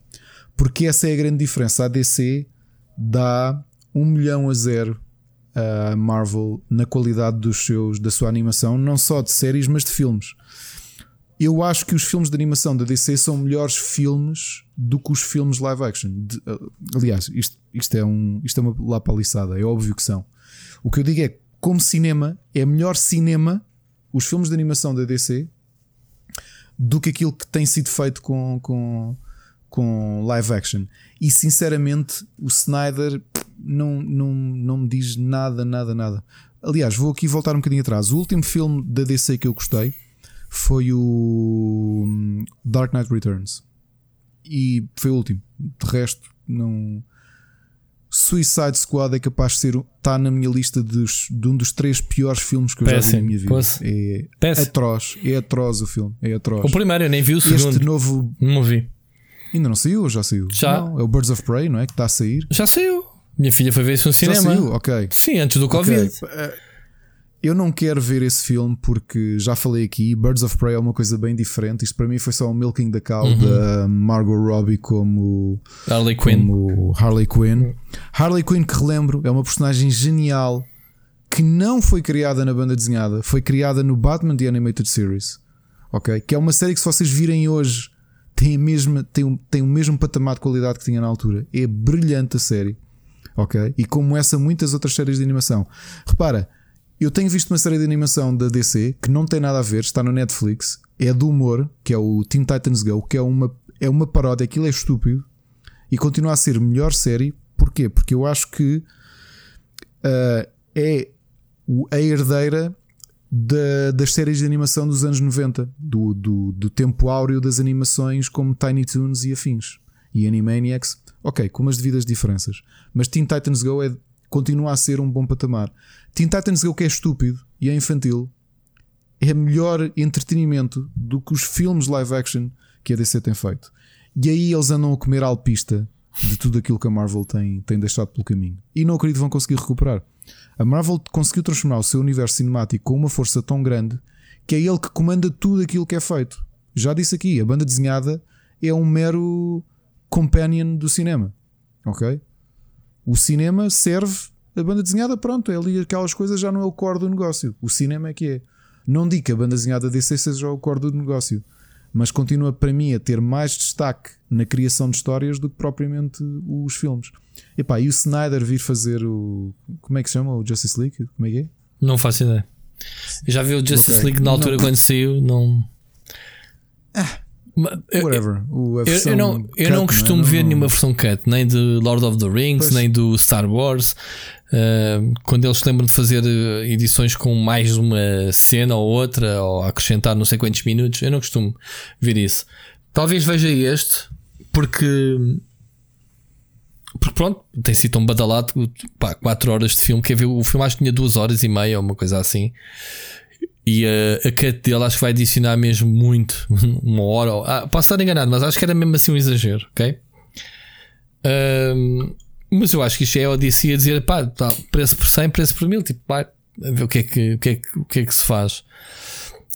Porque essa é a grande diferença. A DC dá 1 milhão a zero a Marvel na qualidade dos seus, da sua animação, não só de séries, mas de filmes. Eu acho que os filmes de animação da DC são melhores filmes do que os filmes live action. De, aliás, isto, isto, é um, isto é uma lapaliçada, é óbvio que são. O que eu digo é como cinema, é melhor cinema os filmes de animação da DC do que aquilo que tem sido feito com, com, com live action. E sinceramente, o Snyder não, não, não me diz nada, nada, nada. Aliás, vou aqui voltar um bocadinho atrás. O último filme da DC que eu gostei foi o hum, Dark Knight Returns. E foi o último. De resto, não. Suicide Squad é capaz de ser. Está na minha lista de, de um dos três piores filmes que eu Péssimo. já vi na minha vida. Posso? É Péssimo. atroz. É atroz o filme. É atroz. O primeiro, eu nem vi o segundo. Este novo. Não vi. Ainda não saiu ou já saiu? Já. Não, é o Birds of Prey, não é? Que está a sair. Já saiu. Minha filha foi ver isso no cinema. Já saiu, ok. Sim, antes do Covid. Okay. Eu não quero ver esse filme porque já falei aqui, Birds of Prey é uma coisa bem diferente. Isto para mim foi só um milking da cow uhum. da Margot Robbie como Harley Quinn. Como Harley Quinn. Harley Quinn, que relembro, é uma personagem genial que não foi criada na banda desenhada, foi criada no Batman The Animated Series. Ok? Que é uma série que se vocês virem hoje tem, a mesma, tem, um, tem o mesmo patamar de qualidade que tinha na altura. É brilhante a série. Ok? E como essa, muitas outras séries de animação. Repara eu tenho visto uma série de animação da DC que não tem nada a ver, está no Netflix, é do humor, que é o Teen Titans Go, que é uma, é uma paródia, aquilo é estúpido e continua a ser melhor série. Porquê? Porque eu acho que uh, é a herdeira da, das séries de animação dos anos 90, do, do, do tempo áureo das animações como Tiny Toons e afins. E Animaniacs, ok, com umas devidas diferenças. Mas Teen Titans Go é, continua a ser um bom patamar. Teen Titans Go que é estúpido e é infantil é melhor entretenimento do que os filmes live action que a DC tem feito. E aí eles andam a comer alpista de tudo aquilo que a Marvel tem, tem deixado pelo caminho. E não acredito que vão conseguir recuperar. A Marvel conseguiu transformar o seu universo cinemático com uma força tão grande que é ele que comanda tudo aquilo que é feito. Já disse aqui, a banda desenhada é um mero companion do cinema. Ok? O cinema serve a banda desenhada, pronto, é ali aquelas coisas já não é o core do negócio. O cinema é que é. Não digo que a banda desenhada DC seja o core do negócio, mas continua para mim a ter mais destaque na criação de histórias do que propriamente os filmes. Epá, e o Snyder vir fazer o. Como é que se chama? O Justice League? Como é que é? Não faço ideia. Eu já vi o Justice okay. League na altura não. quando saiu, não. Ah, Whatever. Eu, eu, não, eu não costumo não, ver nenhuma versão cut, nem de Lord of the Rings, pois. nem do Star Wars. Uh, quando eles lembram de fazer eh, edições com mais uma cena ou outra, ou acrescentar não sei quantos minutos, eu não costumo ver isso. Talvez veja este, porque. Porque pronto, tem sido tão badalado, pá, 4 horas de filme. Quer ver? O filme acho que tinha 2 horas e meia, ou uma coisa assim. E a, a cut dele acho que vai adicionar mesmo muito, uma hora. Ah, posso estar enganado, mas acho que era mesmo assim um exagero, ok? Um, mas eu acho que isto é a Odisseia dizer pá, tá, preço por 100, preço por 1000, tipo, vai ver o que, é que, o, que é que, o que é que se faz.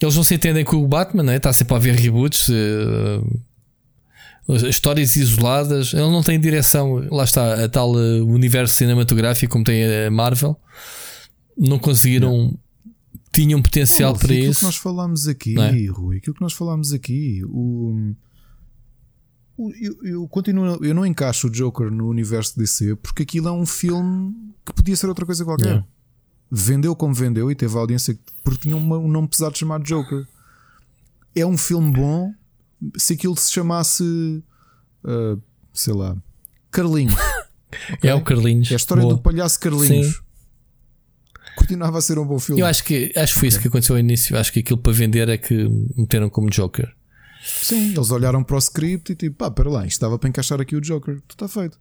Eles não se entendem com o Batman, né? está sempre a haver reboots, uh, histórias isoladas. Ele não tem direção, lá está, a tal uh, universo cinematográfico como tem a Marvel. Não conseguiram tinham potencial para aquilo isso. que nós falámos aqui, é? Rui, aquilo que nós falámos aqui, o, o eu, eu, continuo, eu não encaixo o Joker no universo DC porque aquilo é um filme que podia ser outra coisa qualquer. É. Vendeu como vendeu e teve a audiência porque tinha uma, um nome pesado chamado Joker. É um filme bom se aquilo se chamasse, uh, sei lá, Carlinhos. okay? É o Carlinhos. É a história Boa. do palhaço Carlinhos. Sim continuava a ser um bom filme. Eu acho que, acho que foi isso que aconteceu ao início. Acho que aquilo para vender é que meteram como Joker. Sim, eles olharam para o script e tipo, pá, para lá, isto estava para encaixar aqui o Joker, tudo está feito.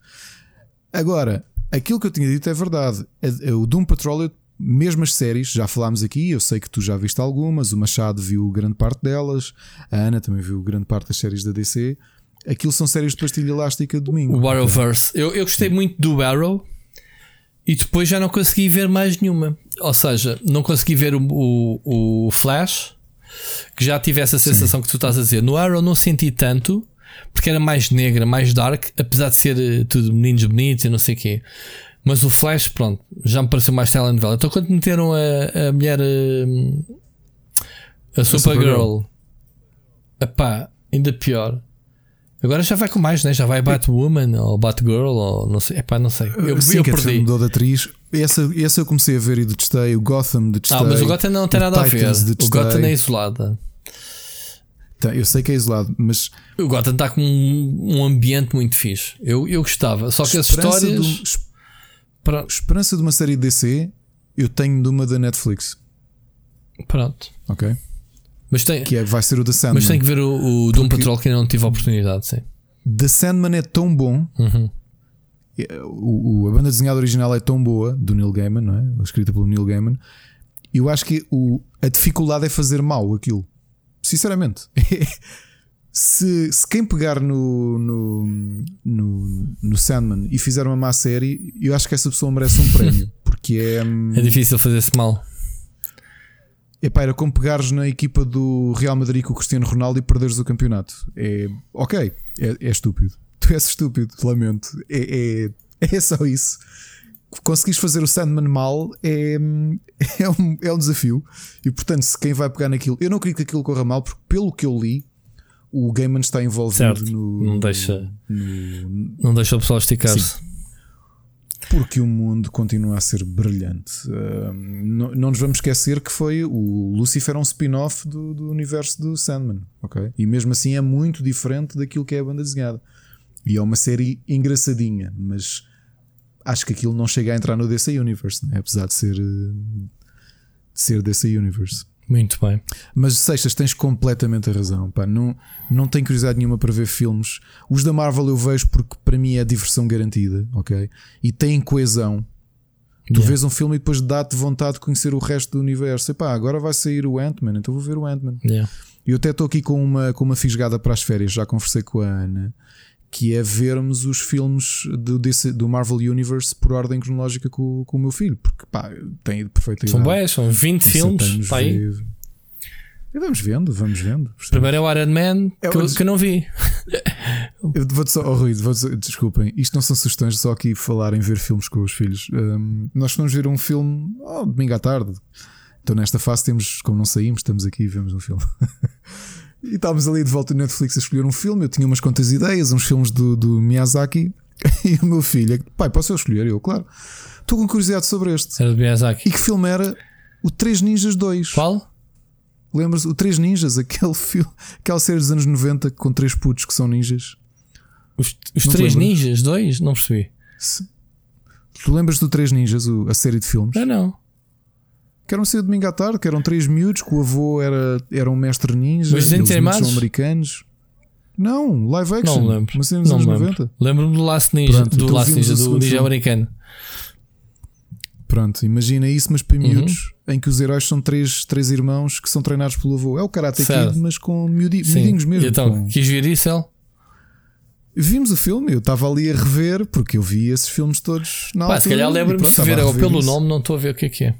Agora, aquilo que eu tinha dito é verdade. É, é, o Doom Patrol, mesmo as séries, já falámos aqui, eu sei que tu já viste algumas, o Machado viu grande parte delas, a Ana também viu grande parte das séries da DC. Aquilo são séries de pastilha elástica de domingo. O Arrowverse. Eu, eu gostei muito do Arrow e depois já não consegui ver mais nenhuma. Ou seja, não consegui ver o, o, o Flash, que já tive essa sensação Sim. que tu estás a dizer. No Arrow não senti tanto, porque era mais negra, mais dark, apesar de ser uh, tudo meninos bonitos e não sei o quê. Mas o Flash, pronto, já me pareceu mais telenovela. Então quando meteram a, a mulher. Uh, a Supergirl. Epá, ainda pior. Agora já vai com mais, né? Já vai Batwoman ou Batgirl ou não sei. Epá, não sei. Eu, Sim, eu que perdi. mudou de atriz. Essa, essa eu comecei a ver e detestei. O Gotham detestei. Não, mas o Gotham não tem nada a ver. O. Gotham é isolada. Eu sei que é isolado, mas O Gotham está com um, um ambiente muito fixe. Eu, eu gostava. Só que as histórias. Pronto. esperança de uma série DC eu tenho de uma da Netflix, pronto. ok? Mas tem, Que é, vai ser o The Sandman. mas tem que ver o, o Doom Patrol que ainda não tive a oportunidade. Sim. The Sandman é tão bom, Uhum. é, o, o- a banda desenhada original é tão boa, do Neil Gaiman, não é? Escrita pelo Neil Gaiman. Eu acho que o, a dificuldade é fazer mal aquilo. Sinceramente. se, se quem pegar no, no, no, no Sandman e fizer uma má série, eu acho que essa pessoa merece um prémio. Porque é. hum, É difícil fazer-se mal. Epá, era como pegares na equipa do Real Madrid com o Cristiano Ronaldo e perderes o campeonato. É ok, é, é estúpido. Tu és estúpido, lamento. É, é, é só isso. Conseguires fazer o Sandman mal é, é, um, é um desafio. E portanto, se quem vai pegar naquilo, eu não acredito que aquilo corra mal, porque pelo que eu li, o Gaiman está envolvido Certo. no, Não deixa, no- não deixa o pessoal esticar-se. Porque o mundo continua a ser brilhante. Ahm, não, não nos vamos esquecer que foi o Lucifer é um spin-off do, do universo do Sandman, ok? E mesmo assim é muito diferente daquilo que é a banda desenhada. E é uma série engraçadinha, mas acho que aquilo não chega a entrar no DC Universe, né? apesar de ser, eh, de ser DC Universe. Muito bem. Mas Seixas, tens completamente a razão. Pá. Não, não tenho curiosidade nenhuma para ver filmes. Os da Marvel eu vejo porque para mim é diversão garantida, ok? E tem coesão. Tu Yeah. vês um filme e depois dá-te vontade de conhecer o resto do universo. Epá, agora vai sair o Ant-Man, então vou ver o Ant-Man. Yeah. Eu até estou aqui com uma, com uma fisgada para as férias, já conversei com a Ana, que é vermos os filmes do, DC do Marvel Universe por ordem cronológica com, com o meu filho, porque pá, tem de perfeita São boas, são 20 filmes. Sentamos Tá aí. E vamos vendo, vamos vendo. Primeiro é o Iron Man, É que, eu, o- que eu não vi. Vou-te só, oh, Rui, vou-te- desculpem, isto não são sugestões, só aqui falar em ver filmes com os filhos. Hum, nós vamos ver um filme oh, domingo à tarde. Então, nesta fase, temos, como não saímos, estamos aqui e vemos um filme. e estávamos ali de volta no Netflix a escolher um filme. Eu tinha umas quantas ideias, uns filmes do, do Miyazaki. E o meu filho, é pai, posso eu escolher? Eu, claro. Estou com curiosidade sobre este. Era do Miyazaki. E que filme era? O Três Ninjas 2. Qual? Lembras-te? O Três Ninjas, aquele filme, aquela série dos anos 90 com três putos que são ninjas. Os, os Três? Ninjas, dois? Não percebi. Se- Tu lembras do Três Ninjas, o- a série de filmes? Ah, não. Que eram ser domingo à tarde, que eram três miúdos, que o avô era, era um mestre ninja. Mas eles são americanos. Não, live action. Não lembro. Dos Não anos lembro. 90. Lembro-me do Last Ninja, Pronto, do então Last Ninja, do Ninja americano. Pronto, imagina isso, mas para Uhum. miúdos, em que os heróis são três, três irmãos que são treinados pelo avô. É o Karate Certo. Kid, mas com miudi, miudinhos mesmo. E então, com- quis ver isso, ele? Vimos o filme, eu estava ali a rever, porque eu vi esses filmes todos na Pá, altura. se calhar lembro-me de ver agora rever pelo isso. nome, não estou a ver o que é que é.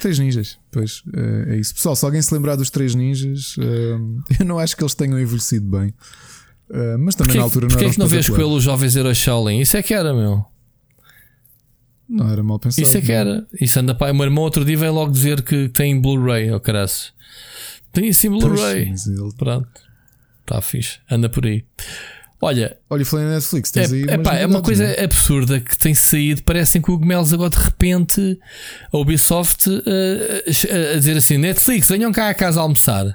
Três ninjas, pois é, é isso. Pessoal, se alguém se lembrar dos três ninjas, eh, eu não acho que eles tenham envelhecido bem. Eh, mas também Porquê, na altura não porquê era é que não vês com espetacular. ele os jovens heróis Shaolin? Isso é que era, meu. Não era mal pensado. Isso é que era. Isso anda para. O meu irmão outro dia veio logo dizer que tem Blu-ray, oh caraças. Tem sim Blu-ray. ele- Pronto. Está fixe. Anda por aí. Olha, Olha, falei na Netflix, é, tens aí é, umas pá, é uma coisa não é? absurda que tem saído. Parecem cogumelos agora de repente a Ubisoft eh, a, a dizer assim: Netflix, venham cá à casa almoçar.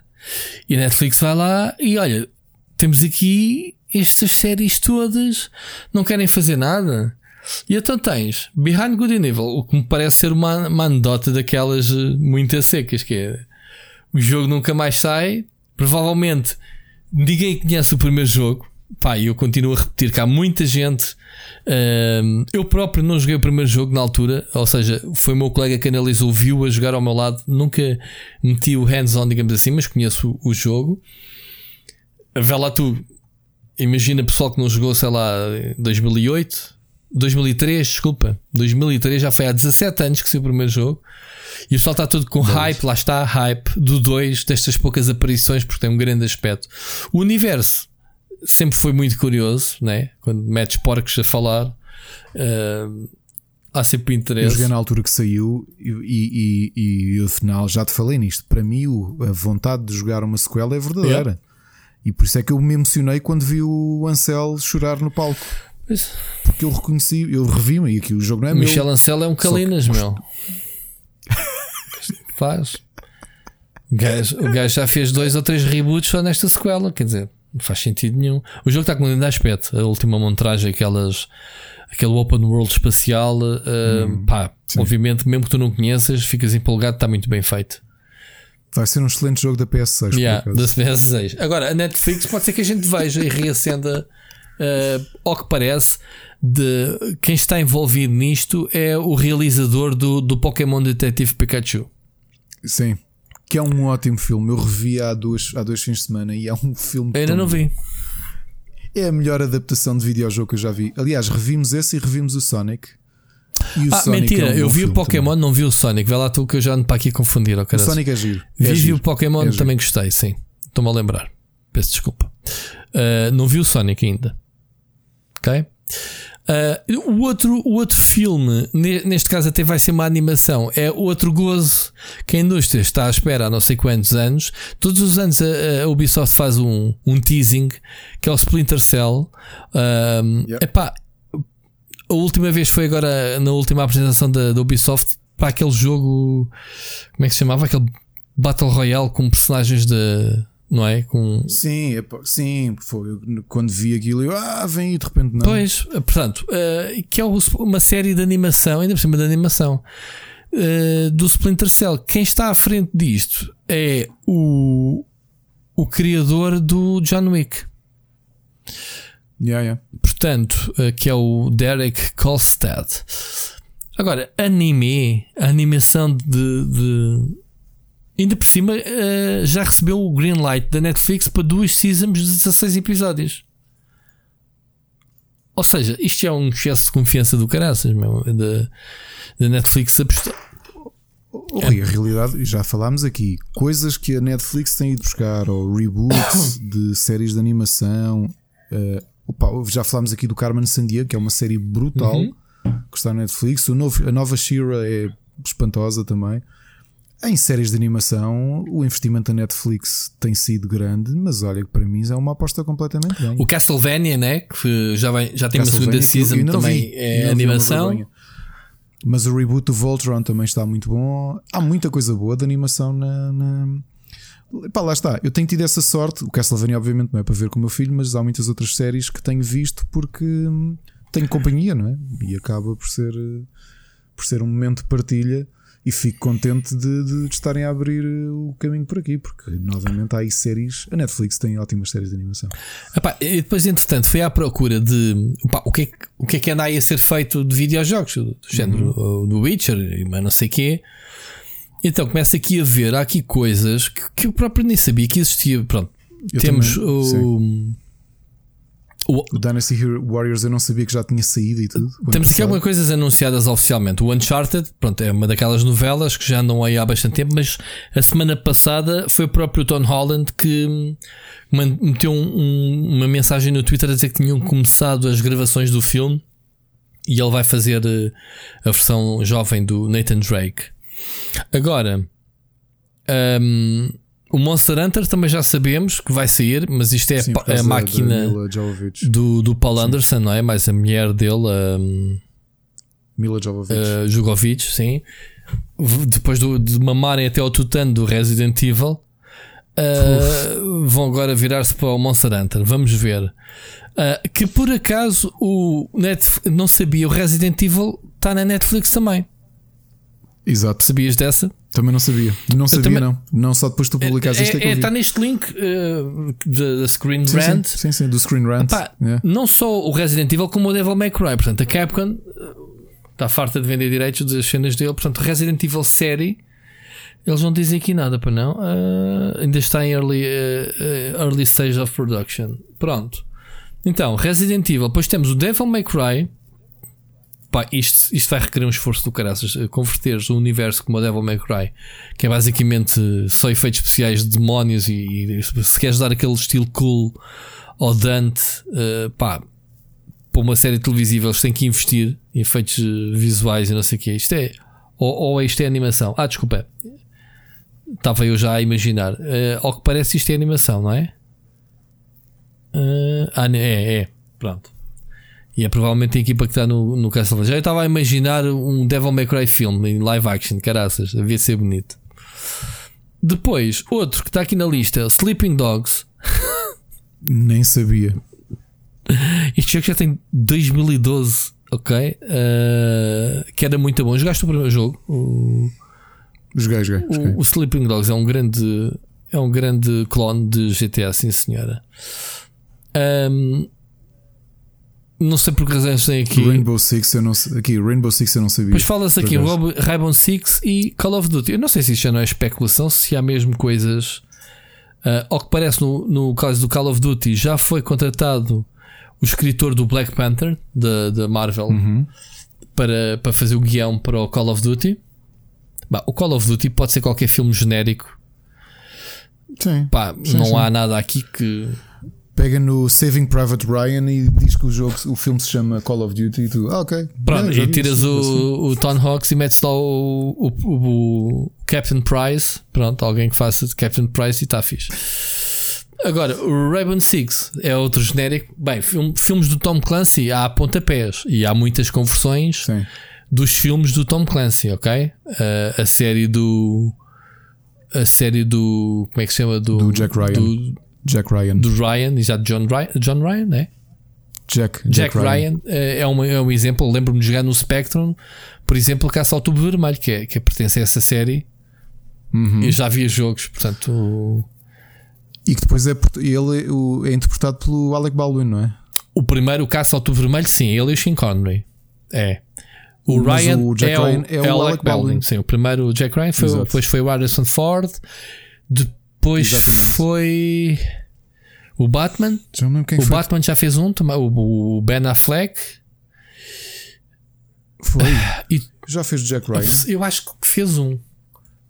E a Netflix vai lá e olha, temos aqui estas séries todas, não querem fazer nada. E então tens Behind Good and Evil, o que me parece ser uma, uma anedota daquelas eh, muito secas, que é o jogo nunca mais sai. Provavelmente ninguém conhece o primeiro jogo. Pá, eu continuo a repetir que há muita gente. hum, eu próprio não joguei o primeiro jogo na altura, ou seja, foi o meu colega que analisou, viu a jogar ao meu lado. Nunca meti o hands-on, digamos assim, mas conheço o, o jogo. Vê lá tu, imagina pessoal que não jogou, sei lá, em 2008, 2003, desculpa, 2003 já foi há 17 anos que saiu o primeiro jogo. E o pessoal está todo com hype, lá está, hype do 2, destas poucas aparições, porque tem um grande aspecto. O universo sempre foi muito curioso, né? Quando metes porcos a falar, uh, há sempre interesse. Eu joguei na altura que saiu e, e, e, o final já te falei nisto. Para mim, a vontade de jogar uma sequela é verdadeira. Yeah. E por isso é que eu me emocionei quando vi o Ansel chorar no palco. Mas... Porque eu reconheci, eu revi-me e aqui o jogo não é Michel meu. Ancel é um Calinas, que... meu. Faz. O gajo, o gajo já fez dois ou três reboots só nesta sequela, quer dizer, não faz sentido nenhum. O jogo está com um lindo aspecto, a última montagem, aquelas, aquele open world espacial, uh, hum, pá, sim. obviamente, mesmo que tu não conheças, ficas empolgado, está muito bem feito. Vai ser um excelente jogo da PS6. Yeah, da PS6. Agora, a Netflix pode ser que a gente veja e reacenda, uh, ao que parece, de quem está envolvido nisto é o realizador do, do Pokémon Detective Pikachu. Sim, que é um ótimo filme. Eu revi há, duas, há dois fins de semana e é um filme. Eu ainda não vi. É a melhor adaptação de videojogo que eu já vi. Aliás, revimos esse e revimos o Sonic. O ah, Sonic mentira, é um eu vi o Pokémon, também. não vi o Sonic. Vê lá tu que eu já ando para aqui confundir. Oh, o Sonic é giro. Vi, é vi o Pokémon, é também gostei, sim. Estou-me a lembrar. Peço desculpa. Uh, não vi o Sonic ainda. Ok? Uh, o, outro, o outro filme, neste caso até vai ser uma animação, é outro gozo que a indústria está à espera há não sei quantos anos. Todos os anos a, a Ubisoft faz um, um teasing que é o Splinter Cell. Uh, yep. epá, a última vez foi agora na última apresentação da, da Ubisoft para aquele jogo. Como é que se chamava? Aquele Battle Royale com personagens de não é? Com... Sim, sim, foi quando vi aquilo eu, ah, vem e de repente não. Pois, portanto, uh, que é uma série de animação, ainda por cima de animação, uh, do Splinter Cell. Quem está à frente disto é o, o criador do John Wick. Yeah, yeah. Portanto, uh, que é o Derek Kolstad. Agora, anime, animação de, de Ainda por cima, uh, já recebeu o green light da Netflix para duas seasons de 16 episódios. Ou seja, isto é um excesso de confiança do caraças, meu, da, da Netflix apostar. Oh, é. A realidade, já falámos aqui, coisas que a Netflix tem ido buscar, ou reboots de séries de animação. Uh, opa, já falámos aqui do Carmen Sandiego, que é uma série brutal uhum. que está na Netflix. O novo, a nova Shira é espantosa também. Em séries de animação, o investimento da Netflix tem sido grande, mas olha que para mim é uma aposta completamente bem. O Castlevania, né? Que já, vai, já tem uma segunda season também, vi, é animação. Mas o reboot do Voltron também está muito bom. Há muita coisa boa de animação na. na... Pá, lá está. Eu tenho tido essa sorte. O Castlevania, obviamente, não é para ver com o meu filho, mas há muitas outras séries que tenho visto porque tenho companhia, não é? E acaba por ser, por ser um momento de partilha e fico contente de, de, de, estarem a abrir eh, o caminho por aqui, porque novamente há aí séries. A Netflix tem ótimas séries de animação. Epá, e depois, entretanto, foi à procura de epá, o, que é, o que é que anda aí a ser feito de videojogos, do género uhum. do Witcher, mas não sei o quê. Então começa aqui a ver, há aqui coisas que, que eu próprio nem sabia que existia. Pronto, eu temos também, o. Sim o, o Dynasty Warriors eu não sabia que já tinha saído e tudo. Temos aqui algumas coisas anunciadas oficialmente. O Uncharted, pronto, é uma daquelas novelas que já andam aí há bastante tempo, mas a semana passada foi o próprio Tom Holland que meteu um, um, uma mensagem no Twitter a dizer que tinham começado as gravações do filme e ele vai fazer eh, a versão jovem do Nathan Drake. Agora, um, o Monster Hunter também já sabemos que vai sair, mas isto é Sim, a, a máquina do, do Paul Anderson, não é? Mais a mulher dele, a Mila Jovovich. Jogovic, sim. Depois do, de mamarem até ao tutano do Resident Evil, uh, vão agora virar-se para o Monster Hunter. Vamos ver. Uh, que por acaso o Netflix, não sabia, o Resident Evil está na Netflix também. Exato. Sabias dessa? Também não sabia. Não sabia, também... não. Não só depois tu publicaste é, isto é, é, Está neste link uh, da Screen sim, Rant. Sim, sim, sim, do Screen Rant. Epá, yeah. Não só o Resident Evil, como o Devil May Cry. Portanto, a Capcom está farta de vender direitos das cenas dele. Portanto, Resident Evil série. Eles não dizem aqui nada para não. Uh, ainda está em early, uh, early stage of production. Pronto. Então, Resident Evil. Depois temos o Devil May Cry pá, isto, isto vai requerer um esforço do caraças. Eh, converteres um universo como o Devil May Cry, que é basicamente só efeitos especiais de demónios, e, e se queres dar aquele estilo cool ou Dante, uh, pá, para uma série televisiva eles têm que investir em efeitos visuais e não sei o que. Isto é, ou, ou isto é animação. Ah, desculpa, estava eu já a imaginar. Uh, ao que parece, isto é animação, não é? Uh, ah, é, é, pronto. E é provavelmente a equipa que está no, no Castlevania. Já estava a imaginar um Devil May Cry film em live action, caraças, devia ser bonito. Depois, outro que está aqui na lista, Sleeping Dogs. Nem sabia. Este jogo já tem 2012, ok? Uh, que era muito bom. Jogaste o primeiro jogo? O, joguei, joguei, joguei. O, o Sleeping Dogs é um grande, é um grande clone de GTA, sim senhora. Um, não sei por que razões tem aqui. Rainbow Six eu não aqui Rainbow Six eu não sabia. Pois fala-se aqui Rainbow Six e Call of Duty. Eu não sei se isto já não é especulação, se há mesmo coisas. Uh, ao que parece no, no caso do Call of Duty já foi contratado o escritor do Black Panther da, da Marvel uhum. para, para fazer o guião para o Call of Duty. Bah, o Call of Duty pode ser qualquer filme genérico. Sim. Pá, sim, não sim. há nada aqui que pega no Saving Private Ryan e diz que o jogo, o filme se chama Call of Duty e tu, ah, ok. Pronto, e tiras o, o Tom Hawks e metes lá o, o, o, Captain Price. Pronto, alguém que faça de Captain Price e está fixe. Agora, o Raven Six é outro genérico. Bem, filmes do Tom Clancy há pontapés e há muitas conversões Sim. dos filmes do Tom Clancy, ok? Uh, a série do. A série do. Como é que se chama? Do, do Jack Ryan. Do, Jack Ryan. Do Ryan, exato, John Ryan, John Ryan, né? Jack, Jack, Jack Ryan, Ryan é, é, um, é um exemplo. Lembro-me de jogar no Spectrum, por exemplo, Caça ao Tubo Vermelho, que, é, que pertence a essa série. Uhum. Eu já via jogos, portanto. E que depois é, ele é interpretado pelo Alec Baldwin, não é? O primeiro, o Caça ao Tubo Vermelho, sim, ele e o Sean Connery. É. O Mas Ryan o Jack é, Ryan o, é, o, é o Alec Baldwin. Baldwin. Sim, o primeiro o Jack Ryan, foi, depois foi o Harrison Ford. Depois Exatamente. foi o Batman. O foi. Batman já fez um, o Ben Affleck. Foi. E, já fez Jack Ryan? Eu acho que fez um.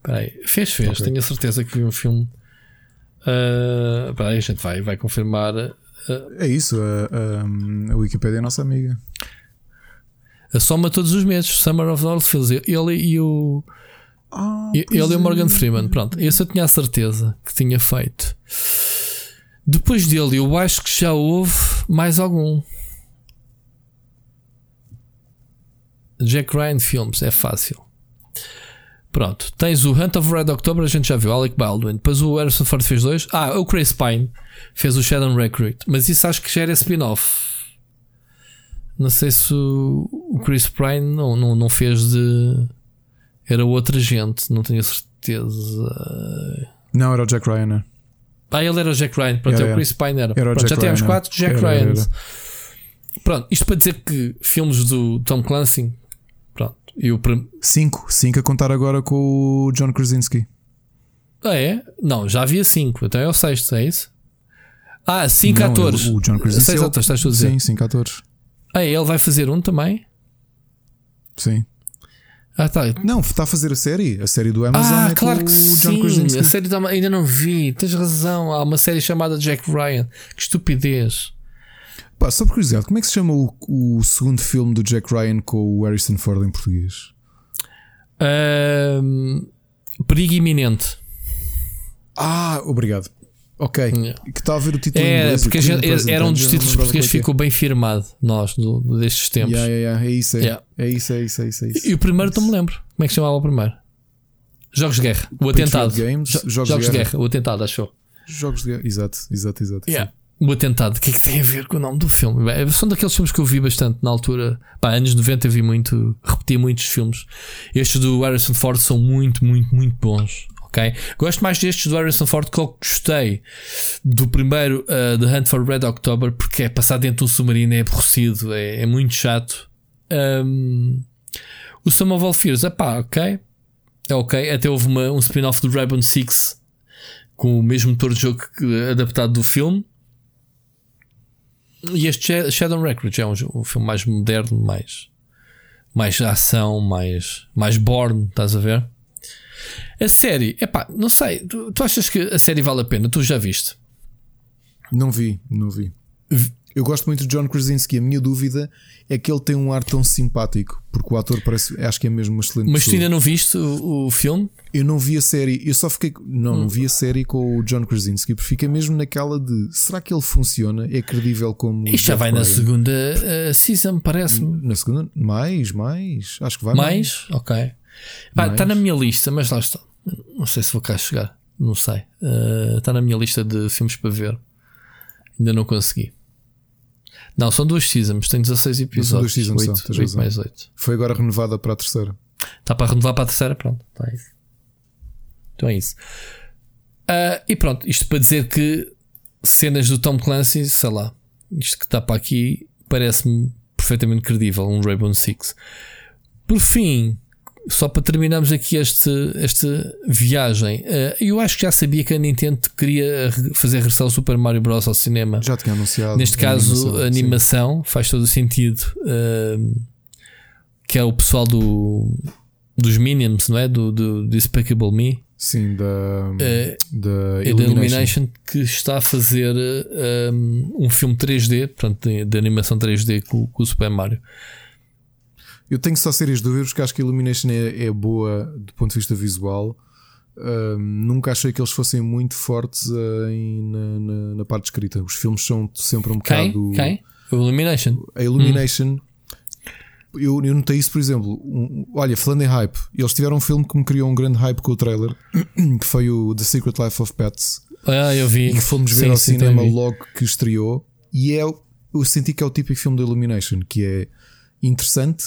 Peraí, fez, fez. Okay. Tenho a certeza que vi um filme. Uh, peraí, a gente vai, vai confirmar. Uh, é isso, a, a, a Wikipedia é a nossa amiga. A soma todos os meses, Summer of Dolphins. Ele e o. Ah, ele e o Morgan é. Freeman. Pronto, esse eu tinha a certeza que tinha feito. Depois dele, eu acho que já houve mais algum. Jack Ryan Films, é fácil. Pronto, tens o Hunt of Red October, a gente já viu, Alec Baldwin. Depois o Harrison Ford fez dois. Ah, o Chris Pine fez o Shadow Recruit. Mas isso acho que já era spin-off. Não sei se o Chris Pine não, não, não fez de. Era outra gente, não tenho certeza. Não, era o Jack Ryan. Né? Ah, ele era o Jack Ryan. Pronto, era, é o Chris Pine era. era Pronto, Jack já temos Ryan, quatro Jack era, Ryans. Era. Pronto, isto para dizer que filmes do Tom Clancy. Pronto. E o prim... Cinco. Cinco a contar agora com o John Krasinski. Ah, é? Não, já havia cinco. Então é o sexto, é isso? Ah, cinco Não, atores. O John Krasinski. Seis é o... atores, estás a dizer? Sim, cinco atores. Ah, ele vai fazer um também? Sim. Ah, tá. Não, está a fazer a série. A série do Amazon ah, é claro que o sim. A série da... ainda não vi. Tens razão. Há uma série chamada Jack Ryan. Que estupidez. Pá, só por curiosidade, como é que se chama o, o segundo filme do Jack Ryan com o Harrison Ford em português? Um, perigo iminente. Ah, obrigado. Ok. Yeah. Que está a ver o título É, inglês. porque gente- era um dos títulos portugueses que ficou bem firmado, nós, do- destes tempos. Yeah, yeah. É isso, é. É isso, é isso, é isso. É isso. E o primeiro não me lembro. Como é que se chamava o primeiro? Jogos de Guerra. O Patriot Atentado. Games, Jo- Jogos de Guerra. O Atentado, achou? Jogos de guerra. Exato, exato, exato. Yeah. O Atentado. O que é que tem a ver com o nome do filme? Bem, São daqueles filmes que eu vi bastante na altura. Pá, anos 90 eu vi muito, repeti muitos filmes. Estes do Harrison Ford são muito, muito, muito bons. Ok? Gosto mais destes do Harrison Ford que eu gostei do primeiro uh, The Hunt for Red October porque é passar dentro de um submarino, é aborrecido, é, é muito chato. Um, o All Fears, pá, ok. É ok. Até houve uma, um spin-off do Rainbow Six com o mesmo motor de jogo que- adaptado do filme. E este Sha- Shadow Recruit é um, um filme mais moderno, mais, mais ação, mais, mais born, estás a ver? A série, epá, não sei, tu, tu achas que a série vale a pena? Tu já viste? Não vi, não vi. Eu gosto muito de John Krasinski. A minha dúvida é que ele tem um ar tão simpático, porque o ator parece, acho que é mesmo uma excelente Mas tu ainda não viste o, o filme? Eu não vi a série, eu só fiquei. Não, Hum. não vi a série com o John Krasinski, porque fica mesmo naquela de será que ele funciona? É credível como. Isto já vai na Ryan? segunda uh, season, parece-me. Na segunda? Mais, mais. Acho que vai mais. Mais? Ok. Está Mais. na minha lista, mas lá está. Não sei se vou cá chegar. Não sei. Está na minha lista de filmes para ver. Ainda não consegui. Não, são duas seasons. Tem 16 episódios. duas seasons só, 8, tens 8 razão. mais 8. Foi agora renovada para a terceira. Está para renovar para a terceira? Pronto. Está isso. Então é isso. Ah, e pronto. Isto para dizer que cenas do Tom Clancy, sei lá. Isto que está para aqui parece-me perfeitamente credível. Um Rainbow Six. Por fim, só para terminarmos aqui este, esta viagem, eh, eu acho que já sabia que a Nintendo queria fazer regressar o Super Mario Bros. ao cinema. Já tinha anunciado. Neste caso, animação, animação faz todo o sentido. ehm, que é o pessoal do, dos Minions, não é? Do, do Despicable Me Sim, da, Eh, da e da Illumination. Illumination, que está a fazer um filme 3D, portanto, de, de animação 3D com, com o Super Mario. Eu tenho só sérias dúvidas porque acho que a Illumination é, é boa do ponto de vista visual. Nunca achei que eles fossem muito fortes ah, em- na, na- na parte escrita. Os filmes são sempre um Quem? bocado. Quem? O Illumination. A Illumination. Eu, eu notei isso, por exemplo. um- olha, falando em hype, eles tiveram um filme que me criou um grande hype com o trailer, que foi o The Secret Life of Pets. Ah, eu vi. E que fomos ver Sim, ao sim, cinema logo que estreou. E é, eu senti que é o típico filme da Illumination, que é interessante,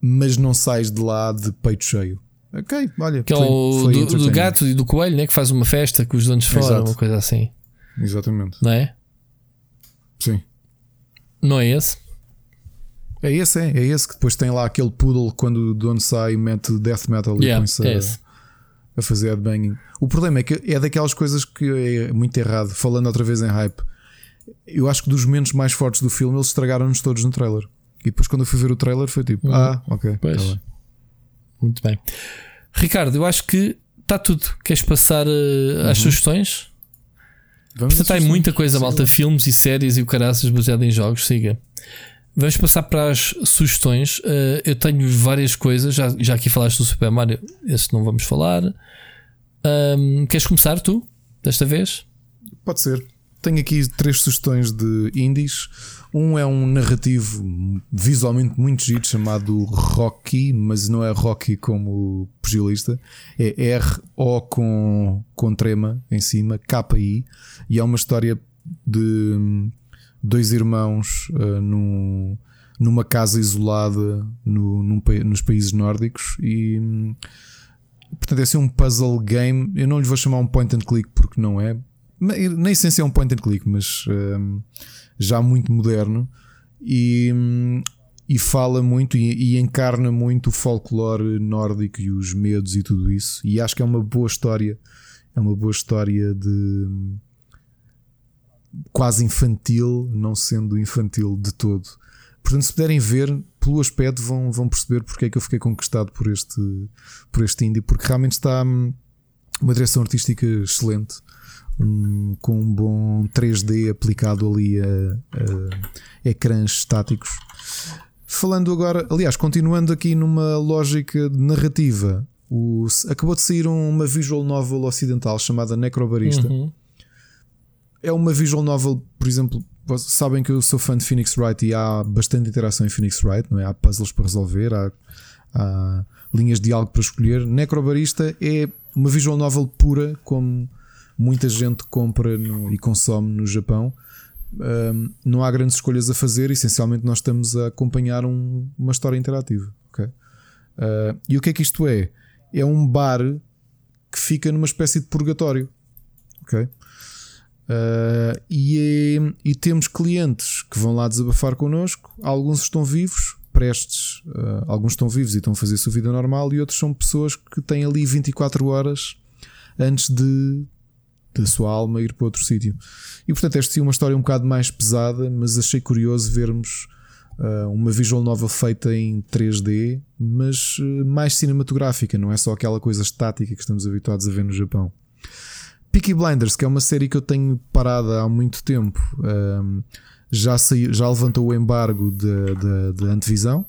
mas não sais de lá de peito cheio. Ok, olha, Que é o do, do gato e do coelho, né? Que faz uma festa com os donos fora, Exato. uma coisa assim, Exatamente, não é? sim. Não é esse? É esse, é, é esse que depois tem lá aquele poodle quando o dono sai, mete death metal e Yeah, põe-se é a, a fazer headbanging. O problema é que é daquelas coisas que é muito errado. Falando outra vez em hype, eu acho que dos momentos mais fortes do filme eles estragaram-nos todos no trailer. E depois, quando eu fui ver o trailer, foi tipo, Uhum. ah, ok, Pois. tá bem. Muito bem. Ricardo, eu acho que está tudo. Queres passar eh, às sugestões? Vamos Portanto, há muita coisa, Sim. malta. Filmes e séries e o caraças baseado em jogos. Siga. Vamos passar para as sugestões. Eh, eu tenho várias coisas. Já, já aqui falaste do Super Mario. Esse não vamos falar. Ahm, queres começar tu? Desta vez? Pode ser. Tenho aqui três sugestões de indies. Um é um narrativo visualmente muito giro chamado Rocky, mas não é Rocky como pugilista, é R-O com, com trema em cima, K-I, e é uma história de hum, dois irmãos ah, num- numa casa isolada no- num nos países nórdicos e hum, portanto é assim um puzzle game. Eu não lhes vou chamar um point and click porque não é, na na essência é um point and click, mas hum, já muito moderno e, e fala muito e, e encarna muito o folclore nórdico e os medos e tudo isso. E acho que é uma boa história, é uma boa história de quase infantil, não sendo infantil de todo. Portanto, se puderem ver, pelo aspecto, vão, vão perceber porque é que eu fiquei conquistado por este, por este indie, porque realmente está hum, uma direção artística excelente um- com um bom 3D aplicado ali a, a ecrãs estáticos. Falando agora, aliás, continuando aqui numa lógica de narrativa, o- acabou de sair uma visual novel ocidental chamada Necrobarista. Uhum. É uma visual novel, por exemplo, sabem que eu sou fã de Phoenix Wright e há bastante interação em Phoenix Wright, não é? Há puzzles para resolver, há, há linhas de diálogo para escolher. Necrobarista é uma visual novel pura, como muita gente compra no- e consome no Japão. Um, não há grandes escolhas a fazer, essencialmente nós estamos a acompanhar um- uma história interativa. ok? Uh, e o que é que isto é? É um bar que fica numa espécie de purgatório. Uh, e, é- e temos clientes que vão lá desabafar connosco. Alguns estão vivos, prestes, uh, alguns estão vivos e estão a fazer a sua vida normal, e outros são pessoas que têm ali 24 horas antes de da sua alma ir para outro sítio. E portanto, esta é uma história um bocado mais pesada, mas achei curioso vermos uh, uma visual nova feita em 3D, mas uh, mais cinematográfica, não é só aquela coisa estática que estamos habituados a ver no Japão. Peaky Blinders, que é uma série que eu tenho parada há muito tempo, um, já, saiu, já levantou o embargo de, antevisão.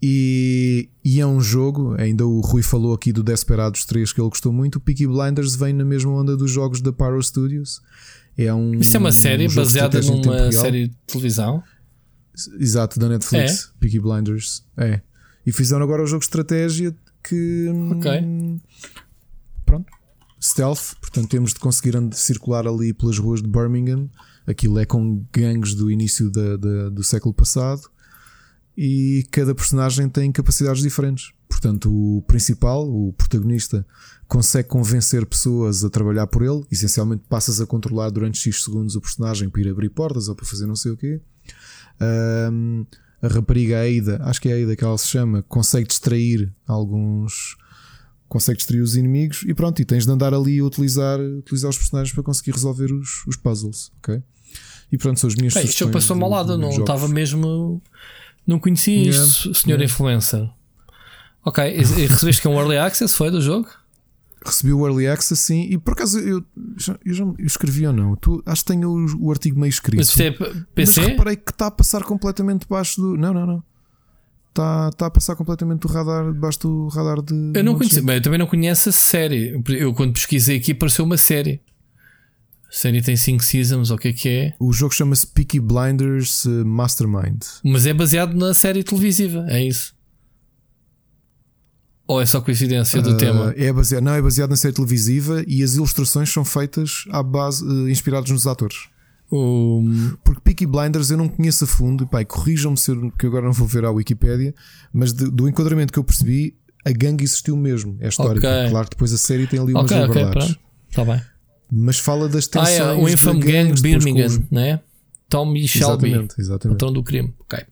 E, e, é um jogo, ainda o Rui falou aqui do Desperados 3 que ele gostou muito. O Peaky Blinders vem na mesma onda dos jogos da Pyro Studios. É um, Isso é uma série um baseada numa série de televisão? Exato, da Netflix, é? Peaky Blinders. É. E fizeram agora o jogo de estratégia que. Ok. Pronto. Stealth, portanto temos de conseguir circular ali pelas ruas de Birmingham. Aquilo é com gangues do início da, da, do século passado e cada personagem tem capacidades diferentes. Portanto, o principal, o protagonista, consegue convencer pessoas a trabalhar por ele. Essencialmente, passas a controlar durante X segundos o personagem para ir abrir portas ou para fazer não sei o quê. Um, a rapariga Aida, acho que é Aida que ela se chama, consegue distrair alguns. Consegue distrair os inimigos e pronto, e tens de andar ali a utilizar, utilizar os personagens para conseguir resolver os, os puzzles, ok? E pronto, são as minhas Bem, Isto já passou mal lado, não estava mesmo. Não conhecia yeah, isto, senhor yeah. influencer. Ok, e, e recebeste que é um early access foi do jogo? Recebi o Early Access, sim, e por acaso eu já, eu já eu escrevi ou não? Tu, acho que tenho o, o artigo meio escrito. Mas isto é PC? Mas reparei que está a passar completamente debaixo do. Não, não, não. Está, está a passar completamente do radar, debaixo do radar de. Eu não conheço, bem, eu também não conheço a série. Eu quando pesquisei aqui apareceu uma série. A série tem 5 seasons, ou o que é que é? O jogo chama-se Peaky Blinders eh, Mastermind. Mas é baseado na série televisiva, é isso? Ou é só coincidência do uh, tema? É baseado, não, é baseado na série televisiva e as ilustrações são feitas à base, uh, inspiradas nos atores. Um... Porque Peaky Blinders eu não conheço a fundo, pai, corrijam-me se eu, agora não vou ver a Wikipédia, mas de, do enquadramento que eu percebi, a gangue existiu mesmo. É histórico. Okay. Claro que depois a série tem ali umas okay, liberdades. Okay, Está bem. Mas fala das tensões. Ah, é, o Infam Gang Birmingham, os... né? Tommy Shelby, exatamente, exatamente. patrão do crime. Ok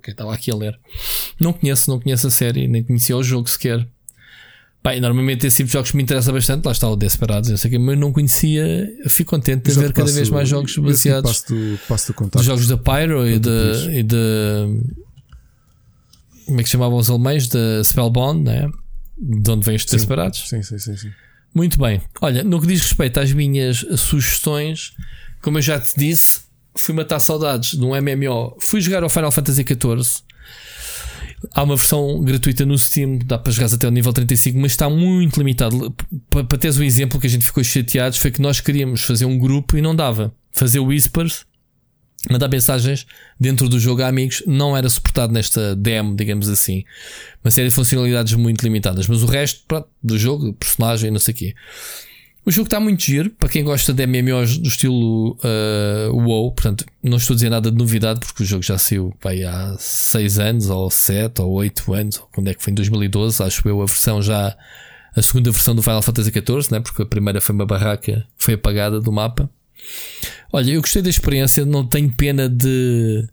que estava aqui a ler. Não conheço, não conheço a série, nem conhecia o jogo sequer. Bem, normalmente esse tipo de jogos me interessa bastante, lá está o Desperados, não sei o mas não conhecia. Fico contente de ver cada vez mais jogos baseados. Passo, passo jogos da Pyro e de, e de. Como é que chamavam os alemães? Da Spellbound, né? De onde vêm os Desperados? Sim, sim, sim, sim. Muito bem. Olha, no que diz respeito às minhas sugestões, como eu já te disse, fui matar saudades de um MMO. Fui jogar ao Final Fantasy XIV. Há uma versão gratuita no Steam, dá para jogar até o nível 35, mas está muito limitado. Para, teres o exemplo que a gente ficou chateados, foi que nós queríamos fazer um grupo e não dava. Fazer whispers, mandar mensagens dentro do jogo a amigos, não era suportado nesta demo, digamos assim. Uma série de funcionalidades muito limitadas, mas o resto pronto, do jogo, personagem, não sei o quê. O jogo está muito giro para quem gosta de MMOs do estilo uh, WoW. Portanto, não estou a dizer nada de novidade porque o jogo já saiu vai, há 6 anos, ou 7 ou 8 anos. Ou quando é que foi? Em 2012, acho eu, a versão já. A segunda versão do Final Fantasy XIV, né? porque a primeira foi uma barraca, foi apagada do mapa. Olha, eu gostei da experiência, não tenho pena de.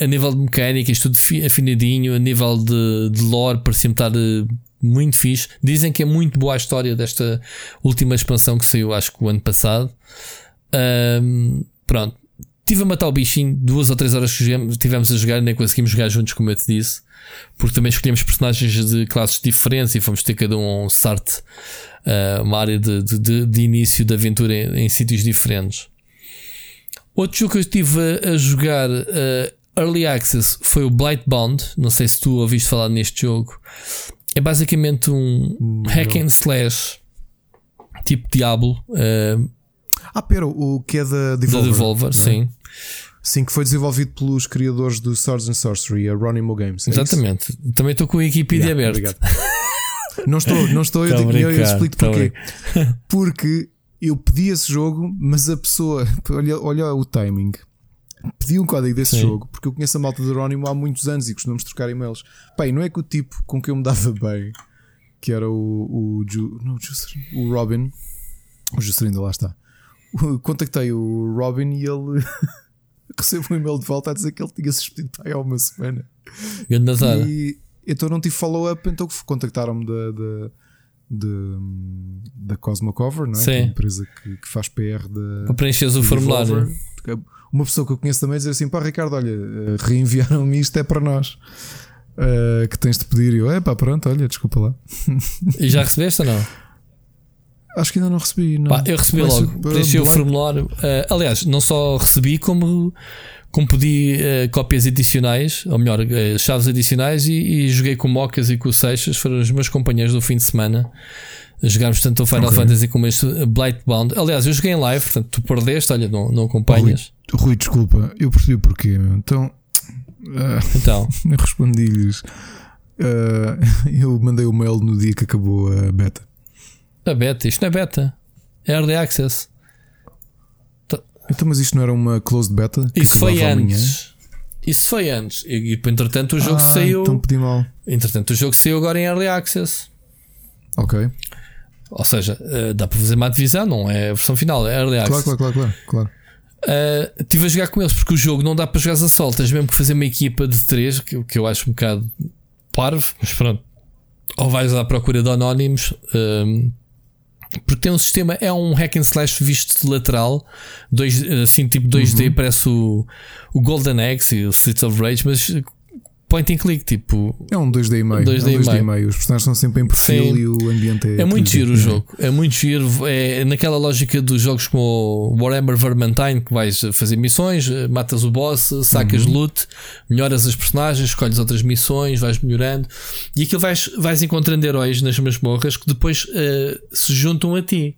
A nível de mecânica, isto tudo afinadinho, a nível de, de lore, parecia-me estar eh, muito fixe. Dizem que é muito boa a história desta última expansão que saiu, acho que o ano passado. Um, pronto. Estive a matar o bichinho duas ou três horas que tivemos a jogar, nem conseguimos jogar juntos, como eu te disse, porque também escolhemos personagens de classes diferentes e fomos ter cada um um start, uh, uma área de, de, de, início de aventura em, em, sítios diferentes. Outro jogo que eu estive a, a jogar uh, Early Access foi o Blightbound. Não sei se tu ouviste falar neste jogo. É basicamente um hack and slash tipo Diablo. Uh, ah, pera, o que é da Devolver. Da Devolver, é? sim. Sim, que foi desenvolvido pelos criadores do Swords and Sorcery, a Ronimo Games. É Exatamente. Isso? Também estou com a Wikipedia yeah, aberta. não estou, não estou, eu, digo, eu, eu explico porquê. Porque eu pedi esse jogo, mas a pessoa, olha, olha o timing pedi um código desse Sim. jogo porque eu conheço a malta do Anónimo há muitos anos e costumamos trocar e-mails. Pai, não é que o tipo com quem eu me dava bem, que era o, o, Ju, não, o, o Robin, o Juscelino ainda lá está. Contactei o Robin e ele recebeu um e-mail de volta a dizer que ele tinha suspendido há uma semana. E então não tive follow-up, então contactaram-me da, da, da, da Cosmo Cover, não é? Que é a empresa que, que, faz PR da. Para preencheres o formulário uma pessoa que eu conheço também dizer assim: pá, Ricardo, olha, eh, reenviaram-me isto, é para nós. Uh, que tens de pedir. E eu, é pá, pronto, olha, desculpa lá. E já recebeste ou não? Acho que ainda não recebi. Não. Pá, eu recebi Vai logo, preenchi o formulário. Uh, aliás, não só recebi, como, como pedi uh, cópias adicionais, ou melhor, uh, chaves adicionais, e, e joguei com o Mocas e com o Seixas, foram os meus companheiros do fim de semana. Jogámos tanto o Final Ok. Fantasy como este uh, Blightbound. Aliás, eu joguei em live, portanto, tu perdeste, olha, não, não acompanhas. Rui, desculpa, eu percebi porquê. meu. Então, ah, Então, eu respondi-lhes. Eu mandei o mail no dia que acabou a beta. a beta, isto não é beta, é Early Access. Então, mas isto não era uma closed beta? que Isso foi antes. Isso foi antes. E, e entretanto, o jogo Ah, saiu. Então pedi mal. Entretanto, o jogo saiu agora em Early Access. Ok. Ou seja, eh, dá para fazer uma divisão, não é a versão final, é Early Access. Claro, claro, claro, claro. claro. Eh, Estive a jogar com eles porque o jogo não dá para jogar a sol, tens mesmo que fazer uma equipa de três, que, que eu acho um bocado parvo, mas pronto. Ou vais à procura de anónimos, ehm, porque tem um sistema, é um hack and slash visto de lateral, dois, assim tipo 2D, parece o, o Golden Axe e o Streets of Rage, mas point and click, tipo, É um 2D e meio. 2D é um e 2D e meio. Os personagens estão sempre em perfil Sim. e o ambiente é. É muito 3D. giro o jogo, é muito giro. É naquela lógica dos jogos como Warhammer Vermintide, que vais fazer missões, matas o boss, sacas loot, melhoras as personagens, escolhes outras missões, vais melhorando e aquilo vais, vais encontrando heróis nas masmorras que depois eh, se juntam a ti.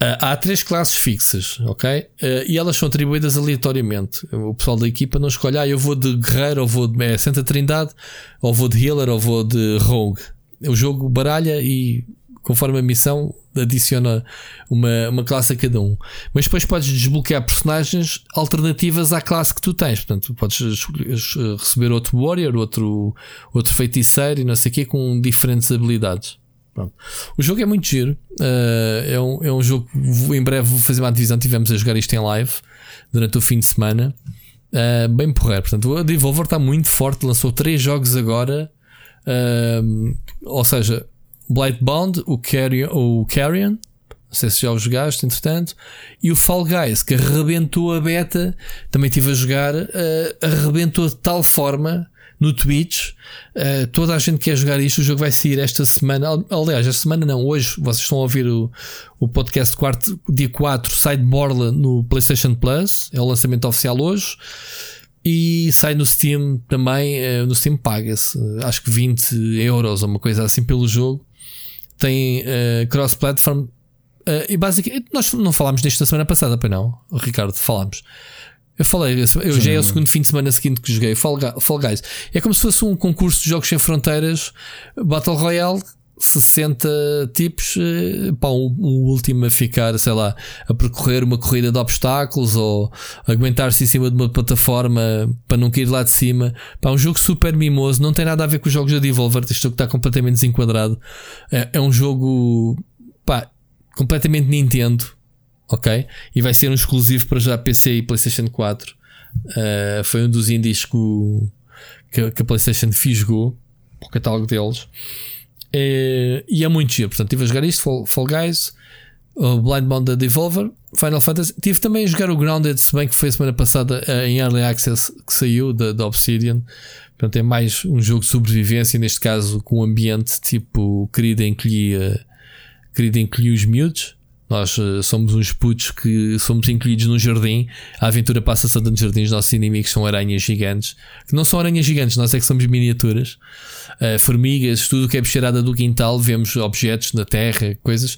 Ah, há três classes fixas, ok? Eh, e elas são atribuídas aleatoriamente. O pessoal da equipa não escolhe, ah, eu vou de guerreiro, ou vou de é, Santa Trindade, ou vou de healer, ou vou de rogue. O jogo baralha e, conforme a missão, adiciona uma, uma classe a cada um. Mas depois podes desbloquear personagens alternativas à classe que tu tens. Portanto, podes es- receber outro warrior, outro, outro feiticeiro e não sei o quê, com diferentes habilidades. Pronto. O jogo é muito giro. Uh, é, um, é um jogo em breve vou fazer uma divisão. Tivemos a jogar isto em live durante o fim de semana. Uh, bem porreiro. Portanto, a Devolver está muito forte. Lançou três jogos agora. Um, ou seja, Blightbound, o Carrion, o Carrion, não sei se já o jogaste, entretanto, e o Fall Guys, que arrebentou a beta, também estive a jogar, uh, arrebentou de tal forma no Twitch. Uh, toda a gente quer jogar isto. O jogo vai sair esta semana. Al- Aliás, esta semana não, hoje vocês estão a ouvir o, o podcast quarto, dia 4, sai de borla no PlayStation Plus. É o lançamento oficial hoje. E sai no Steam também. eh, no Steam paga-se, acho que 20 euros ou uma coisa assim pelo jogo. Tem eh, cross-platform. e basicamente, nós não falámos disto na semana passada, para não, Ricardo, falámos. Eu falei, eu já é o segundo fim de semana seguinte que joguei Fall, Fall Guys. É como se fosse um concurso de jogos sem fronteiras, Battle Royale, 60 tipos, eh, pá, um, um último a ficar, sei lá, a percorrer uma corrida de obstáculos ou aguentar-se em cima de uma plataforma para não cair lá de cima. Pá, um jogo super mimoso, não tem nada a ver com os jogos da Devolver, este jogo está completamente desenquadrado. É, é um jogo, pá, completamente Nintendo ok? E vai ser um exclusivo para já PC e PlayStation 4. Uh, foi um dos indies que, o- que que a PlayStation fisgou para o catálogo deles. Eh, e é muito giro. Portanto, estive a jogar isto: Fall, Fall Guys, o Blind Bound da Devolver, Final Fantasy. Tive também a jogar o Grounded, se bem que foi semana passada eh, em Early Access que saiu da, Obsidian. Portanto, é mais um jogo de sobrevivência, neste caso com um ambiente tipo querido encolher, querido encolher os miúdos. Nós eh, somos uns putos que somos encolhidos num jardim. A aventura passa-se dentro de jardins. Os nossos inimigos são aranhas gigantes. Que não são aranhas gigantes, nós é que somos miniaturas. Eh, formigas, tudo o que é bicheirada do quintal. Vemos objetos na terra, coisas.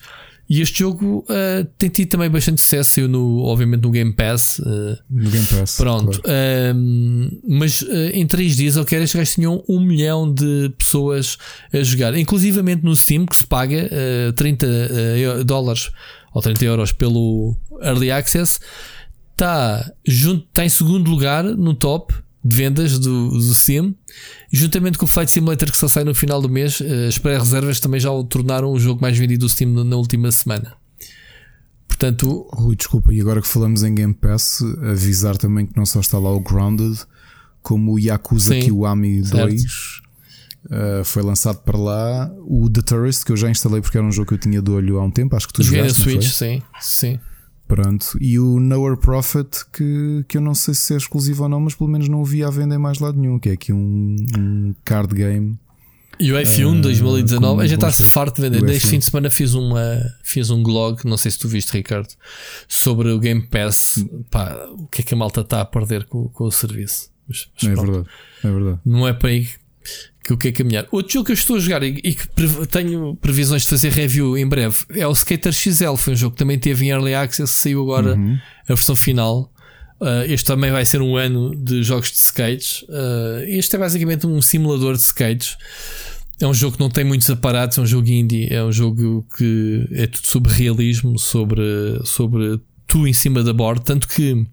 E este jogo eh, tem tido também bastante sucesso. Saiu no, obviamente no Game Pass. No Game Pass. Pronto, claro. Ahm, mas em 3 dias eu quero estes gajos tinham um milhão de pessoas a jogar, inclusivamente no Steam, que se paga ah, 30 ah, dólares ou 30 euros pelo Early Access, está junto, está em segundo lugar no top de vendas do, do Steam, juntamente com o Flight Simulator que só sai no final do mês. ah, as pré-reservas também já o tornaram o jogo mais vendido do Steam na- última semana. Portanto, Rui, desculpa, e agora que falamos em Game Pass, avisar também que não só está lá o Grounded, como o Yakuza Sim, Kiwami certo. 2 uh, foi lançado para lá. O The Tourist, que eu já instalei porque era um jogo que eu tinha de olho há um tempo, acho que tu joguei na jogaste, não Switch, foi? sim, sim. Pronto. E o Nowhere Profit, que, que eu não sei se é exclusivo ou não, mas pelo menos não o vi à venda em mais lado nenhum, que é aqui um, um card game E o F1 2019, a gente está-se farto de vender. Neste fim de semana fiz, uma, fiz um blog, não sei se tu viste, Ricardo, sobre o Game Pass. Pá, o que é que a malta está a perder com, com o serviço. Mas, mas é verdade, é verdade. Não é para aí que eu quero caminhar. Outro jogo que eu estou a jogar e, e que tenho previsões de fazer review em breve é o Skater XL. Foi um jogo que também teve em Early Access, saiu agora uhum. a versão final. Uh, este também vai ser um ano de jogos de skates. Uh, este é basicamente um simulador de skates. É um jogo que não tem muitos aparatos, é um jogo indie, é um jogo que é tudo sobre realismo, sobre, sobre tu em cima da borda. Tanto que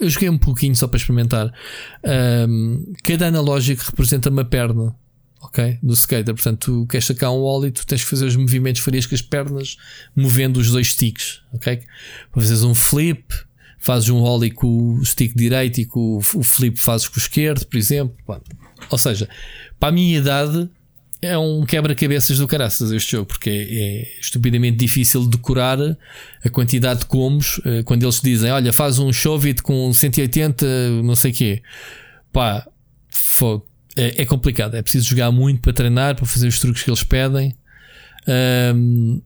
eu joguei um pouquinho só para experimentar. Um, cada analógico representa uma perna, ok? Do skater. Portanto, tu queres sacar um óleo e tu tens que fazer os movimentos farias com as pernas, movendo os dois sticks, ok? Fazes um flip, fazes um óleo com o stick direito e com o flip fazes com o esquerdo, por exemplo. Ou seja, para a minha idade é um quebra-cabeças do caraças este jogo, porque é, é, estupidamente difícil decorar a quantidade de combos eh, quando eles dizem: Olha, faz um Shovit com 180, não sei o quê. Pá, é, é, complicado. É preciso jogar muito para treinar, para fazer os truques que eles pedem. Um,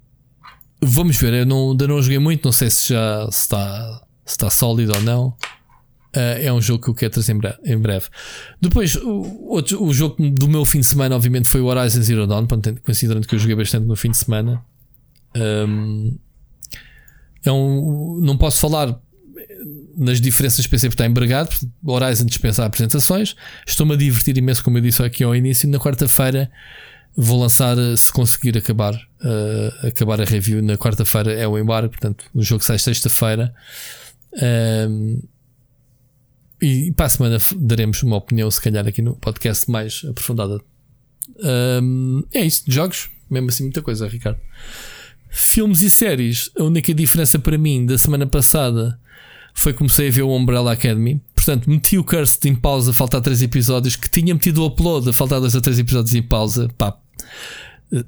vamos ver, eu não, ainda não joguei muito, não sei se já está, se está sólido ou não. Uh, é um jogo que eu quero trazer em breve. Depois, o, outro, o jogo do meu fim de semana, obviamente, foi o Horizon Zero Dawn, considerando que eu joguei bastante no fim de semana. Um, é um, não posso falar nas diferenças PC porque está embargado. O Horizon dispensa apresentações. Estou-me a divertir imenso, como eu disse aqui ao início. Na quarta-feira vou lançar, se conseguir acabar, uh, acabar a review. Na quarta-feira é o embargo, portanto, o jogo sai sexta-feira. E para a semana daremos uma opinião, se calhar, aqui no podcast mais aprofundada. Um, é isso, jogos, mesmo assim, muita coisa, Ricardo. Filmes e séries, a única diferença para mim da semana passada foi que comecei a ver o Umbrella Academy. Portanto, meti o Cursed em pausa, faltar 3 episódios, que tinha metido o upload, a faltar 2 ou 3 episódios em pausa. Pá,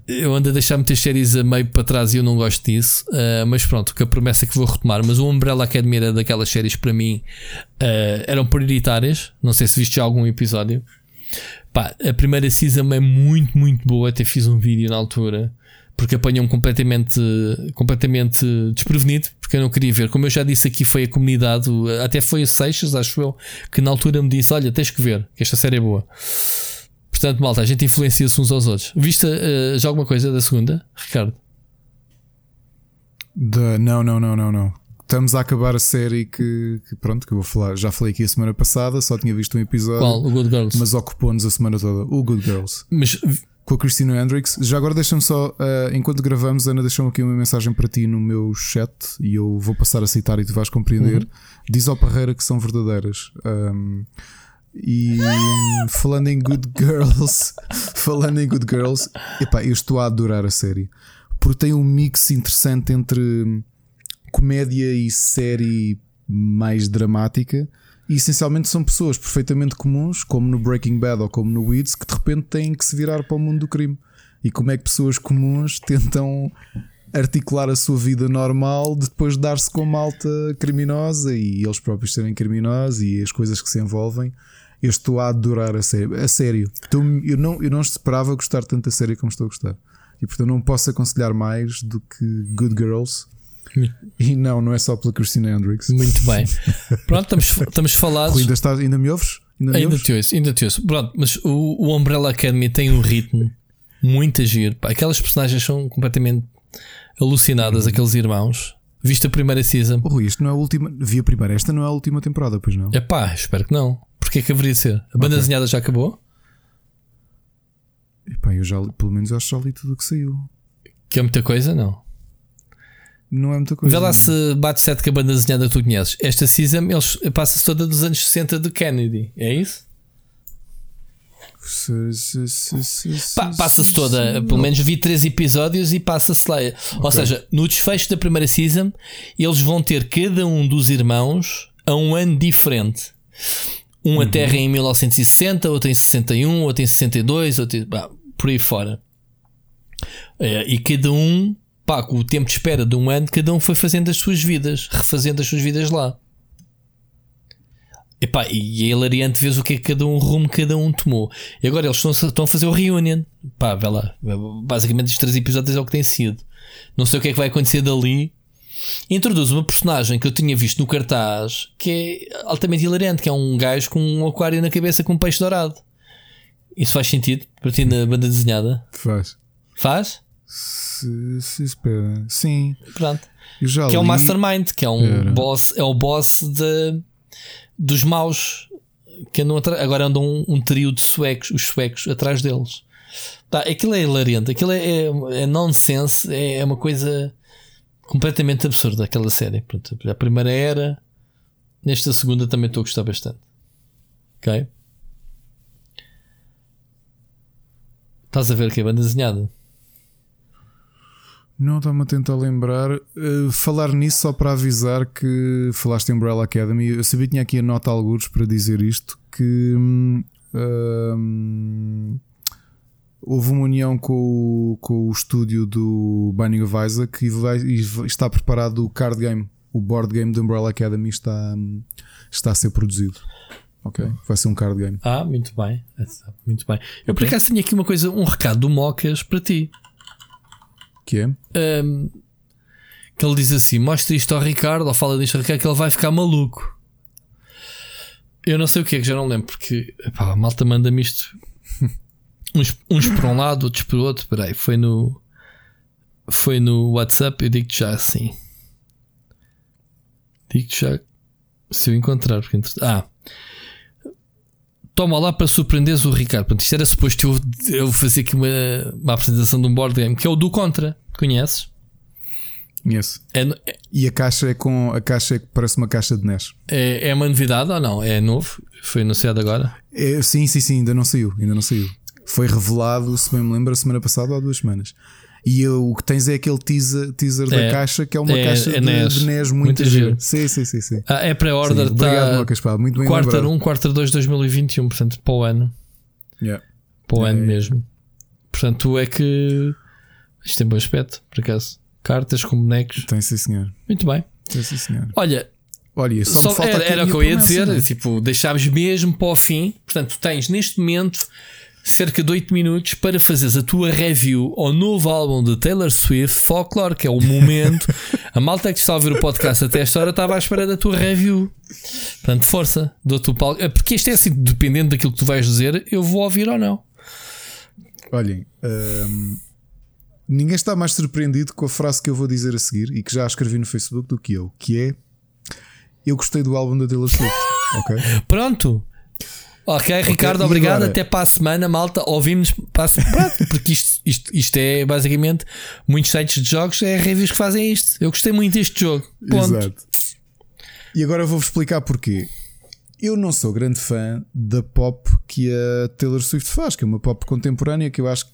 eu ando a deixar muitas séries a meio para trás e eu não gosto disso. Uh, mas pronto, que a promessa é que vou retomar. Mas o Umbrella Academy era daquelas séries para mim uh, eram prioritárias. Não sei se viste já algum episódio. Pá, a primeira season é muito, muito boa. Até fiz um vídeo na altura porque apanham completamente, completamente desprevenido, porque eu não queria ver. Como eu já disse aqui, foi a comunidade, até foi a Seixas, acho eu, que na altura me disse: Olha, tens que ver, que esta série é boa. Portanto, malta, a gente influencia-se uns aos outros. Vista uh, já alguma coisa da segunda, Ricardo? De, não, não, não, não, não. Estamos a acabar a série que, que, pronto, que eu vou falar. Já falei aqui a semana passada, só tinha visto um episódio. Qual? O Good Girls. Mas ocupou-nos a semana toda. O Good Girls. Mas com a Cristina Hendricks. Já agora deixa-me só, uh, enquanto gravamos, Ana deixou-me aqui uma mensagem para ti no meu chat e eu vou passar a citar e tu vais compreender. Uhum. Diz ao Parreira que são verdadeiras. Um, e falando em Good Girls, falando em Good Girls, epá, eu estou a adorar a série porque tem um mix interessante entre comédia e série mais dramática. E essencialmente são pessoas perfeitamente comuns, como no Breaking Bad ou como no Weeds, que de repente têm que se virar para o mundo do crime. E como é que pessoas comuns tentam articular a sua vida normal depois de dar-se com malta criminosa e eles próprios serem criminosos e as coisas que se envolvem. Eu estou a adorar a série. A sério. Eu não, eu não esperava gostar tanto da série como estou a gostar. E portanto não posso aconselhar mais do que Good Girls. E não, não é só pela Christina Hendricks. Muito bem. Pronto, estamos, estamos falados. ainda, estás, ainda me ouves? Ainda, me ainda ouves? te ouço, ainda te ouço. Pronto, mas o, o Umbrella Academy tem um ritmo muito agir. Aquelas personagens são completamente alucinadas, uhum. aqueles irmãos. Viste a primeira season? Rui, isto não é a última. Vi a primeira, esta não é a última temporada, pois não? É pá, espero que não. Porquê que haveria de ser? A banda okay. desenhada já acabou? Epá, eu já pelo menos acho que já li tudo o que saiu. Que é muita coisa, não? Não é muita coisa. Vê lá não. se bate certo com a banda desenhada que tu conheces. Esta season eles passa-se toda dos anos 60 de Kennedy, é isso? Passa-se toda, pelo menos vi três episódios e passa-se lá. Ou seja, no desfecho da primeira season, eles vão ter cada um dos irmãos a um ano diferente. Um uhum. aterra em 1960, outro em 61, outro em 62, outro bah, por aí fora. É, e cada um, pá, com o tempo de espera de um ano, cada um foi fazendo as suas vidas, refazendo as suas vidas lá. Epá, e é hilariante ver o que é que cada um rumo cada um tomou. E agora eles estão, estão a fazer o reunion. Pá, vê lá. Basicamente, estes três episódios é o que tem sido. Não sei o que é que vai acontecer dali. Introduz uma personagem que eu tinha visto no cartaz que é altamente hilariante, que é um gajo com um aquário na cabeça com um peixe dourado. Isso faz sentido para ti na banda desenhada? Faz. Faz? Se, se espera. Sim. Pronto. Eu já que é o li- Mastermind, que é um Era. boss, é o boss de, dos maus que andam agora andam um, um trio de suecos, os suecos atrás deles. Tá, aquilo é hilariante, aquilo é, é, é nonsense, é, é uma coisa completamente absurda aquela série. Pronto, a primeira era, nesta segunda também estou a gostar bastante. Ok? Estás a ver que é banda desenhada? Não, está-me a tentar lembrar. Uh, falar nisso só para avisar que falaste em Umbrella Academy. Eu sabia que tinha aqui a nota alguns para dizer isto: que hum, hum, houve uma união com o, com o estúdio do Binding of Isaac e, vai- e está preparado o card game. O board game da Umbrella Academy está, está a ser produzido. Ok? Vai ser um card game. Ah, muito bem. Muito bem. Eu por acaso tinha aqui uma coisa, um recado do Mocas para ti. Que é? Ahm, que ele diz assim: mostra isto ao Ricardo, ou fala disto ao Ricardo, que ele vai ficar maluco. Eu não sei o que é que já não lembro, porque epá, a malta manda-me isto. Uns, uns por um lado, outros por outro. Peraí, foi no. Foi no WhatsApp, eu digo-te já assim. Digo-te já. Se eu encontrar, porque entre- Ah, toma lá para surpreenderes o Ricardo. Portanto, isto era suposto eu, eu fazer aqui uma, uma apresentação de um board game que é o do Contra. Conheces? Conheço. É, no- E a caixa é com. A caixa é parece uma caixa de NES. é, é uma novidade ou não? É novo? Foi anunciado agora? É, sim, sim, sim, ainda não saiu, ainda não saiu. Foi revelado, se bem me lembro, a semana passada ou há duas semanas. E eu- o que tens é aquele teaser, teaser É. da caixa, que é uma É- caixa é de, NES. de NES muito, Muito giro. Sim, sim, sim, sim. Ah, é pré-order, Sim, Obrigado, pá, muito bem lembrado. 1, quarter 2 2021, portanto, para o ano. Yeah. Para o É, ano é. mesmo. Portanto, é que isto tem bom aspecto, por acaso. Cartas com bonecos. Tem sim, senhor. Muito bem. Tem sim, senhor. Olha, Olha, só, Só me falta era, era o que eu ia promessa, dizer, não é? tipo, deixámos mesmo para o fim. Portanto, tu tens neste momento cerca de 8 minutos para fazeres a tua review ao novo álbum de Taylor Swift, Folklore, que é o momento. a malta que está a ouvir o podcast até esta hora estava à espera da tua review. Portanto, força, dou-te o palco. É Porque isto é assim, dependendo daquilo que tu vais dizer, eu vou ouvir ou não. Olhem, hum, ninguém está mais surpreendido com a frase que eu vou dizer a seguir e que já escrevi no Facebook do que eu, que é eu gostei do álbum da Taylor Swift. ok? Pronto. Ok, Ricardo, obrigado. Até para a semana, malta. Ouvimos para a se- Pronto, porque isto, isto, isto é basicamente muitos sites de jogos, é reviews que fazem isto. Eu gostei muito deste jogo. Ponto. Exato. E agora vou-vos explicar porquê. Eu não sou grande fã da pop que a Taylor Swift faz, que é uma pop contemporânea que eu acho que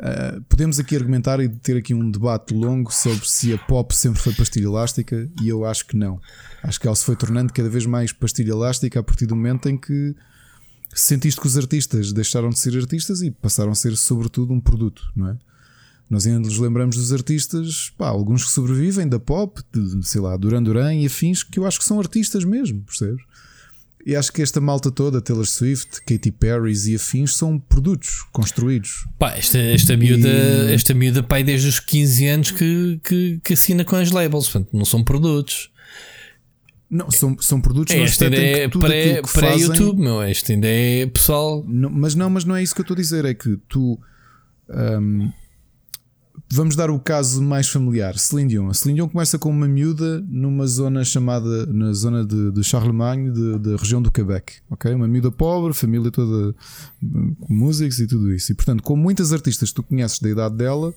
ah, podemos aqui argumentar e ter aqui um debate longo sobre se a pop sempre foi pastilha elástica e eu acho que não. Acho que ela se foi tornando cada vez mais pastilha elástica a partir do momento em que sentiste que os artistas deixaram de ser artistas e passaram a ser sobretudo um produto, não é? Nós ainda nos lembramos dos artistas, pá, alguns que sobrevivem da pop, de, sei lá, Duran Duran e afins, que eu acho que são artistas mesmo, percebes? E acho que esta malta toda, Taylor Swift, Katy Perry e afins, são produtos construídos. Pá, esta, esta miúda, E- esta miúda, pai, desde os 15 anos que, que, que assina com as labels. Portanto, não são produtos. Não, são, são produtos ainda que é fazem- pré-YouTube, meu. Esta ainda é pessoal. Não, mas não, mas não é isso que eu estou a dizer. É que tu. hum, vamos dar o caso mais familiar: Celine Dion. A Celine Dion começa com uma miúda numa zona chamada. na zona de, de Charlemagne, da região do Quebec. ok? Uma miúda pobre, família toda hum, com músicos e tudo isso. E portanto, com muitas artistas que tu conheces da idade dela,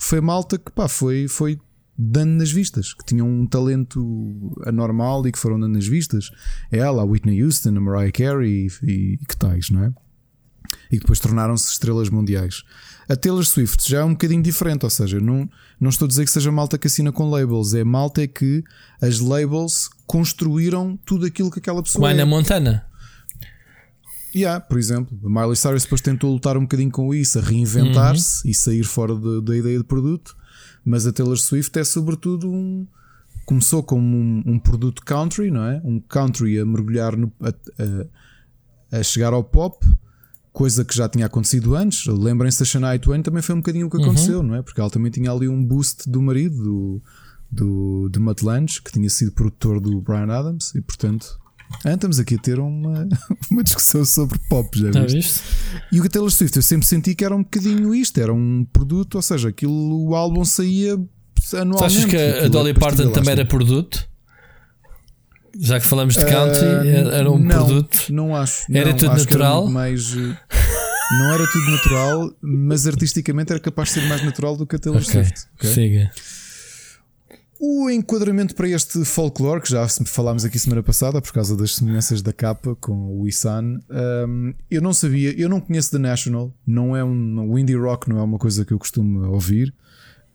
foi malta que pá, foi, foi dando nas vistas, que tinham um talento anormal e que foram dando nas vistas. É ela, a Whitney Houston, a Mariah Carey e, e que tais, não é? E depois tornaram-se estrelas mundiais. A Taylor Swift já é um bocadinho diferente, ou seja, não, não estou a dizer que seja malta que assina com labels, é malta que as labels construíram tudo aquilo que aquela pessoa Como é. na Montana. Yeah, por exemplo, a Miley Cyrus depois tentou lutar um bocadinho com isso, a reinventar-se Uhum. e sair fora da ideia de produto, mas a Taylor Swift é sobretudo um, começou como um, um, produto country, não é? Um country a mergulhar no, a, a, a, chegar ao pop, coisa que já tinha acontecido antes. Lembrem-se da Shania Twain, também foi um bocadinho o que uhum. aconteceu, não é? Porque ela também tinha ali um boost do marido, do, do, de Mutt Lange, que tinha sido produtor do Brian Adams, e portanto. Ah, estamos aqui a ter uma, uma discussão sobre pop, já viste? viste? E o Taylor Swift eu sempre senti que era um bocadinho isto, era um produto, ou seja, aquilo, o álbum saía anualmente. achas que a Dolly Parton também era produto? Já que falamos de country, uh, era um não, produto. Não acho. Era não, tudo acho natural. Era mais, não era tudo natural, mas artisticamente era capaz de ser mais natural do que a Taylor okay. Swift. Okay? Siga. O enquadramento para este folklore, que já falámos aqui semana passada por causa das semelhanças da capa com o Isan, um, eu não sabia, eu não conheço The National, não é um, o indie rock, não é uma coisa que eu costumo ouvir.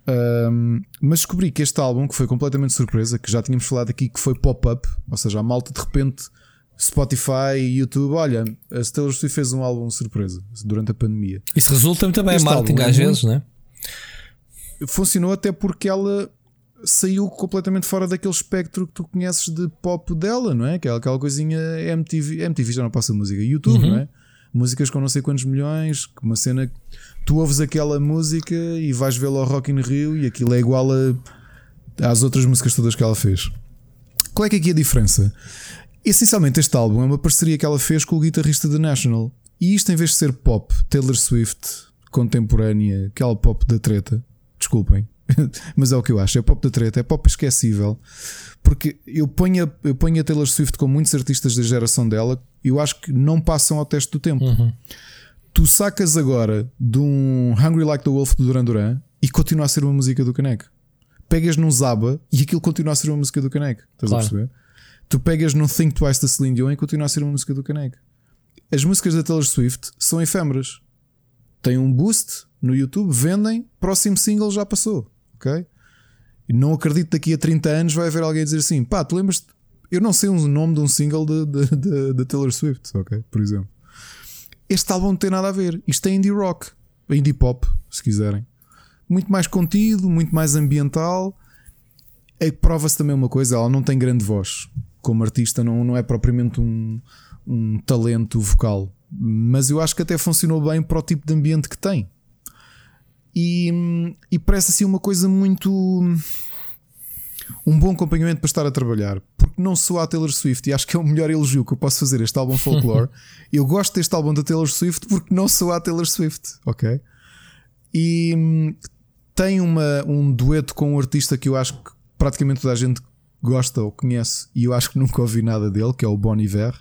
Um, mas descobri que este álbum, que foi completamente surpresa, que já tínhamos falado aqui, que foi pop-up, ou seja, a malta de repente Spotify e YouTube, olha, a Taylor Swift fez um álbum surpresa durante a pandemia. Isso resulta também em marketing às é vezes, não é? Funcionou até porque ela saiu completamente fora daquele espectro que tu conheces de pop dela, não é? Aquela, aquela coisinha MTV, MTV já não passa música, YouTube, uhum. não é? Músicas com não sei quantos milhões, uma cena tu ouves aquela música e vais vê-la ao Rock in Rio e aquilo é igual a, às outras músicas todas que ela fez. Qual é que é aqui a diferença? Essencialmente, este álbum é uma parceria que ela fez com o guitarrista da National. E isto, em vez de ser pop, Taylor Swift, contemporânea, aquela pop da treta, desculpem, mas é o que eu acho. É pop da treta, é pop esquecível. Porque eu ponho, a, eu ponho a Taylor Swift com muitos artistas da geração dela, e eu acho que não passam ao teste do tempo. Uhum. Tu sacas agora de um Hungry Like the Wolf do Duran Duran e continua a ser uma música do Caneco. Pegas num Zaba e aquilo continua a ser uma música do Caneco. Estás claro. a perceber? Tu pegas num Think Twice da Celine Dion e continua a ser uma música do Caneco. As músicas da Taylor Swift são efêmeras. Têm um boost no YouTube, vendem, próximo single já passou ok? Não acredito daqui a 30 anos vai haver alguém dizer assim, pá, tu lembras? Eu não sei o nome de um single de Taylor Swift, ok? Por exemplo. Este álbum não tem nada a ver. Isto é indie rock, indie pop, se quiserem. Muito mais contido, muito mais ambiental. Prova-se também uma coisa: ela não tem grande voz. Como artista, não, não é propriamente um, um talento vocal. Mas eu acho que até funcionou bem para o tipo de ambiente que tem. E, e parece assim uma coisa muito. Um bom acompanhamento para estar a trabalhar, porque não sou a Taylor Swift e acho que é o melhor elogio que eu posso fazer este álbum Folklore. eu gosto deste álbum da Taylor Swift porque não sou a Taylor Swift, ok? E tem uma, um dueto com um artista que eu acho que praticamente toda a gente gosta ou conhece e eu acho que nunca ouvi nada dele, que é o Bon Iver.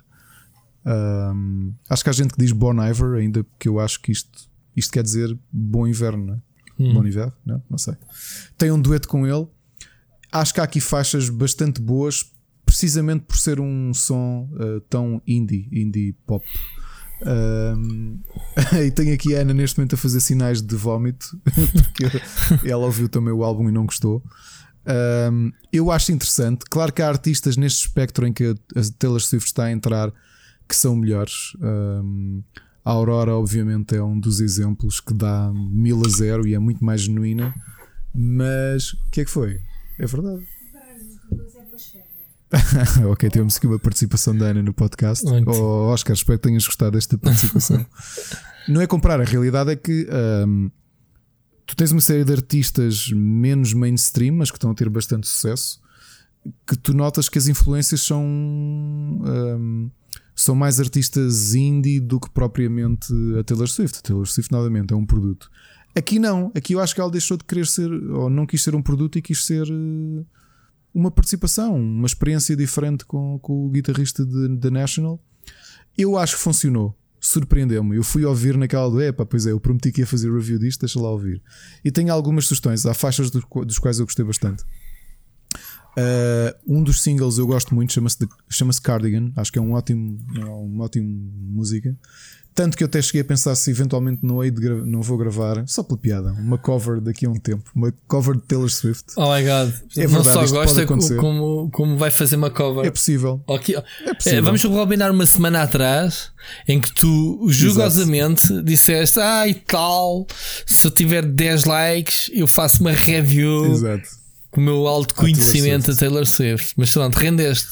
Um, acho que há gente que diz Bon Iver, ainda que eu acho que isto isto quer dizer bom inverno, não é? Hum. Bom inverno, não? não sei. Tem um dueto com ele. Acho que há aqui faixas bastante boas, precisamente por ser um som uh, tão indie, indie pop. Um, e tenho aqui a Ana neste momento a fazer sinais de vómito, porque ela ouviu também o álbum e não gostou. Um, eu acho interessante. Claro que há artistas neste espectro em que a Taylor Swift está a entrar que são melhores. Um, a Aurora, obviamente, é um dos exemplos que dá mil a zero e é muito mais genuína. Mas o que é que foi? É verdade. ok, tivemos aqui uma participação da Ana no podcast. Oh, Oscar, espero que tenhas gostado desta participação. Não é comprar, a realidade é que um, tu tens uma série de artistas menos mainstream, mas que estão a ter bastante sucesso, que tu notas que as influências são. Um, são mais artistas indie do que propriamente a Taylor Swift. A Taylor Swift, novamente, é um produto. Aqui não, aqui eu acho que ela deixou de querer ser, ou não quis ser um produto e quis ser eh, uma participação, uma experiência diferente com, com o guitarrista The National. Eu acho que funcionou, surpreendeu-me. Eu fui ouvir naquela do epá, pois é, eu prometi que ia fazer review disto, deixa lá ouvir. E tenho algumas sugestões, há faixas dos quais eu gostei bastante. Uh, um dos singles eu gosto muito, chama-se chama Cardigan. Acho que é um ótimo, é uma ótima música. Tanto que eu até cheguei a pensar se eventualmente não, hei de não vou gravar, só pela piada, uma cover daqui a um tempo, uma cover de Taylor Swift. Oh my god, é não verdade, só gosta como, como vai fazer uma cover. É possível. Okay. É possível. É, vamos rebobinar uma semana atrás em que tu jugosamente Exato. disseste, ah e tal, se eu tiver 10 likes, eu faço uma review. Exato com o meu alto conhecimento a Taylor Swift. Mas pronto, rendeste.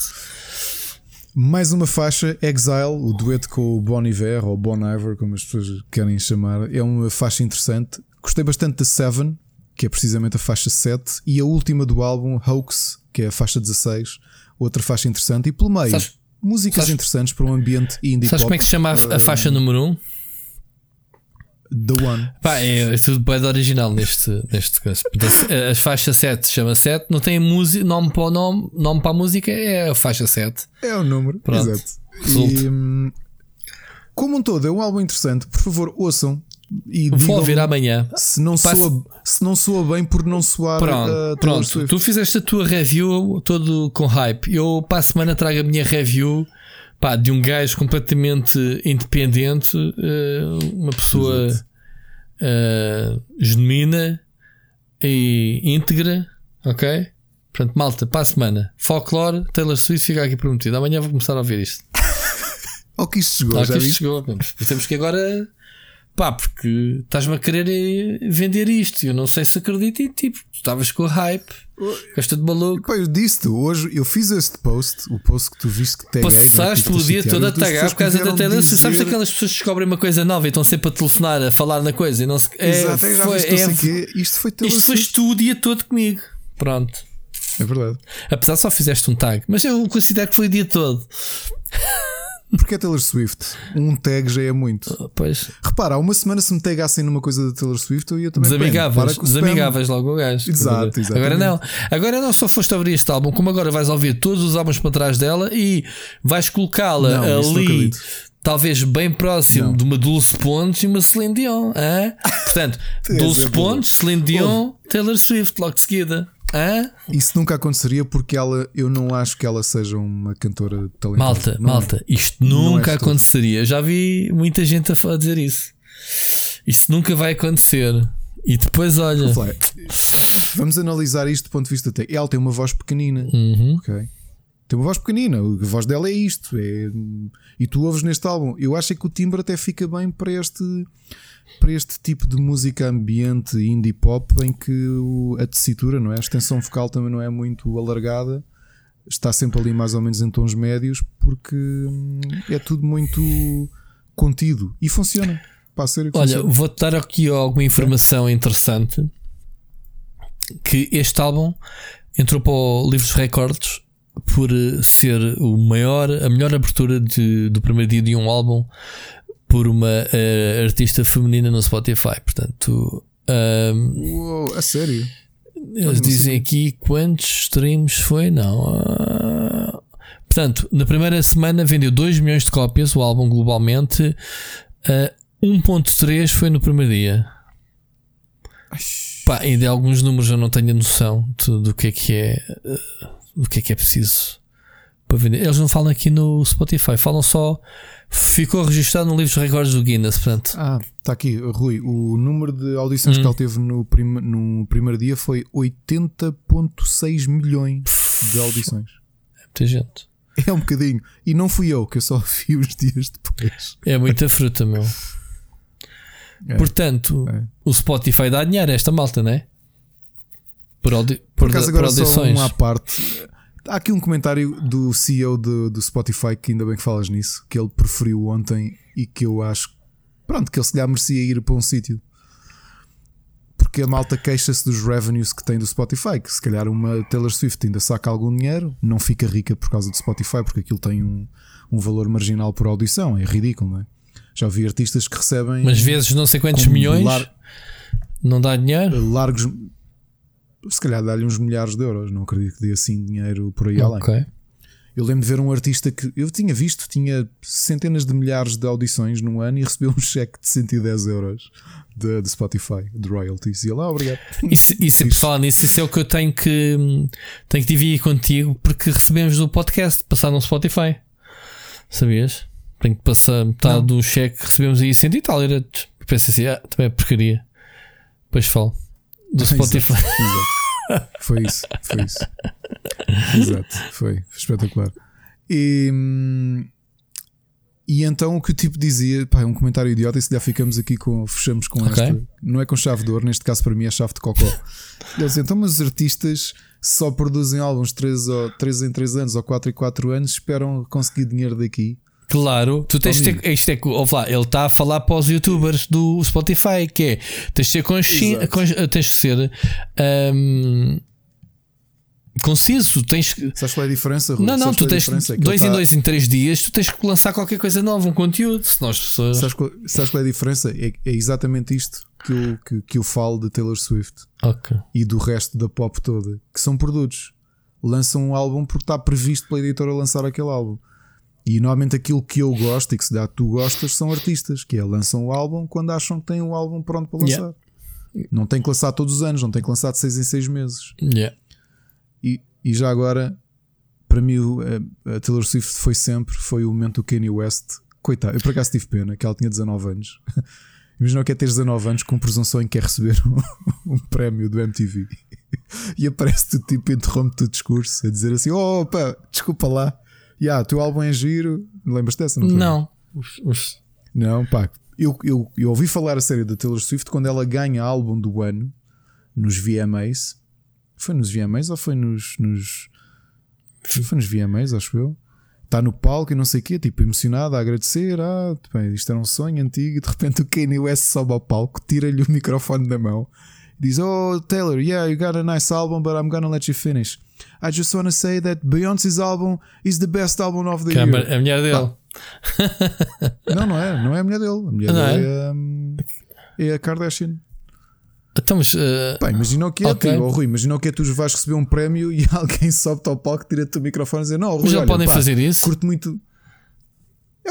Mais uma faixa, Exile, o dueto com o Bon Iver, ou Bon Iver, como as pessoas querem chamar. É uma faixa interessante. Gostei bastante da Seven, que é precisamente a faixa 7, e a última do álbum, Hoax, que é a faixa 16, outra faixa interessante. E pelo meio, sabes, músicas sabes, interessantes para um ambiente indie sabes pop. como é que se chama a, a faixa número 1? The One. Pá, é, é tudo bem original neste, neste caso. A faixa 7 chama 7, não tem música, nome para o nome, nome para a música, é a faixa 7. É o número, Pronto. exato. E, hum, como um todo, é um álbum interessante. Por favor, ouçam. E Vou ouvir amanhã. Se não, soa, se não soa bem por não soar. Pronto, uh, pronto. tu fizeste a tua review todo com hype. Eu para a semana trago a minha review pá, de um gajo completamente independente, uh, uma pessoa uh, genuína e íntegra, ok? Portanto, malta, para a semana, folclore, Taylor Swift fica aqui prometido. Amanhã vou começar a ouvir isto. Ao que isto chegou, Ao que isto chegou. Temos que agora pá, porque estás-me a querer eh, vender isto. Eu não sei se acredito e tipo, estavas com o hype. Gosta de maluco. Pá, eu disse-te hoje, eu fiz este post, o post que tu viste que tem. Passaste o dia todo a tagar por causa da dizer... Sabes aquelas pessoas que descobrem uma coisa nova e estão sempre a telefonar, a falar na coisa e não se. É, Exato, é, foi, é, Isto foi Taylor Isto foste tu o dia todo comigo. Pronto. É verdade. Apesar só fizeste um tag, mas eu considero que foi o dia todo. Porque é Taylor Swift. Um tag já é muito. Ah, pois. Repara, há uma semana se me tagassem numa coisa da Taylor Swift, eu ia também. Desamigavas, desamigavas logo o gajo. Exato, exato. Agora não. Agora não só foste ouvir este álbum, como agora vais ouvir todos os álbuns para trás dela e vais colocá-la ali. Talvez bem próximo não. de uma Dulce Pontes e uma Celine Dion. Hein? Portanto, Dulce Pontes, Celine Dion, Taylor Swift, logo de seguida. Hã? Isso nunca aconteceria porque ela, eu não acho que ela seja uma cantora talentosa. Malta, não, malta, isto nunca é aconteceria. Já vi muita gente a dizer isso. Isso nunca vai acontecer. E depois, olha. Vamos analisar isto do ponto de vista técnico. Ela tem uma voz pequenina. Uhum. Tem uma voz pequenina. A voz dela é isto. É... E tu ouves neste álbum. Eu acho que o timbre até fica bem para este para este tipo de música ambiente indie pop em que a tessitura, não é? A extensão vocal também não é muito alargada, está sempre ali mais ou menos em tons médios, porque hum, é tudo muito contido e funciona. Para ser Olha, vou-te dar aqui alguma informação é. interessante que este álbum entrou para o Livros Records por ser o maior, a melhor abertura de, do primeiro dia de um álbum por uma uh, artista feminina no Spotify. Portanto, um, Uou, a sério? Eles dizem aqui quantos streams foi? Não. Uh, portanto, na primeira semana vendeu 2 milhões de cópias o álbum globalmente. Uh, 1.3 foi no primeiro dia. Pá, ainda alguns números eu não tenho a noção do, que é que é do que é que é preciso para vender. Eles não falam aqui no Spotify, falam só Ficou registado no livro de recordes do Guinness, portanto. Ah, está aqui, Rui. O número de audições hum. que ele teve no, prim no primeiro dia foi 80,6 milhões de audições. É muita gente. É um bocadinho. E não fui eu, que eu só vi uns dias depois. É muita fruta, meu. É, Portanto, é. o Spotify dá dinheiro a esta malta, não é? Por, audi por, por, agora por audições. Só uma parte. Há aqui um comentário do CEO do, do Spotify que ainda bem que falas nisso, que ele preferiu ontem e que eu acho pronto, que ele se lhe merecia ir para um sítio. Porque a malta queixa-se dos revenues que tem do Spotify, que se calhar uma Taylor Swift ainda saca algum dinheiro, não fica rica por causa do Spotify, porque aquilo tem um, um valor marginal por audição, é ridículo, não é? Já vi artistas que recebem. Mas vezes não sei quantos milhões. Lar... Não dá dinheiro? Largos se calhar dá-lhe uns milhares de euros. Não acredito que dê assim dinheiro por aí okay. além. Eu lembro de ver um artista que eu tinha visto, tinha centenas de milhares de audições num ano e recebeu um cheque de 110 euros de, de Spotify, de royalties. E ele, ah, obrigado. Isso, isso falar nisso, isso é o que eu tenho que, tenho que dividir contigo porque recebemos do podcast, passar no Spotify. Sabias? Tenho que passar metade Não. do cheque que recebemos aí, 100 e tal. Era, pensei assim, ah, também é porcaria. Depois falo do Spotify. Exato, exato. Foi isso, foi isso. Exato, foi espetacular. E, e então o que o tipo dizia, pá, é um comentário idiota, e se já ficamos aqui com. Fechamos com Ok. esta. Não é com chave de ouro, neste caso para mim é chave de cocó. Ele dizia, então, mas os artistas só produzem álbuns 3, ou, 3 em 3 anos ou 4 em 4 anos, esperam conseguir dinheiro daqui. Claro, tu tens de ter. Isto é que, ouve lá, ele está a falar para os youtubers do Spotify, que é tens de ser consciente, Exato. tens de ser ahm, conciso, tens que. Sabes qual é a diferença? Rui? Não, não, Sabes tu é tens? É dois ele em tá- dois em três dias, tu tens que lançar qualquer coisa nova, um conteúdo, as pessoas. Sabes qual, sabes qual é a diferença? É, é exatamente isto que eu, que, que eu falo de Taylor Swift Ok. e do resto da pop toda, que são produtos. Lançam um álbum porque está previsto pela editora lançar aquele álbum. E normalmente aquilo que eu gosto e que se dá tu gostas são artistas, que é lançam o álbum quando acham que têm o álbum pronto para lançar. Yeah. Não tem que lançar todos os anos, não tem que lançar de 6 em 6 meses. Yeah. E, e já agora, para mim, a, Taylor Swift foi sempre foi o momento do Kanye West. Coitado, eu por acaso tive pena que ela tinha 19 anos. Imagina o que é ter 19 anos com presunção em que quer receber um, um prémio do MTV e aparece-te tipo, interrompe-te o discurso a dizer assim: Oh, pá, desculpa lá, yeah, teu álbum é giro. Lembras dessa? Não? Não. Os- os- Não, pá, eu, eu, eu ouvi falar a série da Taylor Swift quando ela ganha álbum do ano nos VMAs. Foi nos VMAs ou foi nos. nos foi nos VMAs, acho eu. Está no palco e não sei o quê, tipo, emocionado a agradecer. Ah, bem, isto era um sonho antigo. E de repente o Kanye West sobe ao palco, tira-lhe o microfone da mão diz: Oh, Taylor, yeah, you got a nice album, but I'm gonna let you finish. I just want to say that Beyoncé's album is the best album of the que é a year. mulher- a mulher dele. Não, não é, não é a mulher dele. A mulher Não dele é? é, hum, é a Kardashian. Então, mas. eh, Pá, imagina o que é, Ok. tipo, oh, Rui, imagina o que é tu vais receber um prémio e alguém sobe-te ao palco, tira-te o microfone e diz: Não, Rui, mas já olha, podem pá, fazer isso? Curto muito.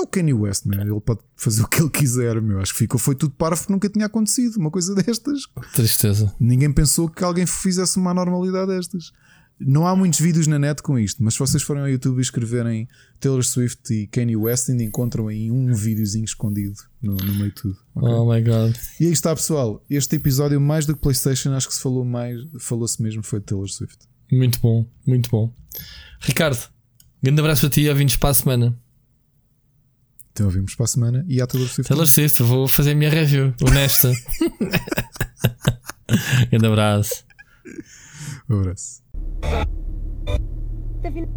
É o Kanye West, meu. Ele pode fazer o que ele quiser, meu. Acho que ficou, foi tudo parvo porque nunca tinha acontecido. Uma coisa destas. Tristeza. Ninguém pensou que alguém fizesse uma anormalidade destas. Não há muitos vídeos na net com isto, mas se vocês forem ao YouTube e escreverem Taylor Swift e Kanye West, ainda encontram aí um videozinho escondido no, no meio de tudo. ok? Oh my god. E aí está, pessoal. Este episódio, mais do que PlayStation, acho que se falou mais, falou-se mesmo, foi de Taylor Swift. Muito bom, muito bom. Ricardo, grande abraço para ti e ouvintes para a semana. Então ouvimos para a semana e à Taylor Swift. Taylor Swift, vou fazer a minha review, honesta. grande abraço. Um abraço. The fin-